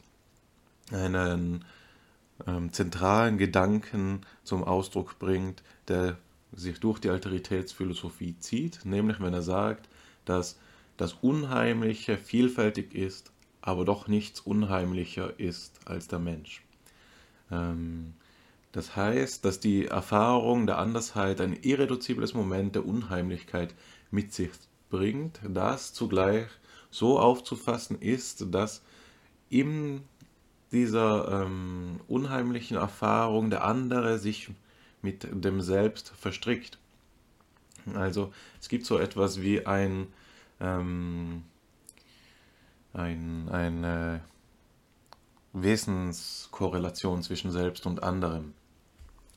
einen ähm, zentralen Gedanken zum Ausdruck bringt, der sich durch die Alteritätsphilosophie zieht, nämlich wenn er sagt, dass das Unheimliche vielfältig ist, aber doch nichts unheimlicher ist als der Mensch. Ähm, das heißt, dass die Erfahrung der Andersheit ein irreduzibles Moment der Unheimlichkeit mit sich bringt, das zugleich so aufzufassen ist, dass in dieser ähm, unheimlichen Erfahrung der andere sich mit dem Selbst verstrickt. Also es gibt so etwas wie ein, ähm, ein, eine Wesenskorrelation zwischen Selbst und anderem.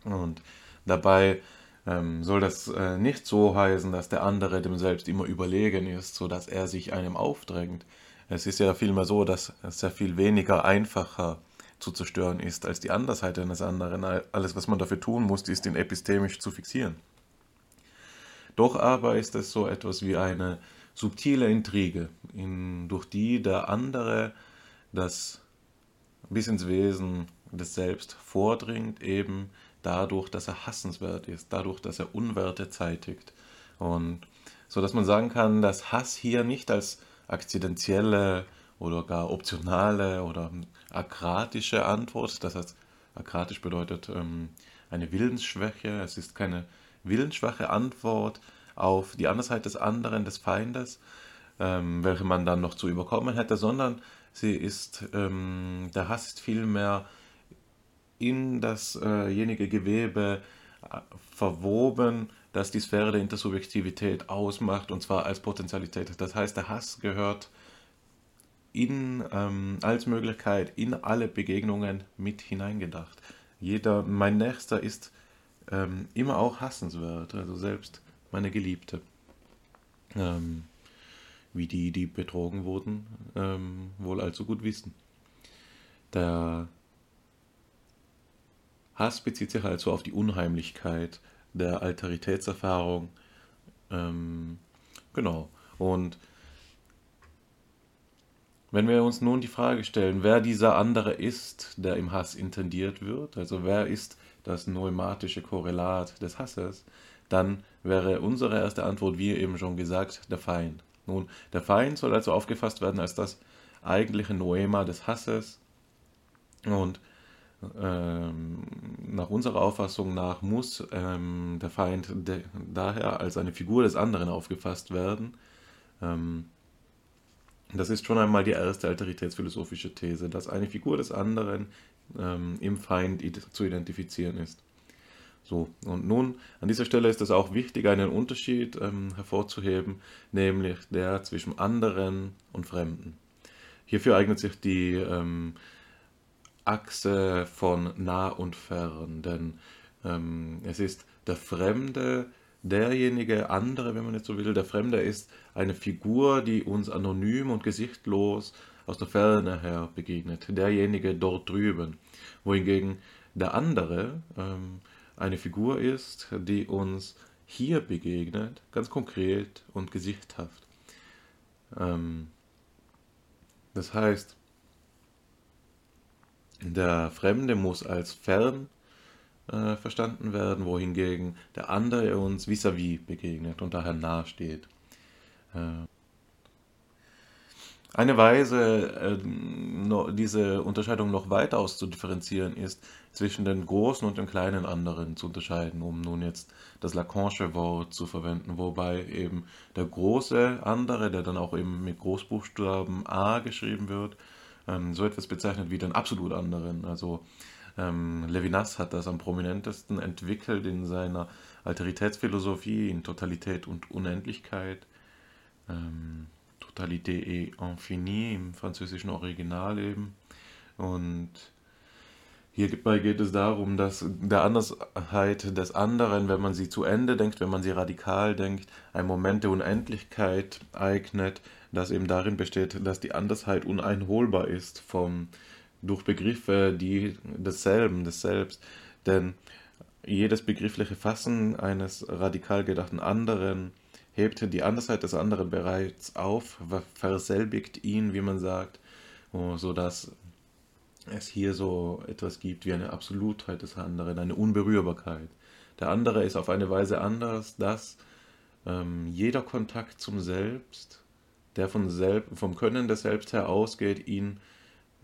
Und dabei ähm, soll das äh, nicht so heißen, dass der andere dem Selbst immer überlegen ist, sodass er sich einem aufdrängt. Es ist ja vielmehr so, dass es sehr viel weniger einfacher zu zerstören ist als die Andersheit eines anderen. Alles, was man dafür tun muss, ist ihn epistemisch zu fixieren. Doch aber ist es so etwas wie eine subtile Intrige, in, durch die der andere das bis ins Wesen des Selbst vordringt, eben dadurch, dass er hassenswert ist, dadurch, dass er Unwerte zeitigt. Und so dass man sagen kann, dass Hass hier nicht als akzidentielle oder gar optionale oder akratische Antwort, das heißt, akratisch bedeutet ähm, eine Willensschwäche, es ist keine willensschwache Antwort auf die Andersheit des anderen, des Feindes, ähm, welche man dann noch zu überkommen hätte, sondern sie ist, ähm, der Hass ist vielmehr in dasjenige Gewebe äh, verwoben, das die Sphäre der Intersubjektivität ausmacht, und zwar als Potentialität. Das heißt, der Hass gehört in, ähm, als Möglichkeit in alle Begegnungen mit hineingedacht. Jeder, mein Nächster ist ähm, immer auch hassenswert, also selbst meine Geliebte. Ähm, wie die, die betrogen wurden, ähm, wohl allzu gut wissen. Der Hass bezieht sich also auf die Unheimlichkeit der Alteritätserfahrung. Ähm, genau. Und wenn wir uns nun die Frage stellen, wer dieser andere ist, der im Hass intendiert wird, also wer ist das neumatische Korrelat des Hasses, dann wäre unsere erste Antwort, wie eben schon gesagt, der Feind. Nun, der Feind soll also aufgefasst werden als das eigentliche Noema des Hasses und ähm, nach unserer Auffassung nach muss ähm, der Feind de daher als eine Figur des anderen aufgefasst werden. Ähm, das ist schon einmal die erste alteritätsphilosophische These, dass eine Figur des anderen ähm, im Feind zu identifizieren ist. So, und nun an dieser Stelle ist es auch wichtig, einen Unterschied ähm, hervorzuheben, nämlich der zwischen anderen und Fremden. Hierfür eignet sich die ähm, Achse von nah und fern, denn ähm, es ist der Fremde, derjenige andere, wenn man jetzt so will, der Fremde ist eine Figur, die uns anonym und gesichtlos aus der Ferne her begegnet, derjenige dort drüben, wohingegen der andere ähm, eine Figur ist, die uns hier begegnet, ganz konkret und gesichthaft. Ähm, das heißt, der Fremde muss als fern äh, verstanden werden, wohingegen der andere uns vis-à-vis -vis begegnet und daher nahe steht. Äh, eine Weise, äh, diese Unterscheidung noch weiter auszudifferenzieren, ist zwischen den großen und den kleinen anderen zu unterscheiden, um nun jetzt das Lacanische Wort zu verwenden, wobei eben der große andere, der dann auch eben mit Großbuchstaben A geschrieben wird, ähm, so etwas bezeichnet wie den absolut anderen. Also ähm, Levinas hat das am prominentesten entwickelt in seiner Alteritätsphilosophie, in Totalität und Unendlichkeit. Ähm, Totalité et Infinie im französischen Original eben. Und hierbei geht es darum, dass der Andersheit des anderen, wenn man sie zu Ende denkt, wenn man sie radikal denkt, ein Moment der Unendlichkeit eignet, das eben darin besteht, dass die Andersheit uneinholbar ist vom durch Begriffe, die desselben, des Selbst. Denn jedes begriffliche Fassen eines radikal gedachten anderen hebt die Andersheit des anderen bereits auf, verselbigt ihn, wie man sagt, oh, sodass es hier so etwas gibt wie eine Absolutheit des anderen, eine Unberührbarkeit. Der andere ist auf eine Weise anders, dass ähm, jeder Kontakt zum Selbst, der von Selb vom Können des Selbst her ausgeht, ihn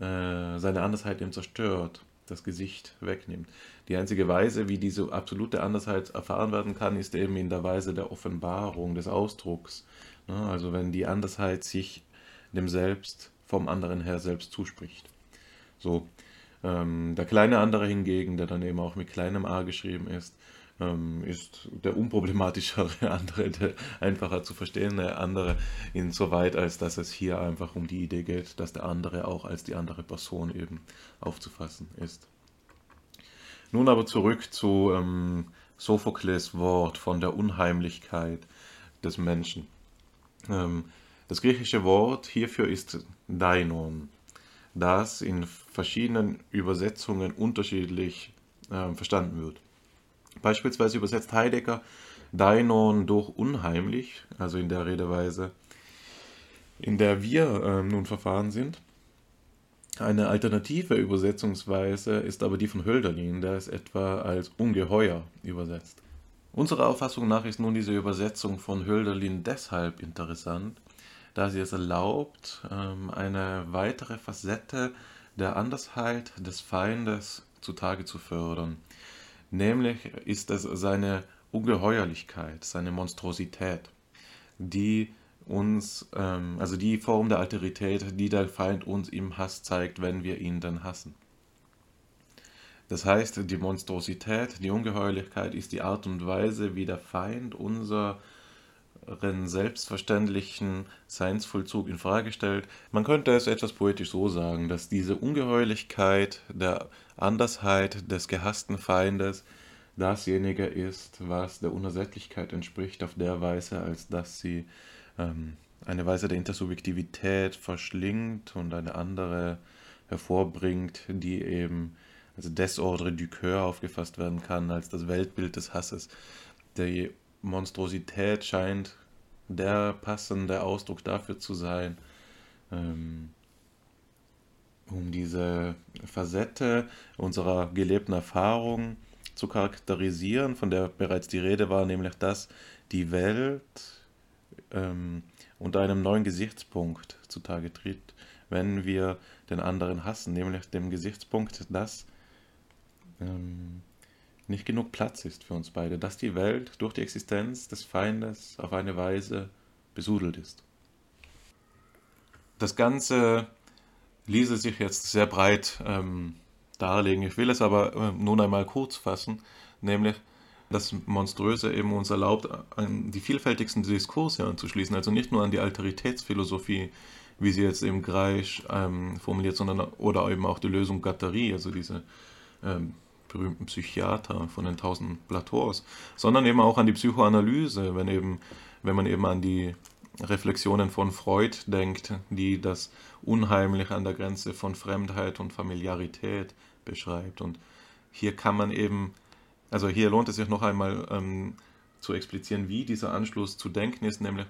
äh, seine Andersheit ihm zerstört, das Gesicht wegnimmt. Die einzige Weise, wie diese absolute Andersheit erfahren werden kann, ist eben in der Weise der Offenbarung, des Ausdrucks. Ne? Also wenn die Andersheit sich dem Selbst vom anderen her selbst zuspricht. So, ähm, der kleine andere hingegen, der dann eben auch mit kleinem a geschrieben ist, ähm, ist der unproblematischere andere, der einfacher zu verstehende andere, insoweit als dass es hier einfach um die Idee geht, dass der andere auch als die andere Person eben aufzufassen ist. Nun aber zurück zu ähm, Sophokles Wort von der Unheimlichkeit des Menschen. Ähm, das griechische Wort hierfür ist Dainon, das in verschiedenen Übersetzungen unterschiedlich äh, verstanden wird. Beispielsweise übersetzt Heidegger Dainon durch unheimlich, also in der Redeweise, in der wir äh, nun verfahren sind. Eine alternative Übersetzungsweise ist aber die von Hölderlin, der es etwa als ungeheuer übersetzt. Unserer Auffassung nach ist nun diese Übersetzung von Hölderlin deshalb interessant, da sie es erlaubt, ähm, eine weitere Facette der Andersheit des Feindes zutage zu fördern. Nämlich ist es seine Ungeheuerlichkeit, seine Monstrosität, die uns, ähm, also die Form der Alterität, die der Feind uns im Hass zeigt, wenn wir ihn dann hassen. Das heißt, die Monstrosität, die Ungeheuerlichkeit ist die Art und Weise, wie der Feind unseren selbstverständlichen Seinsvollzug in Frage stellt. Man könnte es etwas poetisch so sagen, dass diese Ungeheuerlichkeit der Andersheit des gehassten Feindes dasjenige ist, was der Unersättlichkeit entspricht, auf der Weise, als dass sie ähm, eine Weise der Intersubjektivität verschlingt und eine andere hervorbringt, die eben als Desordre du Coeur aufgefasst werden kann, als das Weltbild des Hasses. Die Monstrosität scheint der passende Ausdruck dafür zu sein, ähm, um diese Facette unserer gelebten Erfahrung zu charakterisieren, von der bereits die Rede war, nämlich dass die Welt ähm, unter einem neuen Gesichtspunkt zutage tritt, wenn wir den anderen hassen, nämlich dem Gesichtspunkt, dass ähm, nicht genug Platz ist für uns beide, dass die Welt durch die Existenz des Feindes auf eine Weise besudelt ist. Das Ganze ließe sich jetzt sehr breit ähm, darlegen. Ich will es aber äh, nun einmal kurz fassen, nämlich das Monströse eben uns erlaubt, an die vielfältigsten Diskurse anzuschließen, also nicht nur an die Alteritätsphilosophie, wie sie jetzt eben Greisch ähm, formuliert, sondern oder eben auch die Lösung Gattari, also diese ähm, berühmten Psychiater von den tausend Plateaus, sondern eben auch an die Psychoanalyse, wenn eben, wenn man eben an die Reflexionen von Freud denkt, die das Unheimliche an der Grenze von Fremdheit und Familiarität beschreibt. Und hier kann man eben, also hier lohnt es sich noch einmal ähm, zu explizieren, wie dieser Anschluss zu denken ist, nämlich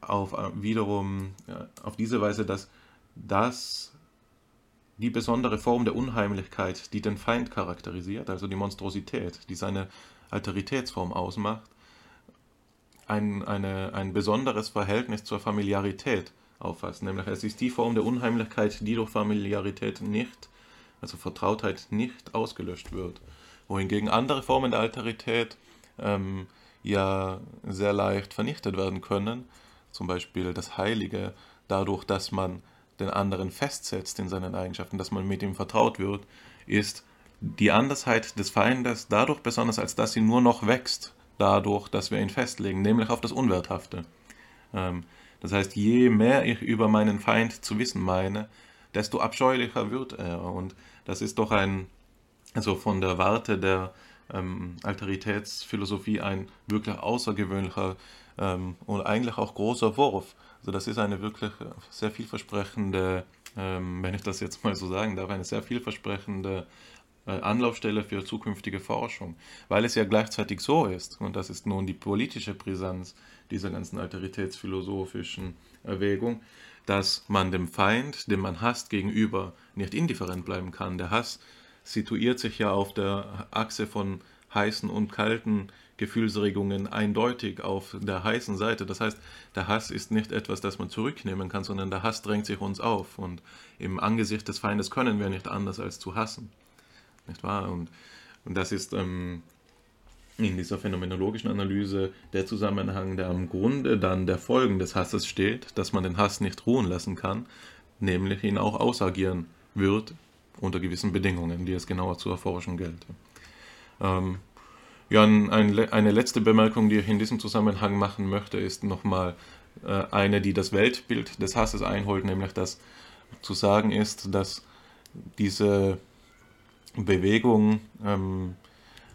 auf äh, wiederum ja, auf diese Weise, dass das die besondere Form der Unheimlichkeit, die den Feind charakterisiert, also die Monstrosität, die seine Alteritätsform ausmacht, ein, eine, ein besonderes Verhältnis zur Familiarität auffasst. Nämlich es ist die Form der Unheimlichkeit, die durch Familiarität nicht, also Vertrautheit nicht ausgelöscht wird. Wohingegen andere Formen der Alterität ähm, ja sehr leicht vernichtet werden können. Zum Beispiel das Heilige, dadurch, dass man den anderen festsetzt in seinen Eigenschaften, dass man mit ihm vertraut wird, ist die Andersheit des Feindes dadurch besonders, als dass sie nur noch wächst dadurch, dass wir ihn festlegen, nämlich auf das Unwerthafte. Ähm, das heißt, je mehr ich über meinen Feind zu wissen meine, desto abscheulicher wird er. Und das ist doch ein, also von der Warte der ähm, Alteritätsphilosophie ein wirklich außergewöhnlicher ähm, und eigentlich auch großer Wurf. Also das ist eine wirklich sehr vielversprechende ähm, wenn ich das jetzt mal so sagen darf, eine sehr vielversprechende Anlaufstelle für zukünftige Forschung, weil es ja gleichzeitig so ist, und das ist nun die politische Brisanz dieser ganzen alteritätsphilosophischen Erwägung, dass man dem Feind, den man hasst, gegenüber nicht indifferent bleiben kann. Der Hass situiert sich ja auf der Achse von heißen und kalten Gefühlsregungen eindeutig auf der heißen Seite. Das heißt, der Hass ist nicht etwas, das man zurücknehmen kann, sondern der Hass drängt sich uns auf. Und im Angesicht des Feindes können wir nicht anders als zu hassen. Nicht wahr? Und, und das ist ähm, in dieser phänomenologischen Analyse der Zusammenhang, der am Grunde dann der Folgen des Hasses steht, dass man den Hass nicht ruhen lassen kann, nämlich ihn auch ausagieren wird unter gewissen Bedingungen, die es genauer zu erforschen gelte. Ähm, ja, ein, eine letzte Bemerkung, die ich in diesem Zusammenhang machen möchte, ist nochmal äh, eine, die das Weltbild des Hasses einholt, nämlich dass zu sagen ist, dass diese Bewegung, ähm,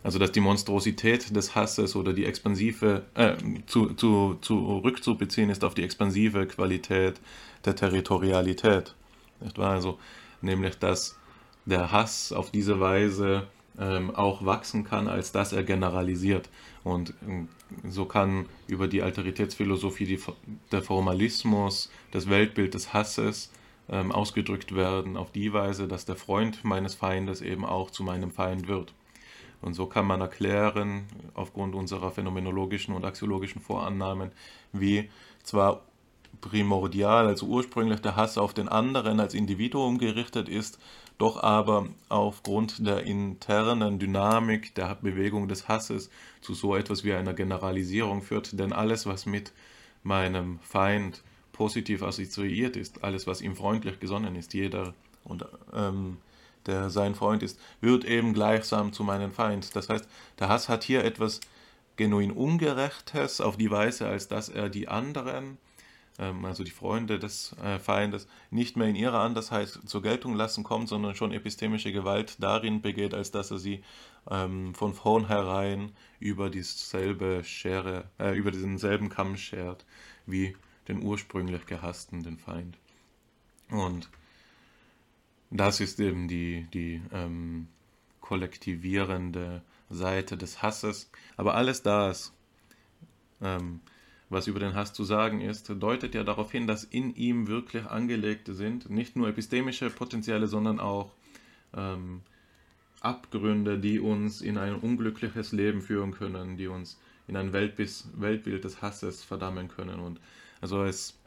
also dass die Monstrosität des Hasses oder die expansive, äh, zu, zu, zurückzubeziehen ist auf die expansive Qualität der Territorialität. Nicht wahr? Also, nämlich, dass der Hass auf diese Weise ähm, auch wachsen kann, als dass er generalisiert. Und ähm, so kann über die Alteritätsphilosophie die, der Formalismus, das Weltbild des Hasses ähm, ausgedrückt werden auf die Weise, dass der Freund meines Feindes eben auch zu meinem Feind wird. Und so kann man erklären, aufgrund unserer phänomenologischen und axiologischen Vorannahmen, wie zwar primordial, also ursprünglich der Hass auf den anderen als Individuum gerichtet ist, doch aber aufgrund der internen Dynamik der Bewegung des Hasses zu so etwas wie einer Generalisierung führt. Denn alles, was mit meinem Feind positiv assoziiert ist, alles, was ihm freundlich gesonnen ist, jeder und ähm, der sein Freund ist, wird eben gleichsam zu meinem Feind. Das heißt, der Hass hat hier etwas genuin Ungerechtes auf die Weise, als dass er die anderen ähm, also die Freunde des äh, Feindes, nicht mehr in ihrer Andersheit zur Geltung lassen kommt, sondern schon epistemische Gewalt darin begeht, als dass er sie ähm, von vornherein über dieselbe Schere, äh, über denselben Kamm schert, wie den ursprünglich gehassten, den Feind. Und das ist eben die, die ähm, kollektivierende Seite des Hasses. Aber alles das ähm, was über den Hass zu sagen ist, deutet ja darauf hin, dass in ihm wirklich angelegte sind, nicht nur epistemische Potenziale, sondern auch ähm, Abgründe, die uns in ein unglückliches Leben führen können, die uns in ein Weltbild, Weltbild des Hasses verdammen können. Und also es,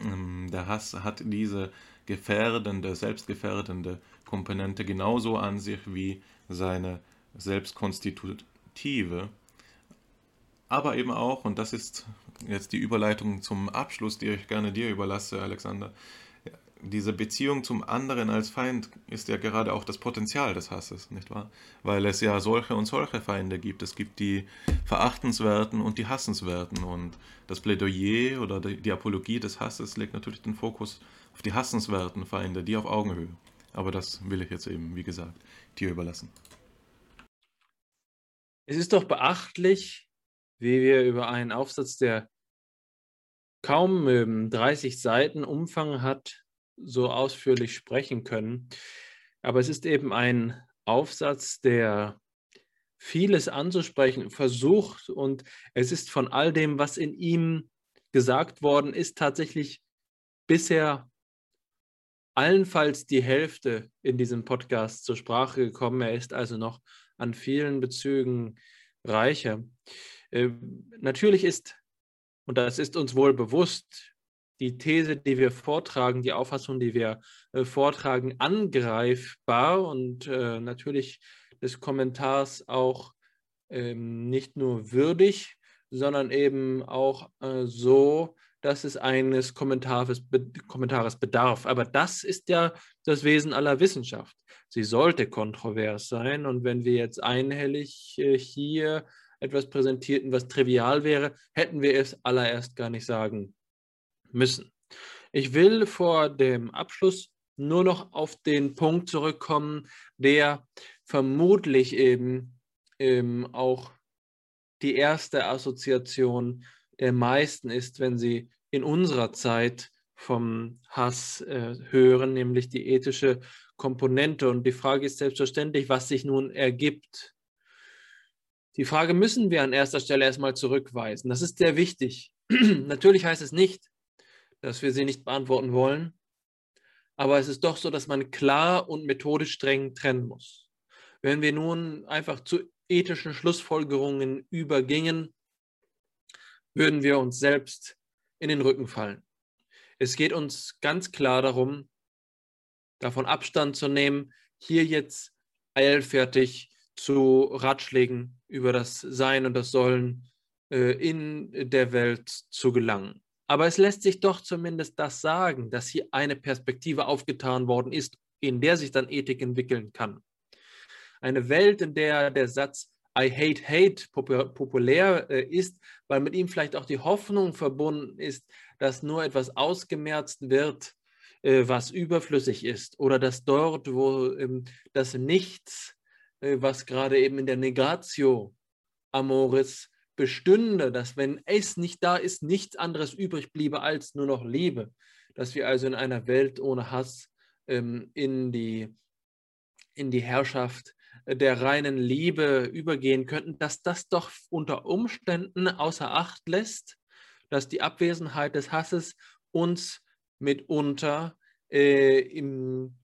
ähm, der Hass hat diese gefährdende, selbstgefährdende Komponente genauso an sich wie seine selbstkonstitutive. Aber eben auch, und das ist jetzt die Überleitung zum Abschluss, die ich gerne dir überlasse, Alexander, diese Beziehung zum anderen als Feind ist ja gerade auch das Potenzial des Hasses, nicht wahr? Weil es ja solche und solche Feinde gibt. Es gibt die verachtenswerten und die hassenswerten. Und das Plädoyer oder die Apologie des Hasses legt natürlich den Fokus auf die hassenswerten Feinde, die auf Augenhöhe. Aber das will ich jetzt eben, wie gesagt, dir überlassen. Es ist doch beachtlich, wie wir über einen Aufsatz, der kaum ähm, 30 Seiten Umfang hat, so ausführlich sprechen können. Aber es ist eben ein Aufsatz, der vieles anzusprechen versucht und es ist von all dem, was in ihm gesagt worden ist, tatsächlich bisher allenfalls die Hälfte in diesem Podcast zur Sprache gekommen. Er ist also noch an vielen Bezügen reicher. Ähm, natürlich ist, und das ist uns wohl bewusst, die These, die wir vortragen, die Auffassung, die wir äh, vortragen, angreifbar und äh, natürlich des Kommentars auch ähm, nicht nur würdig, sondern eben auch äh, so, dass es eines Kommentares, Kommentares bedarf. Aber das ist ja das Wesen aller Wissenschaft. Sie sollte kontrovers sein. Und wenn wir jetzt einhellig äh, hier etwas präsentierten, was trivial wäre, hätten wir es allererst gar nicht sagen müssen. Ich will vor dem Abschluss nur noch auf den Punkt zurückkommen, der vermutlich eben ähm, auch die erste Assoziation der meisten ist, wenn sie in unserer Zeit vom Hass äh, hören, nämlich die ethische Komponente. Und die Frage ist selbstverständlich, was sich nun ergibt. Die Frage müssen wir an erster Stelle erstmal zurückweisen. Das ist sehr wichtig. Natürlich heißt es nicht, dass wir sie nicht beantworten wollen, aber es ist doch so, dass man klar und methodisch streng trennen muss. Wenn wir nun einfach zu ethischen Schlussfolgerungen übergingen, würden wir uns selbst in den Rücken fallen. Es geht uns ganz klar darum, davon Abstand zu nehmen, hier jetzt eilfertig zu Ratschlägen über das Sein und das Sollen äh, in der Welt zu gelangen. Aber es lässt sich doch zumindest das sagen, dass hier eine Perspektive aufgetan worden ist, in der sich dann Ethik entwickeln kann. Eine Welt, in der der Satz I hate hate populär äh, ist, weil mit ihm vielleicht auch die Hoffnung verbunden ist, dass nur etwas ausgemerzt wird, äh, was überflüssig ist oder dass dort, wo ähm, das Nichts, äh, was gerade eben in der Negatio Amoris bestünde, dass wenn es nicht da ist, nichts anderes übrig bliebe als nur noch Liebe, dass wir also in einer Welt ohne Hass ähm, in, die, in die Herrschaft der reinen Liebe übergehen könnten, dass das doch unter Umständen außer Acht lässt, dass die Abwesenheit des Hasses uns mitunter äh, im,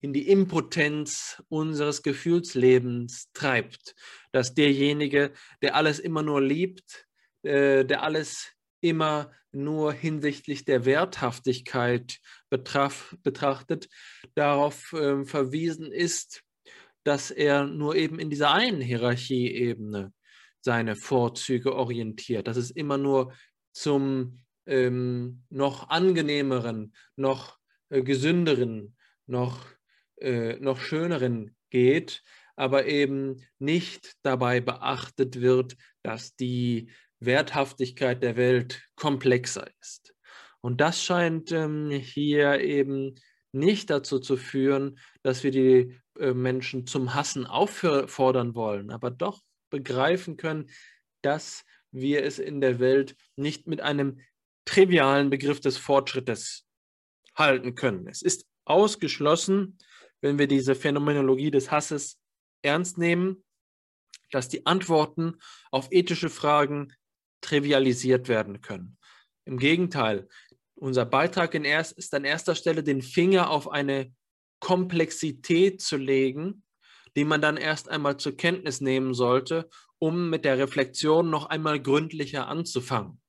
in die Impotenz unseres Gefühlslebens treibt, dass derjenige, der alles immer nur liebt, äh, der alles immer nur hinsichtlich der Werthaftigkeit betraf, betrachtet, darauf äh, verwiesen ist, dass er nur eben in dieser einen Hierarchieebene seine Vorzüge orientiert, dass es immer nur zum ähm, noch angenehmeren, noch äh, gesünderen, noch, äh, noch schöneren geht, aber eben nicht dabei beachtet wird, dass die Werthaftigkeit der Welt komplexer ist. Und das scheint ähm, hier eben nicht dazu zu führen, dass wir die äh, Menschen zum Hassen auffordern wollen, aber doch begreifen können, dass wir es in der Welt nicht mit einem trivialen Begriff des Fortschrittes halten können. Es ist ausgeschlossen, wenn wir diese Phänomenologie des Hasses ernst nehmen, dass die Antworten auf ethische Fragen trivialisiert werden können. Im Gegenteil, unser Beitrag erst, ist an erster Stelle, den Finger auf eine Komplexität zu legen, die man dann erst einmal zur Kenntnis nehmen sollte, um mit der Reflexion noch einmal gründlicher anzufangen.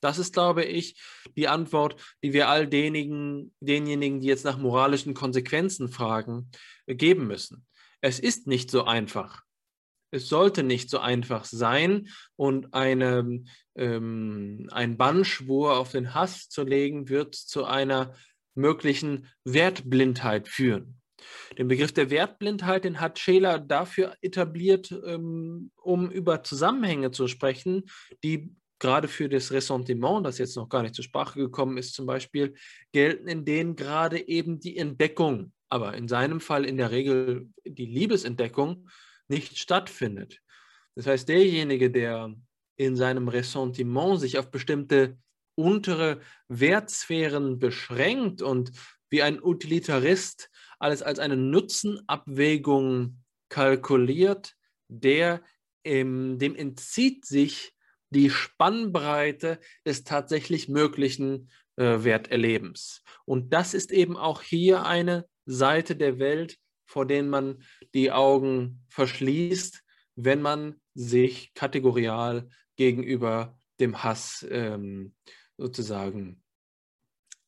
Das ist, glaube ich, die Antwort, die wir all denjenigen, denjenigen, die jetzt nach moralischen Konsequenzen fragen, geben müssen. Es ist nicht so einfach. Es sollte nicht so einfach sein und eine, ähm, ein Bannschwur auf den Hass zu legen, wird zu einer möglichen Wertblindheit führen. Den Begriff der Wertblindheit, den hat Scheler dafür etabliert, ähm, um über Zusammenhänge zu sprechen, die gerade für das Ressentiment, das jetzt noch gar nicht zur Sprache gekommen ist, zum Beispiel, gelten, in denen gerade eben die Entdeckung, aber in seinem Fall in der Regel die Liebesentdeckung, nicht stattfindet. Das heißt, derjenige, der in seinem Ressentiment sich auf bestimmte untere Wertsphären beschränkt und wie ein Utilitarist alles als eine Nutzenabwägung kalkuliert, der ähm, dem entzieht sich die Spannbreite des tatsächlich möglichen äh, Werterlebens. Und das ist eben auch hier eine Seite der Welt, vor denen man die Augen verschließt, wenn man sich kategorial gegenüber dem Hass ähm, sozusagen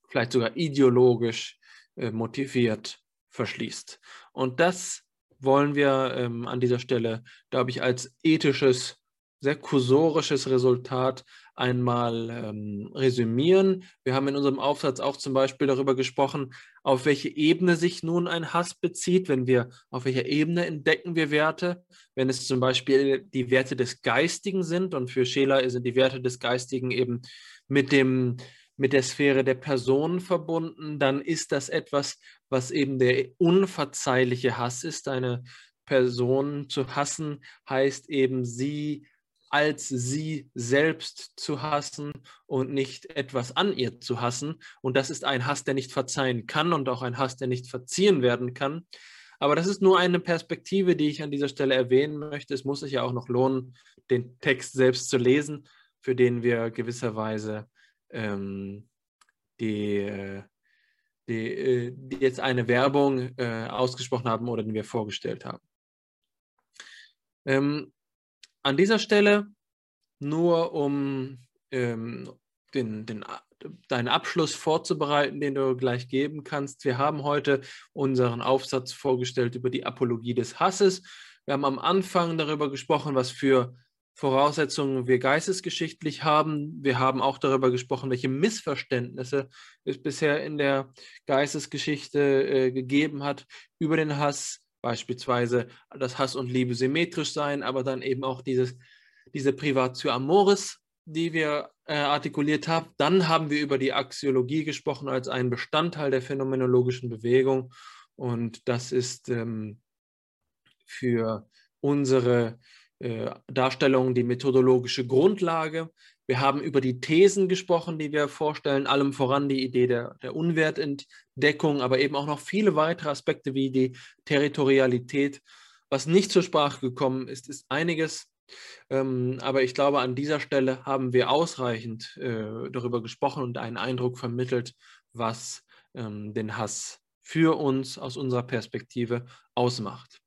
vielleicht sogar ideologisch äh, motiviert verschließt. Und das wollen wir ähm, an dieser Stelle, glaube ich, als ethisches, sehr kursorisches Resultat einmal ähm, resümieren. Wir haben in unserem Aufsatz auch zum Beispiel darüber gesprochen, auf welche Ebene sich nun ein Hass bezieht, wenn wir, auf welcher Ebene entdecken wir Werte, wenn es zum Beispiel die Werte des Geistigen sind und für Scheler sind die Werte des Geistigen eben mit dem mit der Sphäre der Person verbunden, dann ist das etwas, was eben der unverzeihliche Hass ist. Eine Person zu hassen heißt eben, sie als sie selbst zu hassen und nicht etwas an ihr zu hassen. Und das ist ein Hass, der nicht verzeihen kann und auch ein Hass, der nicht verziehen werden kann. Aber das ist nur eine Perspektive, die ich an dieser Stelle erwähnen möchte. Es muss sich ja auch noch lohnen, den Text selbst zu lesen, für den wir gewisserweise ähm, die, äh, die, äh, die, jetzt eine Werbung äh, ausgesprochen haben oder den wir vorgestellt haben. Ähm, an dieser Stelle nur um ähm, den, den, deinen Abschluss vorzubereiten, den du gleich geben kannst. Wir haben heute unseren Aufsatz vorgestellt über die Apologie des Hasses. Wir haben am Anfang darüber gesprochen, was für Voraussetzungen wir geistesgeschichtlich haben. Wir haben auch darüber gesprochen, welche Missverständnisse es bisher in der Geistesgeschichte äh, gegeben hat über den Hass, beispielsweise, dass Hass und Liebe symmetrisch seien, aber dann eben auch dieses, diese Privatio Amoris, die wir äh, artikuliert haben. Dann haben wir über die Axiologie gesprochen als einen Bestandteil der phänomenologischen Bewegung. Und das ist ähm, für unsere äh, Darstellung die methodologische Grundlage. Wir haben über die Thesen gesprochen, die wir vorstellen, allem voran die Idee der, der Unwertentdeckung, aber eben auch noch viele weitere Aspekte wie die Territorialität. Was nicht zur Sprache gekommen ist, ist einiges. Ähm, aber ich glaube, an dieser Stelle haben wir ausreichend äh, darüber gesprochen und einen Eindruck vermittelt, was ähm, den Hass für uns aus unserer Perspektive ausmacht.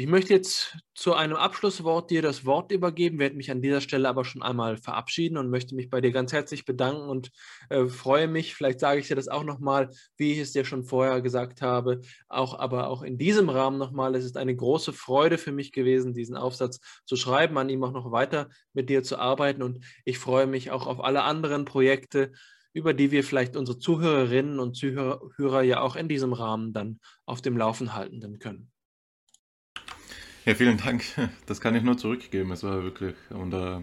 Ich möchte jetzt zu einem Abschlusswort dir das Wort übergeben, werde mich an dieser Stelle aber schon einmal verabschieden und möchte mich bei dir ganz herzlich bedanken und äh, freue mich, vielleicht sage ich dir das auch nochmal, wie ich es dir schon vorher gesagt habe, auch aber auch in diesem Rahmen nochmal, es ist eine große Freude für mich gewesen, diesen Aufsatz zu schreiben, an ihm auch noch weiter mit dir zu arbeiten und ich freue mich auch auf alle anderen Projekte, über die wir vielleicht unsere Zuhörerinnen und Zuhörer ja auch in diesem Rahmen dann auf dem Laufen halten können. Ja, vielen Dank. Das kann ich nur zurückgeben. Es war wirklich und, äh,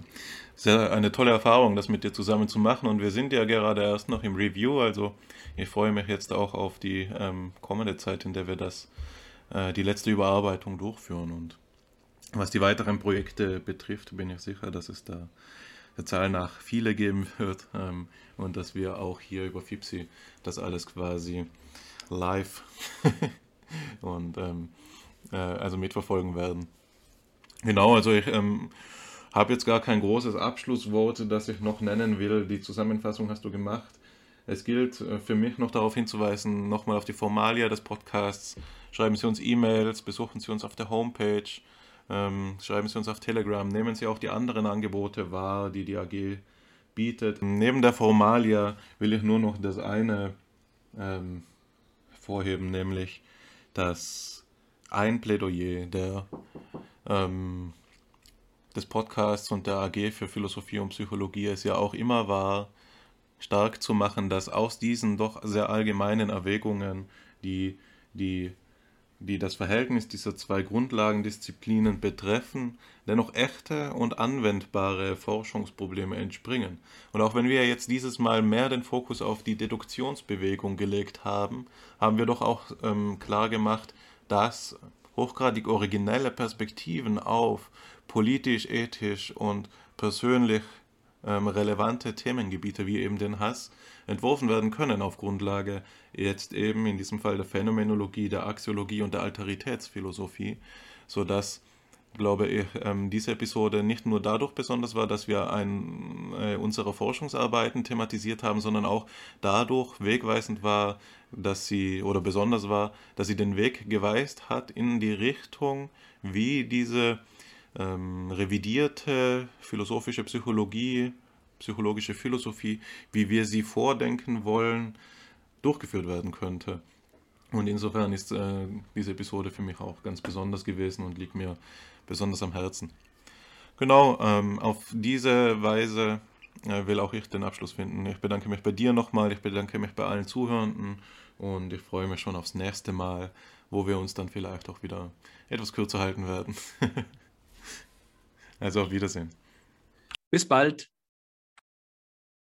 sehr, eine tolle Erfahrung, das mit dir zusammen zu machen. Und wir sind ja gerade erst noch im Review. Also ich freue mich jetzt auch auf die ähm, kommende Zeit, in der wir das, äh, die letzte Überarbeitung durchführen. Und was die weiteren Projekte betrifft, bin ich sicher, dass es da der Zahl nach viele geben wird. Ähm, und dass wir auch hier über Fipsi das alles quasi live und ähm, äh, also mitverfolgen werden. Genau, also ich ähm, habe jetzt gar kein großes Abschlusswort, das ich noch nennen will. Die Zusammenfassung hast du gemacht. Es gilt äh, für mich noch darauf hinzuweisen, nochmal auf die Formalia des Podcasts. Schreiben Sie uns E-Mails, besuchen Sie uns auf der Homepage, ähm, schreiben Sie uns auf Telegram, nehmen Sie auch die anderen Angebote wahr, die die AG bietet. Neben der Formalia will ich nur noch das eine ähm, vorheben, nämlich dass ein Plädoyer der, ähm, des Podcasts und der AG für Philosophie und Psychologie es ja auch immer war, stark zu machen, dass aus diesen doch sehr allgemeinen Erwägungen, die, die, die das Verhältnis dieser zwei Grundlagendisziplinen betreffen, dennoch echte und anwendbare Forschungsprobleme entspringen. Und auch wenn wir jetzt dieses Mal mehr den Fokus auf die Deduktionsbewegung gelegt haben, haben wir doch auch ähm, klar gemacht, dass hochgradig originelle Perspektiven auf politisch, ethisch und persönlich ähm, relevante Themengebiete wie eben den Hass entworfen werden können auf Grundlage jetzt eben in diesem Fall der Phänomenologie, der Axiologie und der Altaritätsphilosophie, sodass glaube ich, ähm, diese Episode nicht nur dadurch besonders war, dass wir ein, äh, unsere Forschungsarbeiten thematisiert haben, sondern auch dadurch wegweisend war, dass sie, oder besonders war, dass sie den Weg geweist hat in die Richtung, wie diese ähm, revidierte philosophische Psychologie, psychologische Philosophie, wie wir sie vordenken wollen, durchgeführt werden könnte. Und insofern ist äh, diese Episode für mich auch ganz besonders gewesen und liegt mir besonders am Herzen. Genau, ähm, auf diese Weise will auch ich den Abschluss finden. Ich bedanke mich bei dir nochmal, ich bedanke mich bei allen Zuhörenden und ich freue mich schon aufs nächste Mal, wo wir uns dann vielleicht auch wieder etwas kürzer halten werden. also auf Wiedersehen. Bis bald.